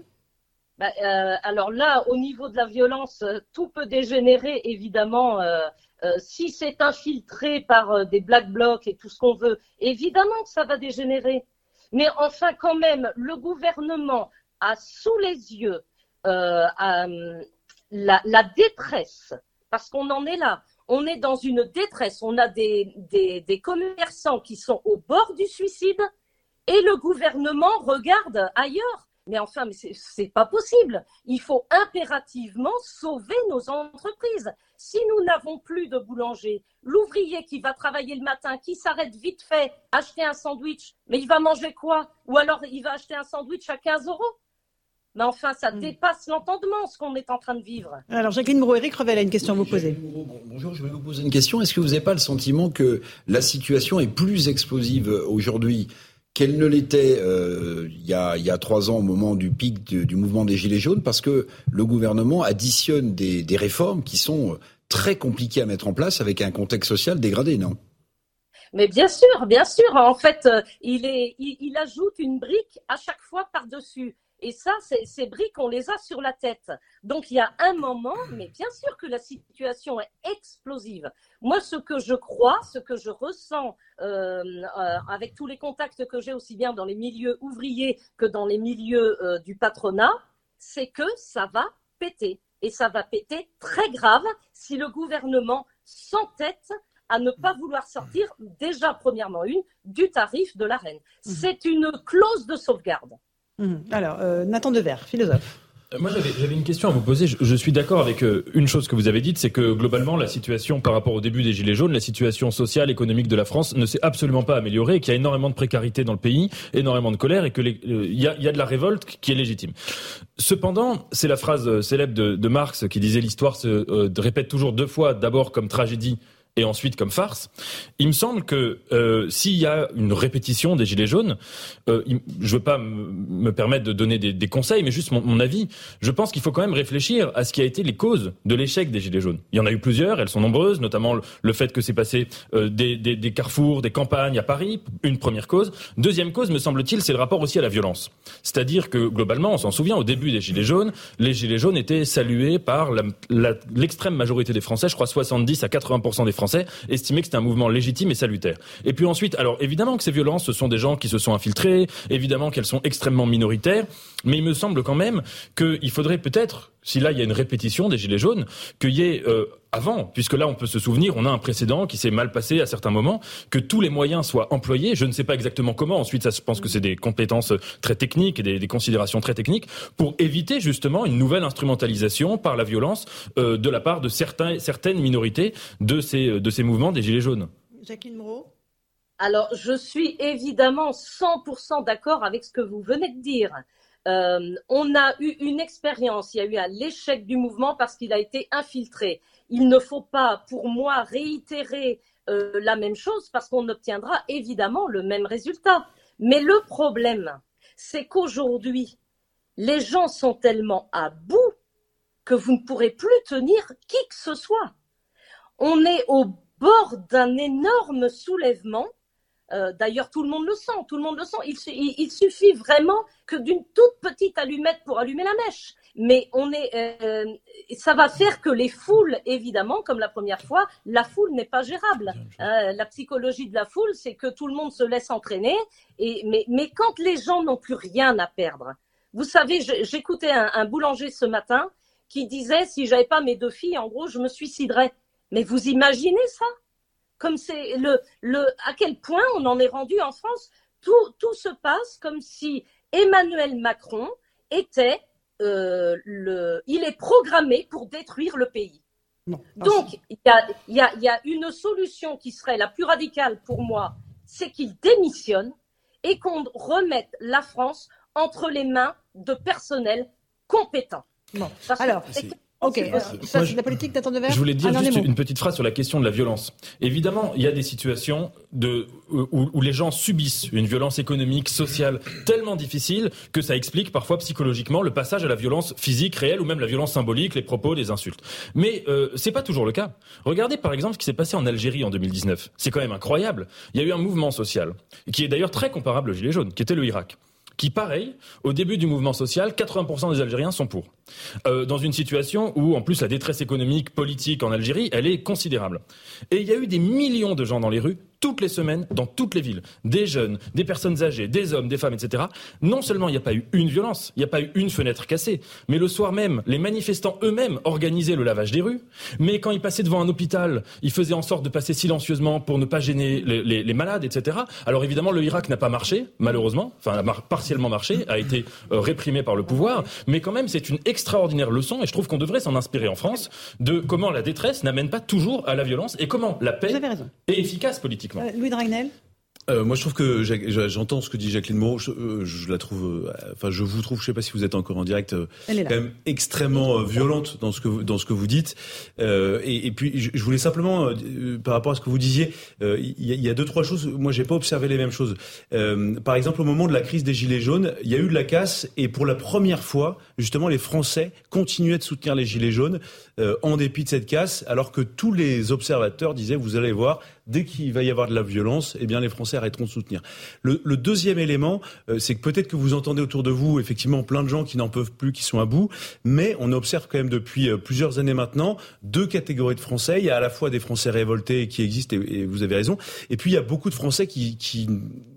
Speaker 21: Bah, euh, alors là, au niveau de la violence, euh, tout peut dégénérer, évidemment. Euh, si c'est infiltré par des black blocs et tout ce qu'on veut, évidemment que ça va dégénérer. Mais enfin, quand même, le gouvernement a sous les yeux la, détresse, parce qu'on en est là. On est dans une détresse. On a des commerçants qui sont au bord du suicide et le gouvernement regarde ailleurs mais enfin, mais c'est pas possible. Il faut impérativement sauver nos entreprises. Si nous n'avons plus de boulanger, l'ouvrier qui va travailler le matin, qui s'arrête vite fait, acheter un sandwich, mais il va manger quoi? Ou alors il va acheter un sandwich à 15 euros mais enfin, ça hmm. dépasse l'entendement, ce qu'on est en train de vivre.
Speaker 1: Alors, Jacqueline Moreau, Eric Revel a une question à vous poser.
Speaker 4: Bonjour, je vais vous poser une question. Est-ce que vous n'avez pas le sentiment que la situation est plus explosive aujourd'hui qu'elle ne l'était euh, il, y a, trois ans au moment du pic du mouvement des Gilets jaunes, parce que le gouvernement additionne des, réformes qui sont euh, très compliquées à mettre en place avec un contexte social dégradé, non?
Speaker 21: Mais bien sûr, bien sûr. En fait, euh, il ajoute une brique à chaque fois par-dessus. Et ça, ces briques, on les a sur la tête. Donc il y a un moment, mais bien sûr que la situation est explosive. Moi, ce que je crois, ce que je ressens euh, euh, avec tous les contacts que j'ai aussi bien dans les milieux ouvriers que dans les milieux euh, du patronat, c'est que ça va péter. Et ça va péter très grave si le gouvernement s'entête à ne pas vouloir sortir, déjà premièrement une, du tarif de la reine. Mmh. C'est une clause de sauvegarde.
Speaker 1: Mmh. Alors, euh, Nathan Dever, philosophe.
Speaker 10: Euh, moi, j'avais une question à vous poser. Je, suis d'accord avec euh, une chose que vous avez dite, c'est que globalement, la situation par rapport au début des Gilets jaunes, la situation sociale, économique de la France ne s'est absolument pas améliorée, qu'il y a énormément de précarité dans le pays, énormément de colère, et que il y, a, y, a, de la révolte qui est légitime. Cependant, c'est la phrase célèbre de Marx qui disait l'histoire se répète toujours deux fois, d'abord comme tragédie et ensuite comme farce. Il me semble que euh, s'il y a une répétition des Gilets jaunes, euh, je ne veux pas me permettre de donner des, conseils, mais juste mon, avis, je pense qu'il faut quand même réfléchir à ce qui a été les causes de l'échec des Gilets jaunes. Il y en a eu plusieurs, elles sont nombreuses, notamment le, fait que c'est passé euh, des, des, carrefours, des campagnes à Paris, une première cause. Deuxième cause, me semble-t-il, c'est le rapport aussi à la violence. C'est-à-dire que globalement, on s'en souvient, au début des Gilets jaunes, les Gilets jaunes étaient salués par l'extrême majorité des Français, je crois 70 à 80% des Français français, que c'était un mouvement légitime et salutaire. Et puis ensuite, alors évidemment que ces violences, ce sont des gens qui se sont infiltrés, évidemment qu'elles sont extrêmement minoritaires, mais il me semble quand même qu'il faudrait peut-être si là il y a une répétition des Gilets jaunes, qu'il y ait euh, avant, puisque là on peut se souvenir, on a un précédent qui s'est mal passé à certains moments, que tous les moyens soient employés, je ne sais pas exactement comment, ensuite ça je pense que c'est des compétences très techniques et des, des, considérations très techniques, pour éviter justement une nouvelle instrumentalisation par la violence euh, de la part de certains, certaines minorités de ces, de ces mouvements des Gilets jaunes.
Speaker 1: Jacqueline Moreau
Speaker 21: alors, je suis évidemment 100% d'accord avec ce que vous venez de dire. Euh, on a eu une expérience, il y a eu l'échec du mouvement parce qu'il a été infiltré. Il ne faut pas, pour moi, réitérer euh, la même chose parce qu'on obtiendra évidemment le même résultat. Mais le problème, c'est qu'aujourd'hui, les gens sont tellement à bout que vous ne pourrez plus tenir qui que ce soit. On est au bord d'un énorme soulèvement euh, d'ailleurs, tout le monde le sent, tout le monde le sent. Il, suffit vraiment que d'une toute petite allumette pour allumer la mèche. Mais on est, euh, ça va faire que les foules, évidemment, comme la première fois, la foule n'est pas gérable. Euh, la psychologie de la foule, c'est que tout le monde se laisse entraîner. Et, mais, quand les gens n'ont plus rien à perdre, vous savez, j'écoutais un, un boulanger ce matin qui disait si j'avais pas mes deux filles, en gros, je me suiciderais. Mais vous imaginez ça? Comme c'est le, le, à quel point on en est rendu en France. Tout, tout se passe comme si Emmanuel Macron était euh, le, il est programmé pour détruire le pays. Donc, il y a, y, a, y a, une solution qui serait la plus radicale pour moi, c'est qu'il démissionne et qu'on remette la France entre les mains de personnels compétents.
Speaker 1: Alors, Ok, euh, ça c'est la politique d'attendre
Speaker 10: Je voulais dire juste une petite phrase sur la question de la violence. Évidemment, il y a des situations de, où, les gens subissent une violence économique, sociale tellement difficile que ça explique parfois psychologiquement le passage à la violence physique réelle ou même la violence symbolique, les propos, les insultes. Mais euh, c'est pas toujours le cas. Regardez par exemple ce qui s'est passé en Algérie en 2019. C'est quand même incroyable. Il y a eu un mouvement social qui est d'ailleurs très comparable au Gilet jaune, qui était le Irak qui, pareil, au début du mouvement social, 80% des Algériens sont pour. Euh, dans une situation où, en plus, la détresse économique, politique en Algérie, elle est considérable. Et il y a eu des millions de gens dans les rues toutes les semaines dans toutes les villes, des jeunes, des personnes âgées, des hommes, des femmes, etc. Non seulement il n'y a pas eu une violence, il n'y a pas eu une fenêtre cassée, mais le soir même, les manifestants eux-mêmes organisaient le lavage des rues, mais quand ils passaient devant un hôpital, ils faisaient en sorte de passer silencieusement pour ne pas gêner les, malades, etc. Alors évidemment, le Irak n'a pas marché, malheureusement, enfin a partiellement marché, a été euh, réprimé par le pouvoir, mais quand même c'est une extraordinaire leçon et je trouve qu'on devrait s'en inspirer en France de comment la détresse n'amène pas toujours à la violence et comment la paix est efficace politiquement.
Speaker 1: Euh, Louis Dragnel
Speaker 2: euh, moi, je trouve que j'entends ce que dit Jacqueline Moreau. Je, euh, je la trouve, euh, enfin, je vous trouve, je sais pas si vous êtes encore en direct, euh, quand même extrêmement violente dans ce que vous, dans ce que vous dites. Et, et, puis, je, voulais simplement, par rapport à ce que vous disiez, il y, y, a deux trois choses. Moi, j'ai pas observé les mêmes choses. par exemple, au moment de la crise des gilets jaunes, il y a eu de la casse, et pour la première fois, justement, les Français continuaient de soutenir les gilets jaunes en dépit de cette casse, alors que tous les observateurs disaient, vous allez voir, dès qu'il va y avoir de la violence, eh bien les Français arrêteront de soutenir. Le, le deuxième élément, euh, c'est que peut-être que vous entendez autour de vous effectivement plein de gens qui n'en peuvent plus, qui sont à bout, mais on observe quand même depuis euh, plusieurs années maintenant deux catégories de Français. Il y a à la fois des Français révoltés qui existent, et, et vous avez raison, et puis il y a beaucoup de Français qui, qui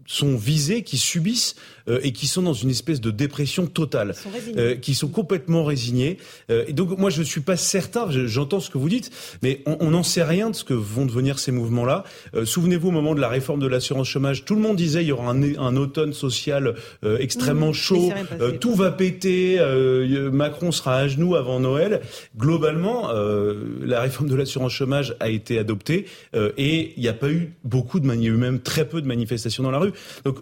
Speaker 2: sont visés, qui subissent euh, et qui sont dans une espèce de dépression totale, euh, qui sont complètement résignés. Euh, et donc moi je suis pas certain, j'entends ce que vous dites, mais on n'en sait rien de ce que vont devenir ces mouvements-là. Souvenez-vous au moment de la réforme de l'assurance chômage, tout le monde disait il y aura un, un automne social extrêmement mmh, chaud, tout va péter, Macron sera à genoux avant Noël. Globalement, la réforme de l'assurance chômage a été adoptée et il n'y a pas eu beaucoup de, eu même très peu de manifestations dans la rue. Donc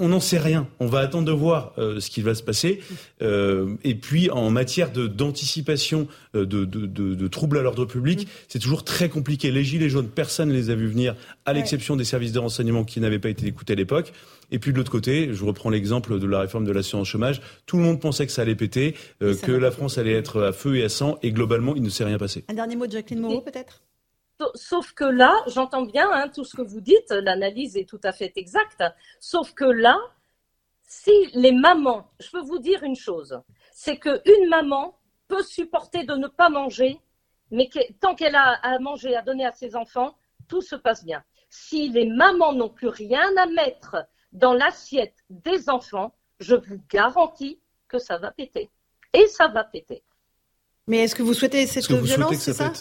Speaker 2: on n'en sait rien. On va attendre de voir euh, ce qui va se passer. Euh, et puis, en matière d'anticipation euh, de, de, troubles à l'ordre public, c'est toujours très compliqué. Les gilets jaunes, personne ne les a vus venir, à l'exception des services de renseignement qui n'avaient pas été écoutés à l'époque. Et puis de l'autre côté, je reprends l'exemple de la réforme de l'assurance chômage. Tout le monde pensait que ça allait péter, que la France allait être à feu et à sang, et globalement, il ne s'est rien passé.
Speaker 1: Un dernier mot de Jacqueline Moreau, peut-être?
Speaker 21: Sauf que là, j'entends bien hein, tout ce que vous dites, l'analyse est tout à fait exacte. Sauf que là, si les mamans, je peux vous dire une chose, c'est qu'une maman peut supporter de ne pas manger mais tant qu'elle a à manger, à donner à ses enfants, tout se passe bien. Si les mamans n'ont plus rien à mettre dans l'assiette des enfants, je vous garantis que ça va péter. Et ça va péter.
Speaker 1: Mais est-ce que vous souhaitez cette violence, c'est ça,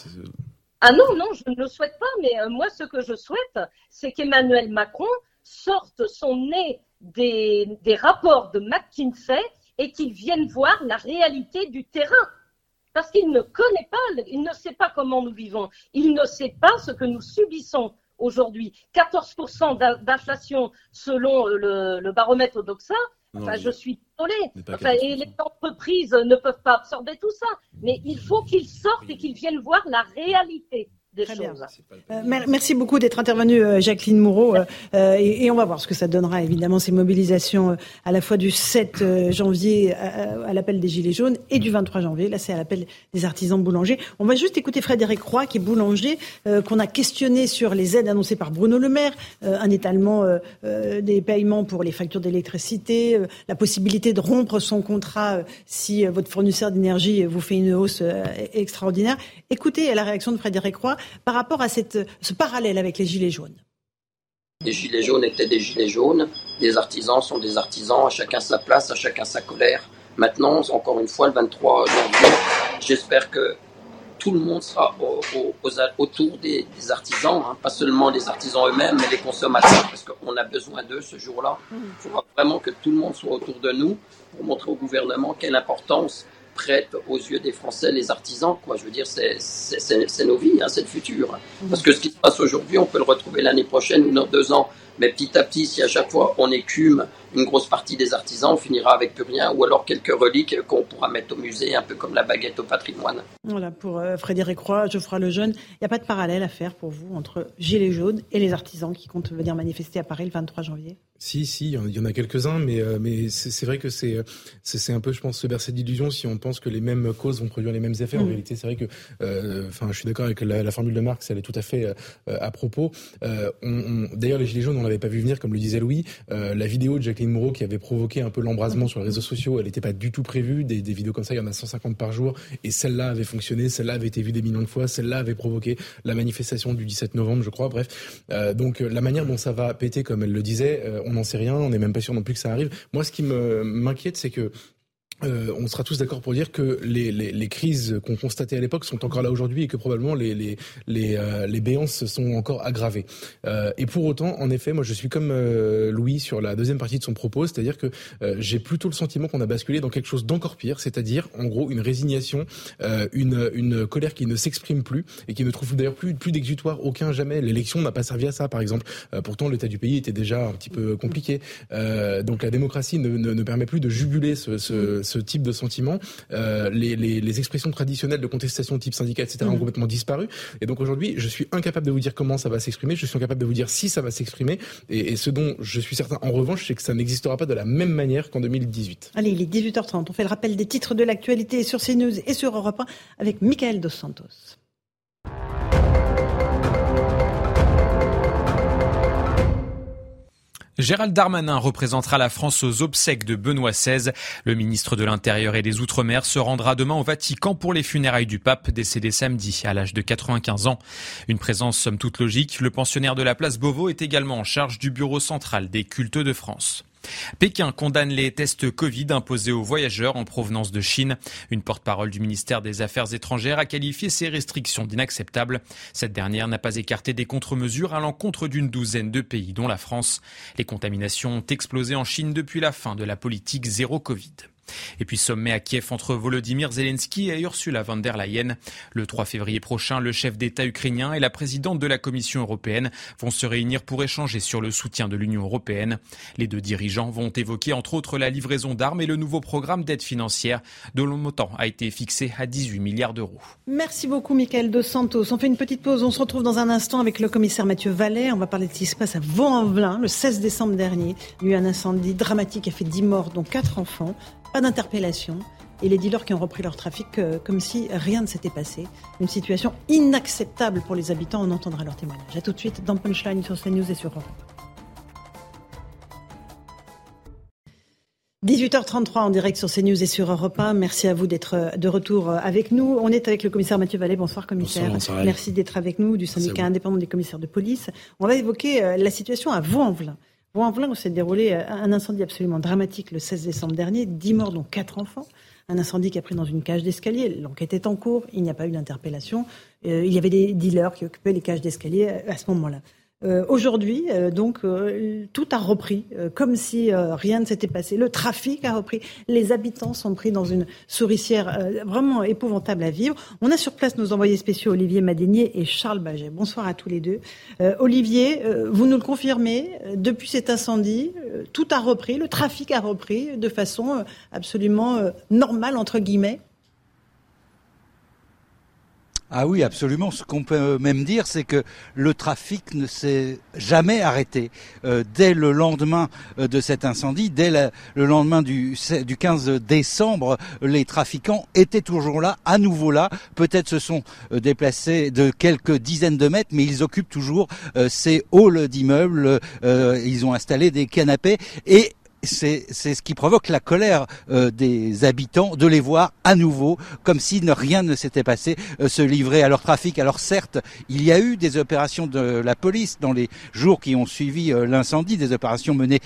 Speaker 21: Ah non, non, je ne le souhaite pas. Mais euh, moi, ce que je souhaite, c'est qu'Emmanuel Macron sorte son nez des, rapports de McKinsey et qu'il vienne voir la réalité du terrain. Parce qu'il ne connaît pas, il ne sait pas comment nous vivons. Il ne sait pas ce que nous subissons aujourd'hui. 14% d'inflation selon le, le baromètre Odoxa, Enfin, je suis désolée. et les entreprises ne peuvent pas absorber tout ça. Mais il faut qu'ils sortent et qu'ils viennent voir la réalité.
Speaker 1: Euh, merci beaucoup d'être intervenue, euh, Jacqueline Moureau. Euh, et, on va voir ce que ça donnera, évidemment, ces mobilisations à la fois du 7 janvier à, l'appel des Gilets jaunes et du 23 janvier. Là, c'est à l'appel des artisans boulangers. On va juste écouter Frédéric Roy, qui est boulanger, qu'on a questionné sur les aides annoncées par Bruno Le Maire, un étalement des paiements pour les factures d'électricité, la possibilité de rompre son contrat si votre fournisseur d'énergie vous fait une hausse extraordinaire. Écoutez la réaction de Frédéric Roy par rapport à cette, ce parallèle avec les Gilets jaunes
Speaker 22: Les Gilets jaunes étaient des Gilets jaunes, les artisans sont des artisans, à chacun sa place, à chacun sa colère. Maintenant, encore une fois, le 23 janvier, j'espère que tout le monde sera autour des, artisans, hein. pas seulement les artisans eux-mêmes, mais les consommateurs, parce qu'on a besoin d'eux ce jour-là. Il faudra vraiment que tout le monde soit autour de nous pour montrer au gouvernement quelle importance prête aux yeux des Français les artisans. Quoi. Je veux dire, c'est nos vies, hein, c'est le futur. Parce que ce qui se passe aujourd'hui, on peut le retrouver l'année prochaine ou dans deux ans. Mais petit à petit, si à chaque fois on écume une grosse partie des artisans, on finira avec plus rien, ou alors quelques reliques qu'on pourra mettre au musée, un peu comme la baguette au patrimoine.
Speaker 1: Voilà, pour euh, Frédéric Roy, Geoffroy Lejeune, il n'y a pas de parallèle à faire pour vous entre Gilets jaunes et les artisans qui comptent venir manifester à Paris le 23 janvier?
Speaker 6: Si, si, il y en a quelques-uns, mais, euh, mais c'est vrai que c'est c'est un peu, je pense, se bercer d'illusions si on pense que les mêmes causes vont produire les mêmes effets. En mm. réalité, c'est vrai que, euh, enfin, je suis d'accord avec la, formule de Marx, elle est tout à fait à propos. D'ailleurs, les Gilets jaunes, on l'avait pas vu venir, comme le disait Louis. la vidéo de Jacqueline Moreau qui avait provoqué un peu l'embrasement sur les réseaux sociaux, elle n'était pas du tout prévue. Des, des, vidéos comme ça, il y en a 150 par jour, et celle-là avait fonctionné, celle-là avait été vue des millions de fois, celle-là avait provoqué la manifestation du 17 novembre, je crois. Bref, donc la manière dont ça va péter, comme elle le disait, on n'en sait rien on n'est même pas sûr non plus que ça arrive. Moi, ce qui m'inquiète, c'est que euh, on sera tous d'accord pour dire que les, les, les crises qu'on constatait à l'époque sont encore là aujourd'hui et que probablement les, les, les, euh, les béances sont encore aggravées. Euh, et pour autant, en effet, moi je suis comme euh, Louis sur la deuxième partie de son propos, c'est-à-dire que euh, j'ai plutôt le sentiment qu'on a basculé dans quelque chose d'encore pire, c'est-à-dire en gros une résignation, une, une colère qui ne s'exprime plus et qui ne trouve d'ailleurs plus, plus d'exutoire aucun jamais. L'élection n'a pas servi à ça, par exemple. pourtant, l'état du pays était déjà un petit peu compliqué. donc la démocratie ne, ne, ne, permet plus de juguler ce, ce ce type de sentiment. Euh, les, les, les, expressions traditionnelles de contestation type syndicat, etc. ont mmh. complètement disparu. Et donc aujourd'hui, je suis incapable de vous dire comment ça va s'exprimer. Je suis incapable de vous dire si ça va s'exprimer. Et, et, ce dont je suis certain, en revanche, c'est que ça n'existera pas de la même manière qu'en 2018.
Speaker 1: Allez, il est 18h30. On fait le rappel des titres de l'actualité sur CNews et sur Europe 1 avec Michael Dos Santos.
Speaker 7: Gérald Darmanin représentera la France aux obsèques de Benoît XVI. Le ministre de l'Intérieur et des Outre-mer se rendra demain au Vatican pour les funérailles du pape décédé samedi à l'âge de 95 ans. Une présence somme toute logique. Le pensionnaire de la place Beauvau est également en charge du bureau central des cultes de France. Pékin condamne les tests Covid imposés aux voyageurs en provenance de Chine. Une porte-parole du ministère des Affaires étrangères a qualifié ces restrictions d'inacceptables. Cette dernière n'a pas écarté des contre-mesures à l'encontre d'une douzaine de pays, dont la France. Les contaminations ont explosé en Chine depuis la fin de la politique zéro Covid. Et puis sommet à Kiev entre Volodymyr Zelensky et Ursula von der Leyen. Le 3 février prochain, le chef d'État ukrainien et la présidente de la Commission européenne vont se réunir pour échanger sur le soutien de l'Union européenne. Les deux dirigeants vont évoquer entre autres la livraison d'armes et le nouveau programme d'aide financière dont le montant a été fixé à 18 milliards d'euros.
Speaker 1: Merci beaucoup Michael Dos Santos. On fait une petite pause. On se retrouve dans un instant avec le commissaire Mathieu Vallet. On va parler de ce qui se passe à Vaux-en-Velin le 16 décembre dernier. Il y a eu un incendie dramatique qui a fait 10 morts dont 4 enfants. Pas d'interpellation. Et les dealers qui ont repris leur trafic euh, comme si rien ne s'était passé. Une situation inacceptable pour les habitants. On entendra leur témoignage. A tout de suite dans Punchline sur CNews et sur Europe. 18h33 en direct sur CNews et sur Europe 1. Merci à vous d'être de retour avec nous. On est avec le commissaire Mathieu Vallée. Bonsoir commissaire. Merci d'être avec nous du syndicat indépendant des commissaires de police. On va évoquer euh, la situation à Vaux-en-Velin. Vaux-en-Velin où s'est déroulé euh, un incendie absolument dramatique le 16 décembre dernier. 10 morts dont 4 enfants. Un incendie qui a pris dans une cage d'escalier. L'enquête est en cours. Il n'y a pas eu d'interpellation. Euh, il y avait des dealers qui occupaient les cages d'escalier à ce moment-là. Euh, aujourd'hui, euh, donc, euh, tout a repris, comme si rien ne s'était passé. Le trafic a repris. Les habitants sont pris dans une souricière vraiment épouvantable à vivre. On a sur place nos envoyés spéciaux Olivier Madénier et Charles Baget. Bonsoir à tous les deux. Olivier, vous nous le confirmez, depuis cet incendie, tout a repris, le trafic a repris de façon absolument normale, entre guillemets.
Speaker 23: Ah oui, absolument. Ce qu'on peut même dire, c'est que le trafic ne s'est jamais arrêté. Euh, dès le lendemain euh, de cet incendie, dès le lendemain du, du 15 décembre, les trafiquants étaient toujours là, à nouveau là. Peut-être se sont euh, déplacés de quelques dizaines de mètres, mais ils occupent toujours ces halls d'immeubles. ils ont installé des canapés et c'est ce qui provoque la colère euh, des habitants de les voir à nouveau, comme si rien ne s'était passé, euh, se livrer à leur trafic. Alors certes, il y a eu des opérations de la police dans les jours qui ont suivi euh, l'incendie, des opérations menées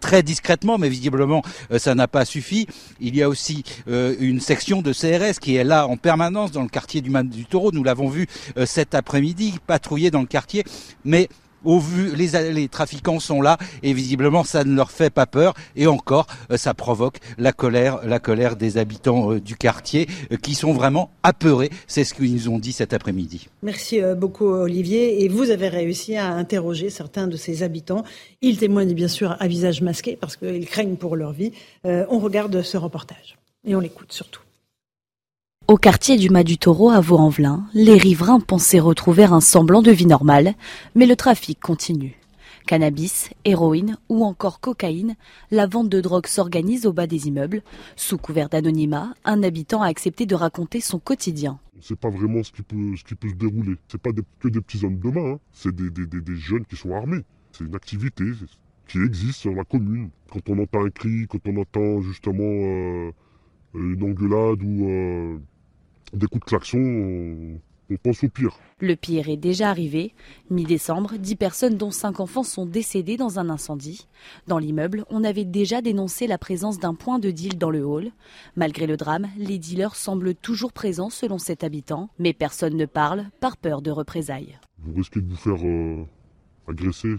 Speaker 23: très discrètement, mais visiblement ça n'a pas suffi. Il y a aussi une section de CRS qui est là en permanence dans le quartier du Man du Taureau. Nous l'avons vu cet après-midi patrouiller dans le quartier, mais au vu, les, les, trafiquants sont là et visiblement ça ne leur fait pas peur et encore euh, ça provoque la colère, la colère des habitants euh, du quartier euh, qui sont vraiment apeurés. C'est ce qu'ils nous ont dit cet après-midi.
Speaker 1: Merci beaucoup Olivier et vous avez réussi à interroger certains de ces habitants. Ils témoignent bien sûr à visage masqué parce qu'ils craignent pour leur vie. on regarde ce reportage et on l'écoute surtout.
Speaker 24: Au quartier du Mas du Taureau à Vaux-en-Velin, les riverains pensaient retrouver un semblant de vie normale, mais le trafic continue. Cannabis, héroïne ou encore cocaïne, la vente de drogue s'organise au bas des immeubles. Sous couvert d'anonymat, un habitant a accepté de raconter son quotidien.
Speaker 25: On ne sait pas vraiment ce qui peut, ce se dérouler. C'est pas que des petits hommes de main, hein. c'est des, jeunes qui sont armés. C'est une activité qui existe sur la commune. Quand on entend un cri, quand on entend justement euh, une engueulade ou euh, des coups de klaxon, on, pense au pire.
Speaker 24: Le pire est déjà arrivé. Mi-décembre, 10 personnes dont 5 enfants sont décédées dans un incendie. Dans l'immeuble, on avait déjà dénoncé la présence d'un point de deal dans le hall. Malgré le drame, les dealers semblent toujours présents selon cet habitant, mais personne ne parle par peur de représailles.
Speaker 25: Vous risquez de vous faire euh, agresser,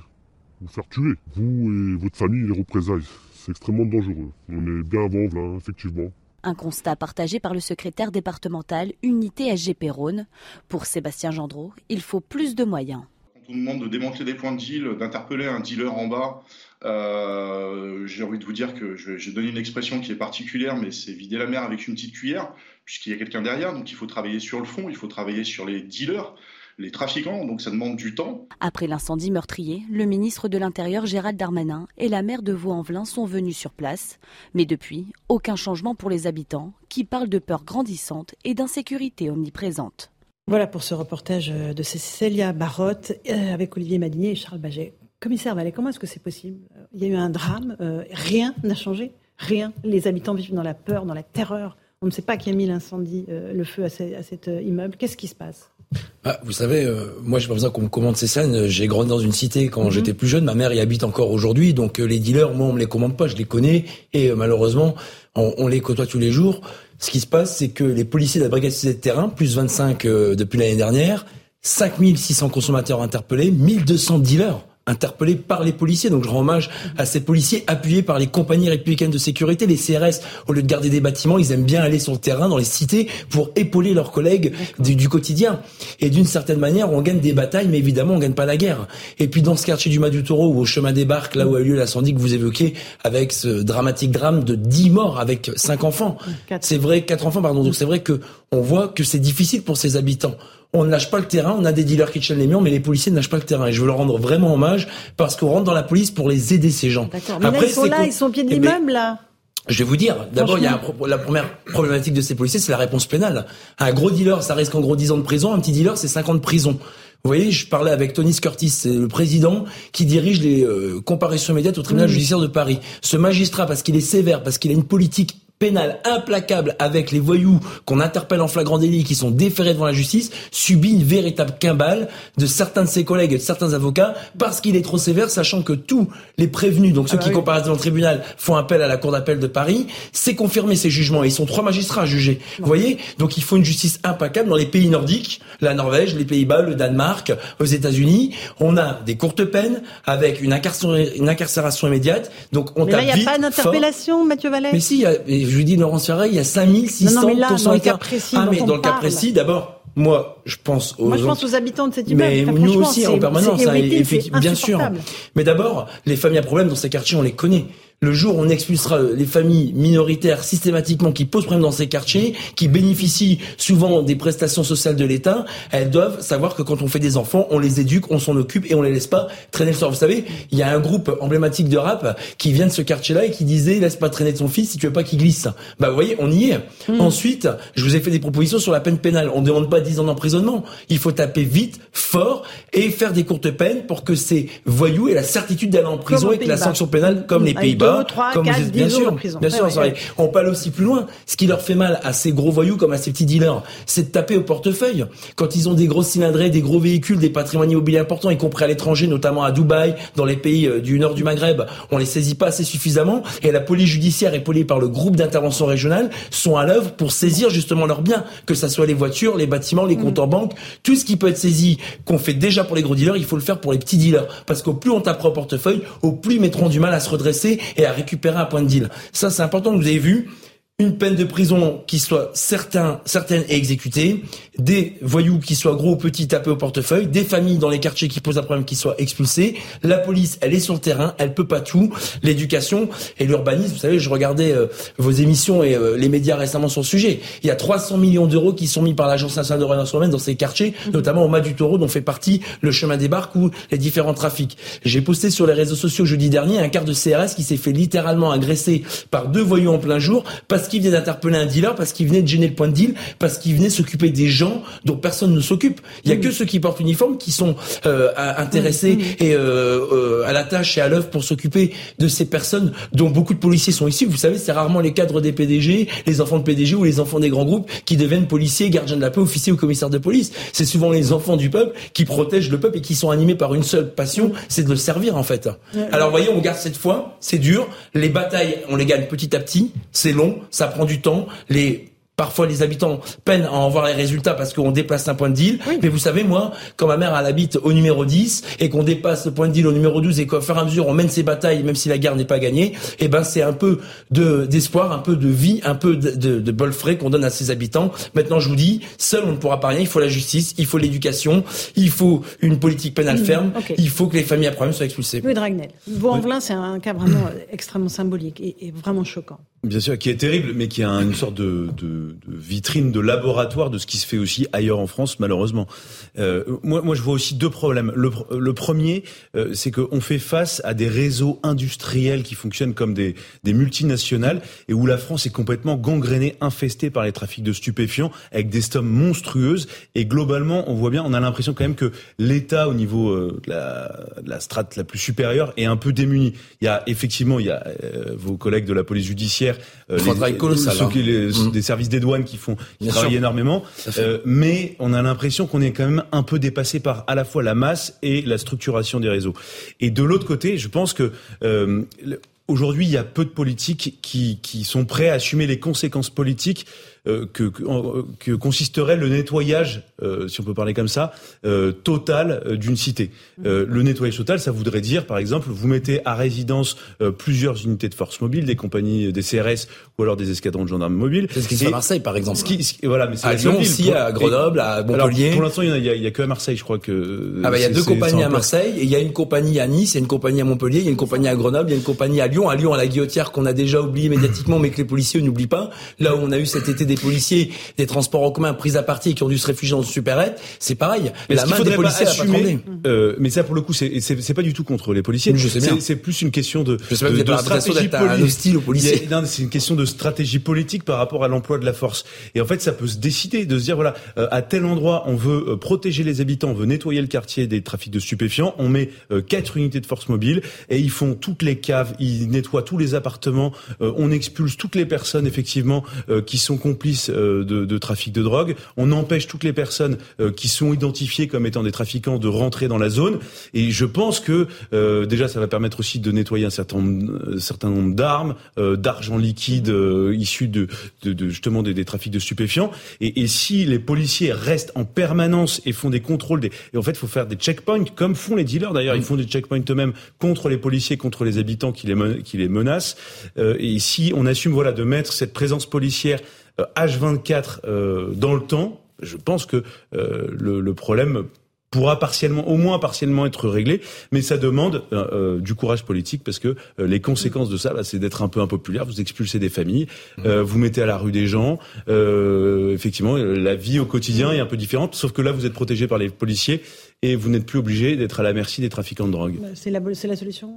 Speaker 25: vous faire tuer, vous et votre famille, les représailles. C'est extrêmement dangereux. On est bien avant, là, effectivement.
Speaker 24: Un constat partagé par le secrétaire départemental Unité SGP Rhône. Pour Sébastien Gendreau, il faut plus de moyens.
Speaker 18: Quand on demande de démanteler des points de deal, d'interpeller un dealer en bas, euh, j'ai envie de vous dire que j'ai donné une expression qui est particulière, mais c'est vider la mer avec une petite cuillère, puisqu'il y a quelqu'un derrière. Donc il faut travailler sur le fond, il faut travailler sur les dealers les trafiquants, donc ça demande du temps.
Speaker 24: Après l'incendie meurtrier, le ministre de l'Intérieur Gérald Darmanin et la maire de Vaux-en-Velin sont venus sur place. Mais depuis, aucun changement pour les habitants qui parlent de peur grandissante et d'insécurité omniprésente.
Speaker 1: Voilà pour ce reportage de Cécilia Barotte euh, avec Olivier Madinier et Charles Baget. Commissaire Vallée, comment est-ce que c'est possible? Il y a eu un drame, euh, rien n'a changé, rien. Les habitants vivent dans la peur, dans la terreur. On ne sait pas qui a mis l'incendie, euh, le feu à, cet immeuble. Qu'est-ce qui se passe?
Speaker 26: Ah, vous savez, euh, moi, j'ai pas besoin qu'on me commande ces scènes. J'ai grandi dans une cité quand mhm. j'étais plus jeune. Ma mère y habite encore aujourd'hui. Donc, euh, les dealers, moi, on me les commande pas. Je les connais. Et euh, malheureusement, on, les côtoie tous les jours. Ce qui se passe, c'est que les policiers de la brigade de terrain, plus 25 depuis l'année dernière, 5600 consommateurs interpellés, 1200 dealers interpellés par les policiers. Donc je rends hommage à ces policiers appuyés par les compagnies républicaines de sécurité, les CRS. Au lieu de garder des bâtiments, ils aiment bien aller sur le terrain, dans les cités, pour épauler leurs collègues du, quotidien. Et d'une certaine manière, on gagne des batailles, mais évidemment, on gagne pas la guerre. Et puis dans ce quartier du Mas du Taureau, ou au chemin des Barques, là où a eu lieu l'incendie que vous évoquez, avec ce dramatique drame de 10 morts avec 5 enfants. C'est vrai, 4 enfants, pardon. Donc c'est vrai que on voit que c'est difficile pour ces habitants on ne lâche pas le terrain, on a des dealers qui tiennent les murs, mais les policiers ne lâchent pas le terrain. Et je veux leur rendre vraiment hommage parce qu'on rentre dans la police pour les aider ces gens.
Speaker 1: D'accord. Mais là, ils sont là, ils sont au pied de eh ben, l'immeuble, là.
Speaker 26: je vais vous dire, d'abord, il y a la première problématique de ces policiers, c'est la réponse pénale. Un gros dealer, ça risque en gros 10 ans de prison. Un petit dealer, c'est 50 ans de prison. Vous voyez, je parlais avec Tony Curtis, c'est le président qui dirige les euh, comparaisons immédiates au tribunal judiciaire de Paris. Ce magistrat, parce qu'il est sévère, parce qu'il a une politique pénal implacable avec les voyous qu'on interpelle en flagrant délit qui sont déférés devant la justice subit une véritable quimbale de certains de ses collègues et de certains avocats parce qu'il est trop sévère sachant que tous les prévenus donc ceux ah bah qui comparaissent devant le tribunal font appel à la cour d'appel de Paris. C'est confirmé ces jugements ils sont trois magistrats à juger. Vous voyez? Donc il faut une justice implacable dans les pays nordiques la Norvège les Pays-Bas le Danemark aux États-Unis. On a des courtes peines avec une incarcération, une incarcération immédiate. Donc on
Speaker 1: mais là il n'y a pas d'interpellation Mathieu Vallet
Speaker 26: mais si je vous dis, Laurence Ferrari, il y a 5600
Speaker 1: non, non, mais là, dans le cas précis,
Speaker 26: Ah, mais dans le cas précis, d'abord, moi, je pense aux.
Speaker 1: Moi, je pense aux habitants de cet immeuble.
Speaker 26: Mais nous aussi, en permanence, hein, bien sûr. Mais d'abord, les familles à problème dans ces quartiers, on les connaît le jour où on expulsera les familles minoritaires systématiquement qui posent problème dans ces quartiers, qui bénéficient souvent des prestations sociales de l'État, elles doivent savoir que quand on fait des enfants, on les éduque, on s'en occupe et on les laisse pas traîner le soir. Vous savez, il y a un groupe emblématique de rap qui vient de ce quartier-là et qui disait laisse pas traîner ton fils si tu veux pas qu'il glisse. Bah vous voyez, on y est. Hmm. Ensuite, je vous ai fait des propositions sur la peine pénale. On ne demande pas 10 ans d'emprisonnement. Il faut taper vite, fort et faire des courtes peines pour que ces voyous aient la certitude d'aller en prison et que la sanction pénale, comme les Pays-Bas, comme bien sûr, bien sûr, on parle aussi plus loin. Ce qui leur fait mal à ces gros voyous comme à ces petits dealers, c'est de taper au portefeuille. Quand ils ont des gros cylindrées, des gros véhicules, des patrimoines immobiliers importants, y compris à l'étranger, notamment à Dubaï, dans les pays euh, du nord du Maghreb, on les saisit pas assez suffisamment et la police judiciaire épaulée par le groupe d'intervention régionale sont à l'œuvre pour saisir justement leurs biens, que ce soit les voitures, les bâtiments, les comptes mm. en banque, tout ce qui peut être saisi, qu'on fait déjà pour les gros dealers, il faut le faire pour les petits dealers. Parce qu'au plus on tapera au portefeuille, au plus ils mettront du mal à se redresser et à récupérer un point de deal. Ça, c'est important. Vous avez vu, une peine de prison qui soit certain, certaine et exécutée, des voyous qui soient gros ou petits tapés au portefeuille, des familles dans les quartiers qui posent un problème qui soient expulsées. La police, elle est sur le terrain, elle peut pas tout. L'éducation et l'urbanisme, vous savez, je regardais euh, vos émissions et euh, les médias récemment sur le sujet. Il y a 300 millions d'euros qui sont mis par l'Agence nationale de relance urbaine dans ces quartiers, mhm. notamment au Mas du Taureau, dont fait partie le chemin des barques ou les différents trafics. J'ai posté sur les réseaux sociaux jeudi dernier un quart de CRS qui s'est fait littéralement agresser par deux voyous en plein jour parce qu'il venait d'interpeller un dealer, parce qu'il venait de gêner le point de deal, parce qu'il venait s'occuper des gens dont personne ne s'occupe. Il y a mm. que ceux qui portent uniforme qui sont euh, intéressés mm, mm. et euh, euh, à la tâche et à l'œuvre pour s'occuper de ces personnes dont beaucoup de policiers sont issus. Vous savez, c'est rarement les cadres des PDG, les enfants de PDG ou les enfants des grands groupes qui deviennent policiers, gardiens de la paix, officiers ou commissaires de police. C'est souvent les enfants du peuple qui protègent le peuple et qui sont animés par une seule passion, c'est de le servir en fait. Alors voyez, on garde cette foi, c'est dur. Les batailles, on les gagne petit à petit, c'est long, ça prend du temps. Les Parfois, les habitants peinent à en voir les résultats parce qu'on déplace un point de deal. Mais vous savez, moi, quand ma mère elle habite au numéro 10 et qu'on dépasse le point de deal au numéro 12 et qu'au fur et à mesure on mène ses batailles, même si la guerre n'est pas gagnée, eh ben c'est un peu de d'espoir, un peu de vie, un peu de, de, de bol frais qu'on donne à ses habitants. Maintenant, je vous dis, seul on ne pourra pas rien. Il faut la justice, il faut l'éducation, il faut une politique pénale mmh, ferme, il faut que les familles à problème soient expulsées.
Speaker 1: Oui, Dragnel. Vaux-en-Velin, c'est un cas vraiment euh, extrêmement symbolique et, et vraiment choquant.
Speaker 2: Bien sûr, qui est terrible, mais qui a une sorte de, de, de, vitrine, de laboratoire de ce qui se fait aussi ailleurs en France, malheureusement. Euh, moi, moi, je vois aussi deux problèmes. Le, le premier, euh, c'est qu'on fait face à des réseaux industriels qui fonctionnent comme des, des, multinationales et où la France est complètement gangrénée, infestée par les trafics de stupéfiants, avec des sommes monstrueuses. Et globalement, on voit bien, on a l'impression quand même que l'État, au niveau euh, de, la, de, la, strate la plus supérieure, est un peu démuni. Il y a effectivement, il y a euh, vos collègues de la police judiciaire
Speaker 26: euh, les, colossal,
Speaker 2: ceux qui, les, mmh. des services des douanes qui font qui travaillent énormément. Euh, mais on a l'impression qu'on est quand même un peu dépassé par à la fois la masse et la structuration des réseaux. Et de l'autre côté, je pense que euh, aujourd'hui, il y a peu de politiques qui, qui sont prêts à assumer les conséquences politiques euh, que, que, consisterait le nettoyage, euh, si on peut parler comme ça, euh, total d'une cité. le nettoyage total, ça voudrait dire, par exemple, vous mettez à résidence plusieurs unités de force mobile, des compagnies, des CRS ou alors des escadrons de gendarmes mobiles.
Speaker 26: C'est ce qui se fait à Marseille, par exemple. Ce
Speaker 2: qui, voilà, mais
Speaker 26: à Lyon aussi, à Grenoble, à Montpellier.
Speaker 2: pour l'instant, il y, a, y a que à Marseille, je crois que.
Speaker 26: Ah bah il y a deux compagnies à Marseille, et il y a une compagnie à Nice, il y a une compagnie à Montpellier, il y a une compagnie à Grenoble, il y a une compagnie à Lyon, à Lyon à la Guillotière qu'on a déjà oublié médiatiquement, mais que les policiers n'oublient pas. Là où on a eu cet été des policiers des transports en commun pris à partie et qui ont dû se réfugier dans le supérette, c'est pareil.
Speaker 2: Mais la main des policiers pas assumer, euh, mais ça pour le coup c'est pas du tout contre les policiers.
Speaker 26: Je sais bien.
Speaker 2: C'est plus une question de
Speaker 26: je sais pas de, de stratégie politique. aux policiers.
Speaker 2: C'est une question de stratégie politique par rapport à l'emploi de la force. Et en fait, ça peut se décider de se dire voilà, euh, à tel endroit, on veut euh, protéger les habitants, on veut nettoyer le quartier des trafics de stupéfiants, on met quatre unités de force mobile et ils font toutes les caves, ils nettoient tous les appartements, on expulse toutes les personnes effectivement qui sont complices de, de, trafic de drogue, on empêche toutes les personnes qui sont identifiées comme étant des trafiquants de rentrer dans la zone. Et je pense que déjà, ça va permettre aussi de nettoyer un certain, nombre d'armes, d'argent liquide issu de, justement des, trafics de stupéfiants. Et, si les policiers restent en permanence et font des contrôles, et en fait, il faut faire des checkpoints, comme font les dealers d'ailleurs, ils font des checkpoints eux-mêmes contre les policiers, contre les habitants qui les, qui les menacent. Euh, et si on assume voilà de mettre cette présence policière H24 euh, euh, dans le temps, je pense que euh, le, le, problème pourra partiellement, au moins partiellement être réglé, mais ça demande euh, euh du courage politique parce que euh, les conséquences de ça, bah, c'est d'être un peu impopulaire. Vous expulsez des familles, mmh. euh, vous mettez à la rue des gens. effectivement, la vie au quotidien est un peu différente, sauf que là, vous êtes protégé par les policiers et vous n'êtes plus obligé d'être à la merci des trafiquants de drogue.
Speaker 1: Bah, c'est la, c'est la solution.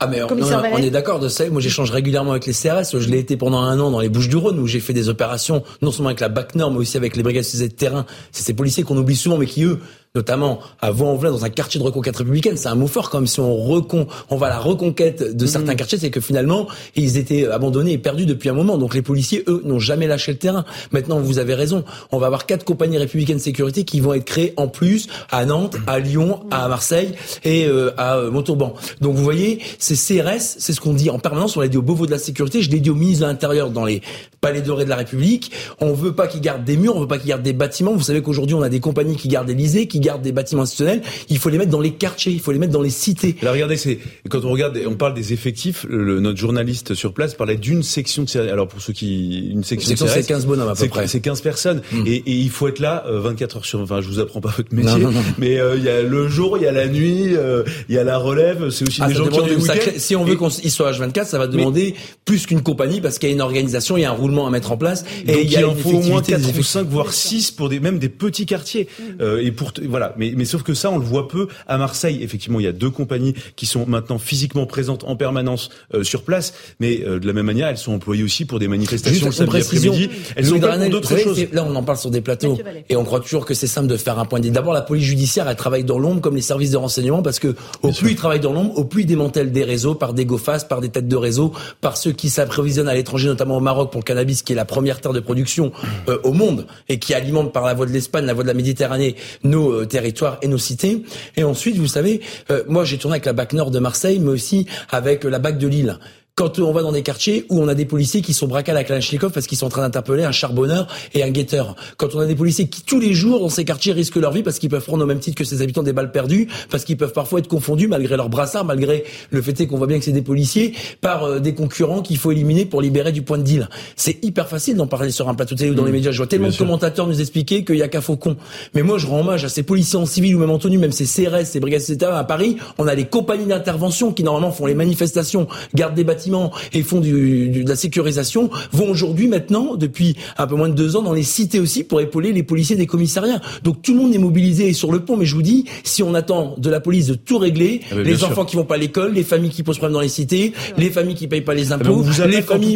Speaker 26: ah mais on, on, est d'accord de ça. Moi, j'échange régulièrement avec les CRS. Je l'ai été pendant un an dans les Bouches-du-Rhône où j'ai fait des opérations non seulement avec la BAC Nord, mais aussi avec les brigades de terrain. C'est ces policiers qu'on oublie souvent, mais qui eux notamment à Vaux-en-Velin, dans un quartier de reconquête républicaine. C'est un mot fort, comme si on recon, on va à la reconquête de certains mmh. quartiers, c'est que finalement, ils étaient abandonnés et perdus depuis un moment. Donc les policiers, eux, n'ont jamais lâché le terrain. Maintenant, vous avez raison. On va avoir quatre compagnies républicaines de sécurité qui vont être créées en plus à Nantes, à Lyon, à Marseille et euh, à euh, Montauban. Donc vous voyez, ces CRS, c'est ce qu'on dit en permanence. On l'a dit au Beauvau de la sécurité, je l'ai dit au ministre de l'Intérieur dans les palais dorés de la République. On veut pas qu'ils gardent des murs, on veut pas qu'ils gardent des bâtiments. Vous savez qu'aujourd'hui, on a des compagnies qui gardent l'Élysée, qui gardent des bâtiments institutionnels, il faut les mettre dans les quartiers, il faut les mettre dans les cités.
Speaker 2: Alors regardez, c'est quand on regarde, on parle des effectifs. Le, notre journaliste sur place parlait d'une section de Alors pour ceux qui une section,
Speaker 26: section c'est 15 bonhommes à peu près.
Speaker 2: C'est 15 personnes mm. et, et, il faut être là 24 euh, heures sur. Enfin, je vous apprends pas votre métier, non, non, non. mais euh, il y a le jour, il y a la nuit, euh, il y a la relève. C'est aussi ah, des gens qui ont des sacré...
Speaker 26: Si on veut qu'il soit H24, ça va demander plus qu'une compagnie parce qu'il y a une organisation, il y a un roulement à mettre en place
Speaker 2: et il y a en faut au moins 4 ou 5 voire 6 pour des même des petits quartiers. Mm. et pour voilà, mais mais sauf que ça on le voit peu à Marseille. Effectivement, il y a deux compagnies qui sont maintenant physiquement présentes en permanence euh, sur place, mais euh, de la même manière, elles sont employées aussi pour des manifestations
Speaker 26: Juste le samedi après-midi. Elles sont pour d'autres choses. Là, on en parle sur des plateaux et on croit toujours que c'est simple de faire un point. D'abord, la police judiciaire, elle travaille dans l'ombre comme les services de renseignement parce que au plus ils travaillent dans l'ombre, au plus ils démantèlent des réseaux par des GoFast, par des têtes de réseau, par ceux qui s'approvisionnent à l'étranger, notamment au Maroc pour le cannabis, qui est la première terre de production euh, au monde et qui alimente par la voie de l'Espagne, la voie de la Méditerranée, nos territoires et nos cités. Et ensuite, vous savez, euh, moi j'ai tourné avec la BAC Nord de Marseille, mais aussi avec la BAC de Lille quand on va dans des quartiers où on a des policiers qui sont braqués à la Kalachnikov parce qu'ils sont en train d'interpeller un charbonneur et un guetteur. Quand on a des policiers qui tous les jours dans ces quartiers risquent leur vie parce qu'ils peuvent prendre au même titre que ces habitants des balles perdues, parce qu'ils peuvent parfois être confondus malgré leur brassard, malgré le fait qu'on voit bien que c'est des policiers, par euh, des concurrents qu'il faut éliminer pour libérer du point de deal. C'est hyper facile d'en parler sur un plateau télé ou dans les mmh. médias. Je vois tellement de commentateurs nous expliquer qu'il y a qu'un faucon. Mais moi je rends hommage à ces policiers en civil ou même en tenue, même ces CRS, ces brigades etc. à Paris. On a les compagnies d'intervention qui normalement font les manifestations, gardent des bâtiments et font de la sécurisation vont aujourd'hui maintenant, depuis un peu moins de deux ans, dans les cités aussi pour épauler les policiers des commissariats. Donc tout le monde est mobilisé sur le pont. Mais je vous dis, si on attend de la police de tout régler, ah les enfants qui vont pas à l'école, les familles qui posent problème dans les cités, les familles qui payent pas les ah ben, impôts, les familles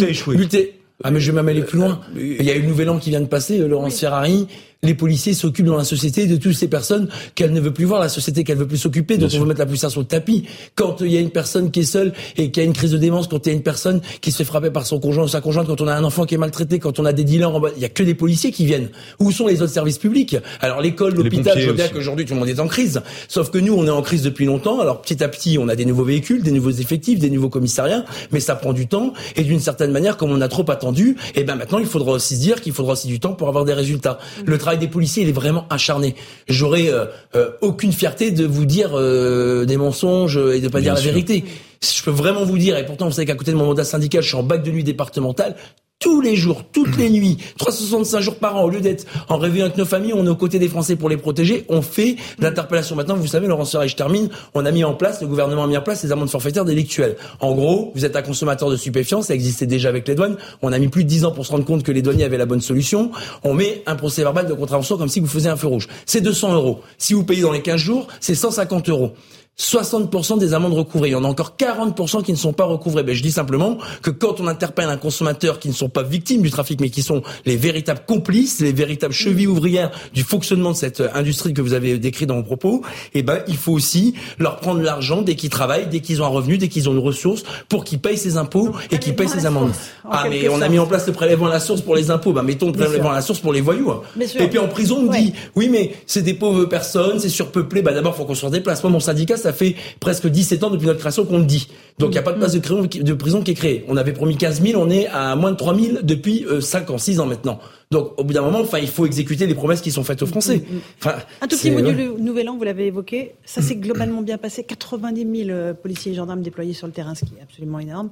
Speaker 26: Ah mais je vais même aller plus loin. Euh, Il y a eu le nouvel an qui vient de passer, euh, Laurence Ferrari les policiers s'occupent dans la société de toutes ces personnes qu'elle ne veut plus voir, la société qu'elle veut plus s'occuper, donc on veut mettre la poussière sur le tapis. Quand il y a une personne qui est seule et qui a une crise de démence, quand il y a une personne qui se fait frapper par son conjoint ou sa conjointe, quand on a un enfant qui est maltraité, quand on a des dealers en bas, il y a que des policiers qui viennent. Où sont les autres services publics? Alors l'école, l'hôpital, je vois bien qu'aujourd'hui tout le monde est en crise. Sauf que nous, on est en crise depuis longtemps. Alors petit à petit, on a des nouveaux véhicules, des nouveaux effectifs, des nouveaux commissariats, mais ça prend du temps. Et d'une certaine manière, comme on a trop attendu, et eh ben maintenant il faudra aussi se dire qu'il faudra aussi du temps pour avoir des résultats. Le travail des policiers, il est vraiment acharné. J'aurais euh, euh, aucune fierté de vous dire euh, des mensonges et de pas dire la vérité. Je peux vraiment vous dire, et pourtant vous savez qu'à côté de mon mandat syndical, je suis en bac de nuit départemental, tous les jours, toutes les nuits, 365 jours par an, au lieu d'être en réveil avec nos familles, on est aux côtés des Français pour les protéger, on fait l'interpellation. Maintenant, vous savez, Laurent Serre, je termine, on a mis en place, le gouvernement a mis en place les amendes forfaitaires délictuelles. En gros, vous êtes un consommateur de stupéfiants, ça existait déjà avec les douanes, on a mis plus de 10 ans pour se rendre compte que les douaniers avaient la bonne solution, on met un procès verbal de contravention comme si vous faisiez un feu rouge. C'est 200 euros. Si vous payez dans les 15 jours, c'est 150 euros. 60% des amendes recouvrées. Il y en a encore 40% qui ne sont pas recouvrées. Ben, je dis simplement que quand on interpelle un consommateur qui ne sont pas victimes du trafic, mais qui sont les véritables complices, les véritables chevilles ouvrières du fonctionnement de cette euh, industrie que vous avez décrit dans vos propos, eh ben, il faut aussi leur prendre l'argent dès qu'ils travaillent, dès qu'ils ont un revenu, dès qu'ils ont une ressource, pour qu'ils payent ces impôts et qu'ils payent ces amendes. ah, mais on a mis en place le prélèvement à la source pour les impôts. Ben, mettons le prélèvement à la source pour les voyous. Hein. Et puis en prison, on dit, oui, mais c'est des pauvres personnes, c'est surpeuplé. Ben, d'abord, faut qu'on se déplace. Moi, mon syndicat, ça fait presque 17 ans depuis notre création qu'on le dit. Donc il n'y a pas de place de, prison qui est créée. On avait promis 15 000, on est à moins de 3 000 depuis 5 euh, ans, 6 ans maintenant. Donc au bout d'un moment, enfin, il faut exécuter les promesses qui sont faites aux Français. Mm, mm, mm.
Speaker 1: Enfin, un tout petit mot du Nouvel An, vous l'avez évoqué, ça s'est globalement bien passé. 90 000 euh, policiers et gendarmes déployés sur le terrain, ce qui est absolument énorme.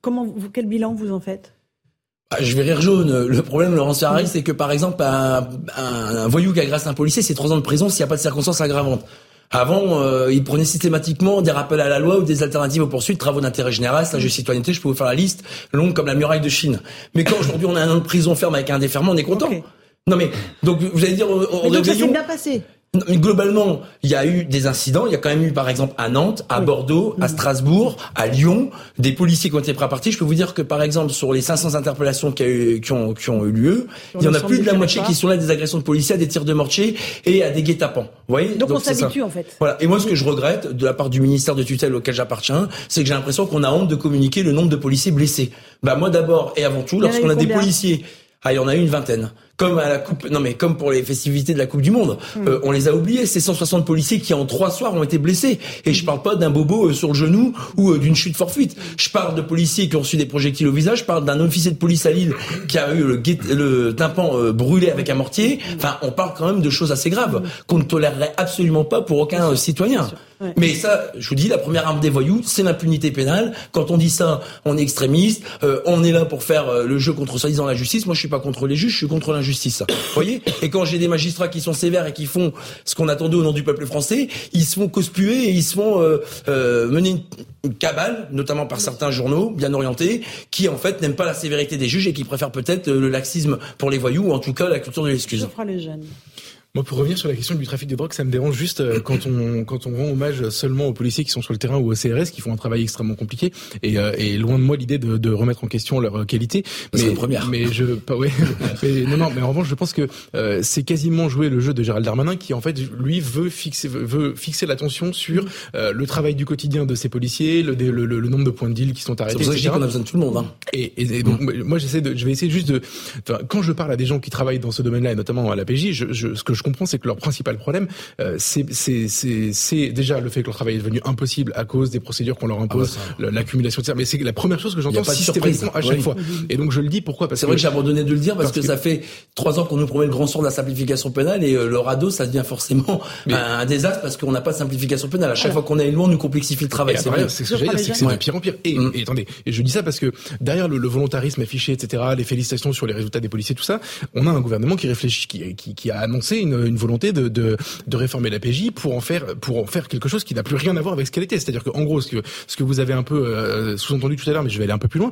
Speaker 1: Comment, quel bilan vous en faites?
Speaker 26: Ah, je vais rire jaune. Le problème, Laurent Ferrari, c'est que par exemple, un, un, voyou qui agresse un policier, c'est trois ans de prison s'il n'y a pas de circonstances aggravantes. Avant, euh, ils prenaient systématiquement des rappels à la loi ou des alternatives aux poursuites, travaux d'intérêt général, stage de citoyenneté. Je peux vous faire la liste longue comme la muraille de Chine. Mais quand aujourd'hui on a un an de prison ferme avec un déferment, on est content. Non mais donc vous allez dire on,
Speaker 1: on donc ça s'est bien passé.
Speaker 26: Globalement, il y a eu des incidents. Il y a quand même eu, par exemple, à Nantes, à Bordeaux, à Strasbourg, à Lyon, des policiers qui ont été pris à partie. Je peux vous dire que, par exemple, sur les 500 interpellations qui, ont, eu lieu, il y en a plus de la moitié qui sont là des agressions de policiers, à des tirs de mortier et à des guet-apens. Vous voyez
Speaker 1: Donc, on s'habitue, en fait.
Speaker 26: Voilà. Et moi, ce que je regrette, de la part du ministère de tutelle auquel j'appartiens, c'est que j'ai l'impression qu'on a honte de communiquer le nombre de policiers blessés. Bah, moi, d'abord et avant tout, lorsqu'on a des policiers ah, il y en a eu une vingtaine. Comme à la coupe, non mais comme pour les festivités de la Coupe du Monde, hmm. euh, on les a oubliés. Ces 160 policiers qui en trois soirs ont été blessés. Et je parle pas d'un bobo euh, sur le genou ou euh, d'une chute fortuite. Je parle de policiers qui ont reçu des projectiles au visage. Je parle d'un officier de police à Lille qui a eu le, le tympan brûlé avec un mortier. Enfin, on parle quand même de choses assez graves qu'on ne tolérerait absolument pas pour aucun citoyen. Mais ça, je vous dis, la première arme des voyous, c'est l'impunité pénale. Quand on dit ça, on est extrémiste. Euh, on est là pour faire euh, le jeu contre soi-disant la justice. Moi, je suis pas contre les juges, je suis contre l'injustice. Vous voyez? Et quand j'ai des magistrats qui sont sévères et qui font ce qu'on attendait au nom du peuple français, ils se font conspuer et ils se font euh, mener une, cabale, notamment par certains journaux bien orientés, qui en fait n'aiment pas la sévérité des juges et qui préfèrent peut-être le laxisme pour les voyous ou en tout cas la culture de l'excuse.
Speaker 1: les jeunes?
Speaker 6: Moi, pour revenir sur la question du trafic de drogue, ça me dérange juste euh, quand on quand on rend hommage seulement aux policiers qui sont sur le terrain ou aux CRS qui font un travail extrêmement compliqué. Et, euh, et loin de moi l'idée de, de, remettre en question leur qualité.
Speaker 26: Mais la première.
Speaker 6: Mais je pas ouais. mais, non non. Mais en revanche, je pense que euh, c'est quasiment jouer le jeu de Gérald Darmanin qui en fait lui veut fixer veut fixer l'attention sur le travail du quotidien de ces policiers, le, le, le, nombre de points de deal qui sont arrêtés.
Speaker 26: C'est pour ça qu'on a besoin de tout le monde. Hein.
Speaker 6: Et, et, donc mm. moi j'essaie de je vais essayer juste de quand je parle à des gens qui travaillent dans ce domaine-là et notamment à la PJ, je, je, ce que je comprends c'est que leur principal problème, euh, c'est déjà le fait que leur travail est devenu impossible à cause des procédures qu'on leur ah impose, bah l'accumulation de ça. Mais c'est la première chose que j'entends systématiquement à chaque fois. Et donc je le dis pourquoi?
Speaker 26: Parce C'est vrai que j'ai abandonné de le dire parce, que, ça fait trois ans qu'on nous promet le grand sort de la simplification pénale et euh, le radeau, ça devient forcément un, désastre parce qu'on n'a pas de simplification pénale. À chaque fois qu'on a une loi, on nous complexifie le travail.
Speaker 6: C'est ce que j'allais dire, c'est que c'est de pire en pire. Et, mm. et, attendez, et je dis ça parce que derrière le, volontarisme affiché, etc., les félicitations sur les résultats des policiers, tout ça, on a un gouvernement qui réfléchit, qui, qui, qui a annoncé une, une volonté de, de, de réformer la PJ pour en faire pour en faire quelque chose qui n'a plus rien à voir avec ce qu'elle était. C'est-à-dire qu'en gros, ce que ce que vous avez un peu euh, sous-entendu tout à l'heure, mais je vais aller un peu plus loin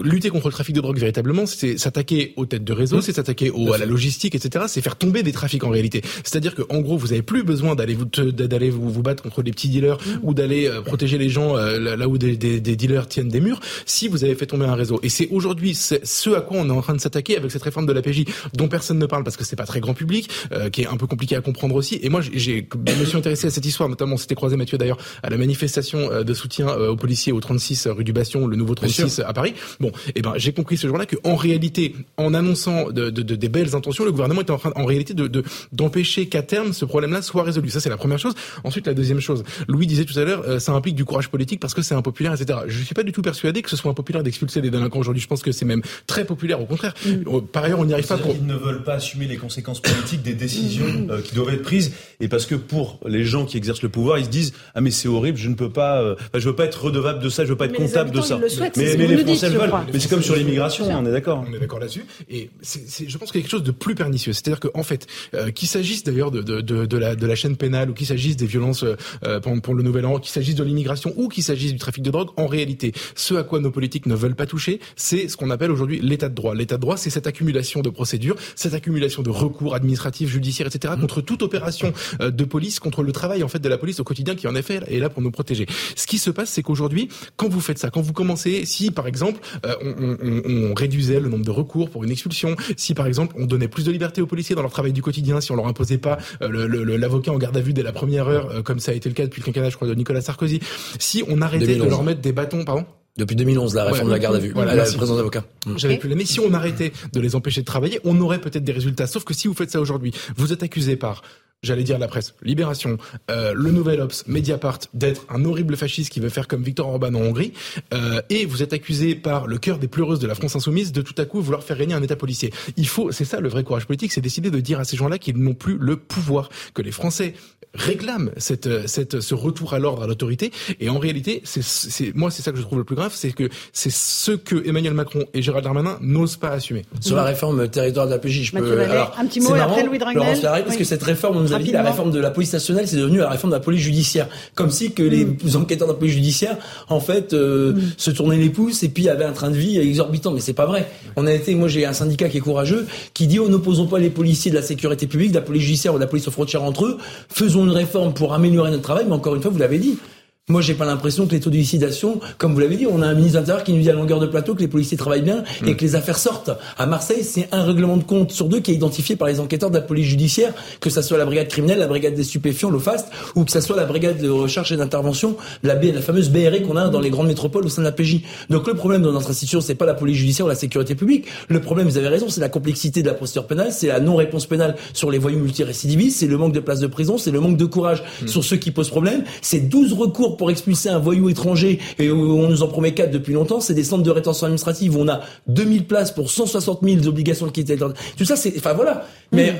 Speaker 6: lutter contre le trafic de drogue véritablement, c'est s'attaquer aux têtes de réseau, mmh. c'est s'attaquer au, à la logistique, etc. C'est faire tomber des trafics en réalité. C'est-à-dire que en gros, vous avez plus besoin d'aller vous d'aller vous, vous, battre contre les petits dealers mmh. ou d'aller euh, protéger les gens euh, là où des, des, des, dealers tiennent des murs. Si vous avez fait tomber un réseau, et c'est aujourd'hui ce à quoi on est en train de s'attaquer avec cette réforme de la PJ, dont personne ne parle parce que c'est pas très grand public, euh, qui est un peu compliqué à comprendre aussi. Et moi, j'ai je me suis intéressé à cette histoire, notamment c'était croisé Mathieu d'ailleurs à la manifestation de soutien aux policiers au 36 rue du Bastion, le nouveau 36 à Paris. Bon, eh ben j'ai compris ce jour-là qu'en réalité, en annonçant de, de, de, des belles intentions, le gouvernement était en train, en réalité, de d'empêcher qu'à terme ce problème-là soit résolu. Ça, c'est la première chose. Ensuite, la deuxième chose, Louis disait tout à l'heure, euh, ça implique du courage politique parce que c'est impopulaire, etc. Je suis pas du tout persuadé que ce soit impopulaire d'expulser des délinquants aujourd'hui. Je pense que c'est même très populaire, au contraire. Mm. Euh, par ailleurs, on n'y arrive pas.
Speaker 2: Pour... Ils ne veulent pas assumer les conséquences politiques des décisions mm. euh, qui doivent être prises, et parce que pour les gens qui exercent le pouvoir, ils se disent ah mais c'est horrible, je ne peux pas, je veux pas être redevable de ça, je veux pas être comptable de ça.
Speaker 1: mais, mais les Français le veulent.
Speaker 2: Mais c'est comme sur l'immigration, on est d'accord.
Speaker 6: On est d'accord là-dessus. Et c'est, je pense qu'il y a quelque chose de plus pernicieux. C'est-à-dire qu'en fait, euh, qu'il s'agisse d'ailleurs de, de, de, de, la, de la chaîne pénale ou qu'il s'agisse des violences euh, pour, pour, le nouvel an, qu'il s'agisse de l'immigration ou qu'il s'agisse du trafic de drogue, en réalité, ce à quoi nos politiques ne veulent pas toucher, c'est ce qu'on appelle aujourd'hui l'état de droit. L'état de droit, c'est cette accumulation de procédures, cette accumulation de recours administratifs, judiciaires, etc., contre toute opération euh, de police, contre le travail en fait de la police au quotidien qui en effet est là pour nous protéger. Ce qui se passe, c'est qu'aujourd'hui, quand vous faites ça, quand vous commencez, si par exemple euh, on, on, on, réduisait le nombre de recours pour une expulsion, si par exemple on donnait plus de liberté aux policiers dans leur travail du quotidien, si on leur imposait pas euh, l'avocat en garde à vue dès la première heure, comme ça a été le cas depuis le quinquennat, je crois, de Nicolas Sarkozy, si on arrêtait de leur mettre des bâtons, pardon
Speaker 26: depuis 2011, la réforme de la garde à vue, voilà, la présence d'avocats.
Speaker 6: J'avais plus Mais si on arrêtait de les empêcher de travailler, on aurait peut-être des résultats. Sauf que si vous faites ça aujourd'hui, vous êtes accusé par j'allais dire la presse, Libération, euh, le Nouvel Ops, Mediapart, d'être un horrible fasciste qui veut faire comme Victor Orban en Hongrie, euh, et vous êtes accusé par le cœur des pleureuses de la France insoumise de tout à coup vouloir faire régner un État policier. Il faut, c'est ça le vrai courage politique, c'est décider de dire à ces gens-là qu'ils n'ont plus le pouvoir, que les Français réclament cette, cette, ce retour à l'ordre, à l'autorité. Et en réalité, c'est, moi, c'est ça que je trouve le plus grave, c'est que c'est ce que Emmanuel Macron et Gérald Darmanin n'osent pas assumer.
Speaker 26: Sur la réforme territoire de la PJ, je
Speaker 1: peux. alors, un petit mot après Louis Dragnel.
Speaker 26: parce que cette réforme, on nous a dit la réforme de la police nationale, c'est devenu la réforme de la police judiciaire. Comme si que les mm. enquêteurs de la police judiciaire, en fait, euh, mm. se tournaient les pouces et puis avaient un train de vie exorbitant. Mais c'est pas vrai. On a été, moi, j'ai un syndicat qui est courageux, qui dit, oh, n'opposons pas les policiers de la sécurité publique, de la police judiciaire ou de la police aux frontières entre eux. Faisons une réforme pour améliorer notre travail, mais encore une fois, vous l'avez dit, moi, j'ai pas l'impression que les taux de lucidation, comme vous l'avez dit, on a un ministre d'Intérieur qui nous dit à longueur de plateau que les policiers travaillent bien et mm. que les affaires sortent. À Marseille, c'est un règlement de compte sur deux qui est identifié par les enquêteurs de la police judiciaire, que ça soit la brigade criminelle, la brigade des stupéfiants, l'OFAST, ou que ça soit la brigade de recherche et d'intervention, la, B, la fameuse BRE qu'on a dans les grandes métropoles au sein de la PJ. Donc le problème dans notre institution, c'est pas la police judiciaire ou la sécurité publique. Le problème, vous avez raison, c'est la complexité de la procédure pénale, c'est la non-réponse pénale sur les voyous multirécidivistes, c'est le manque de places de prison, c'est le manque de courage mm. sur ceux qui posent problème, c'est 12 recours pour expulser un voyou étrangers et on nous en promet quatre depuis longtemps, c'est des centres de rétention administrative où on a 2000 places pour 160 000 obligations de quitter. Tout ça, c'est, enfin voilà. Mais mmh.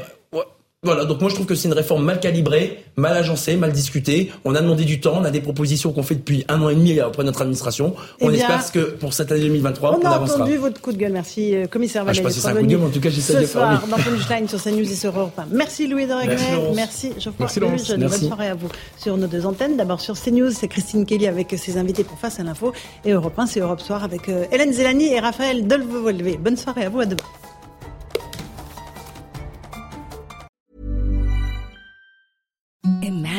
Speaker 26: Voilà, donc moi je trouve que c'est une réforme mal calibrée, mal agencée, mal discutée. On a demandé du temps, on a des propositions qu'on fait depuis un an et demi auprès de notre administration. On eh espère que pour cette année 2023, on, on
Speaker 1: a
Speaker 6: avancera.
Speaker 1: entendu votre coup de gueule, merci euh, commissaire Valéry.
Speaker 6: Ah, je sais pas si c'est un coup de gueule, mais en tout cas j'essaie de
Speaker 1: faire. Ce soir, dans Punchline sur CNews et sur Europe 1. Merci Louis de Merci, merci Geoffroy merci, Laurence. Bonne soirée à vous sur nos deux antennes. D'abord sur CNews, c'est Christine Kelly avec ses invités pour Face à l'info. Et Europe 1, c'est Europe Soir avec euh, Hélène Zelani et Raphaël Dolvevolvé. Bonne soirée à vous, à demain.
Speaker 27: En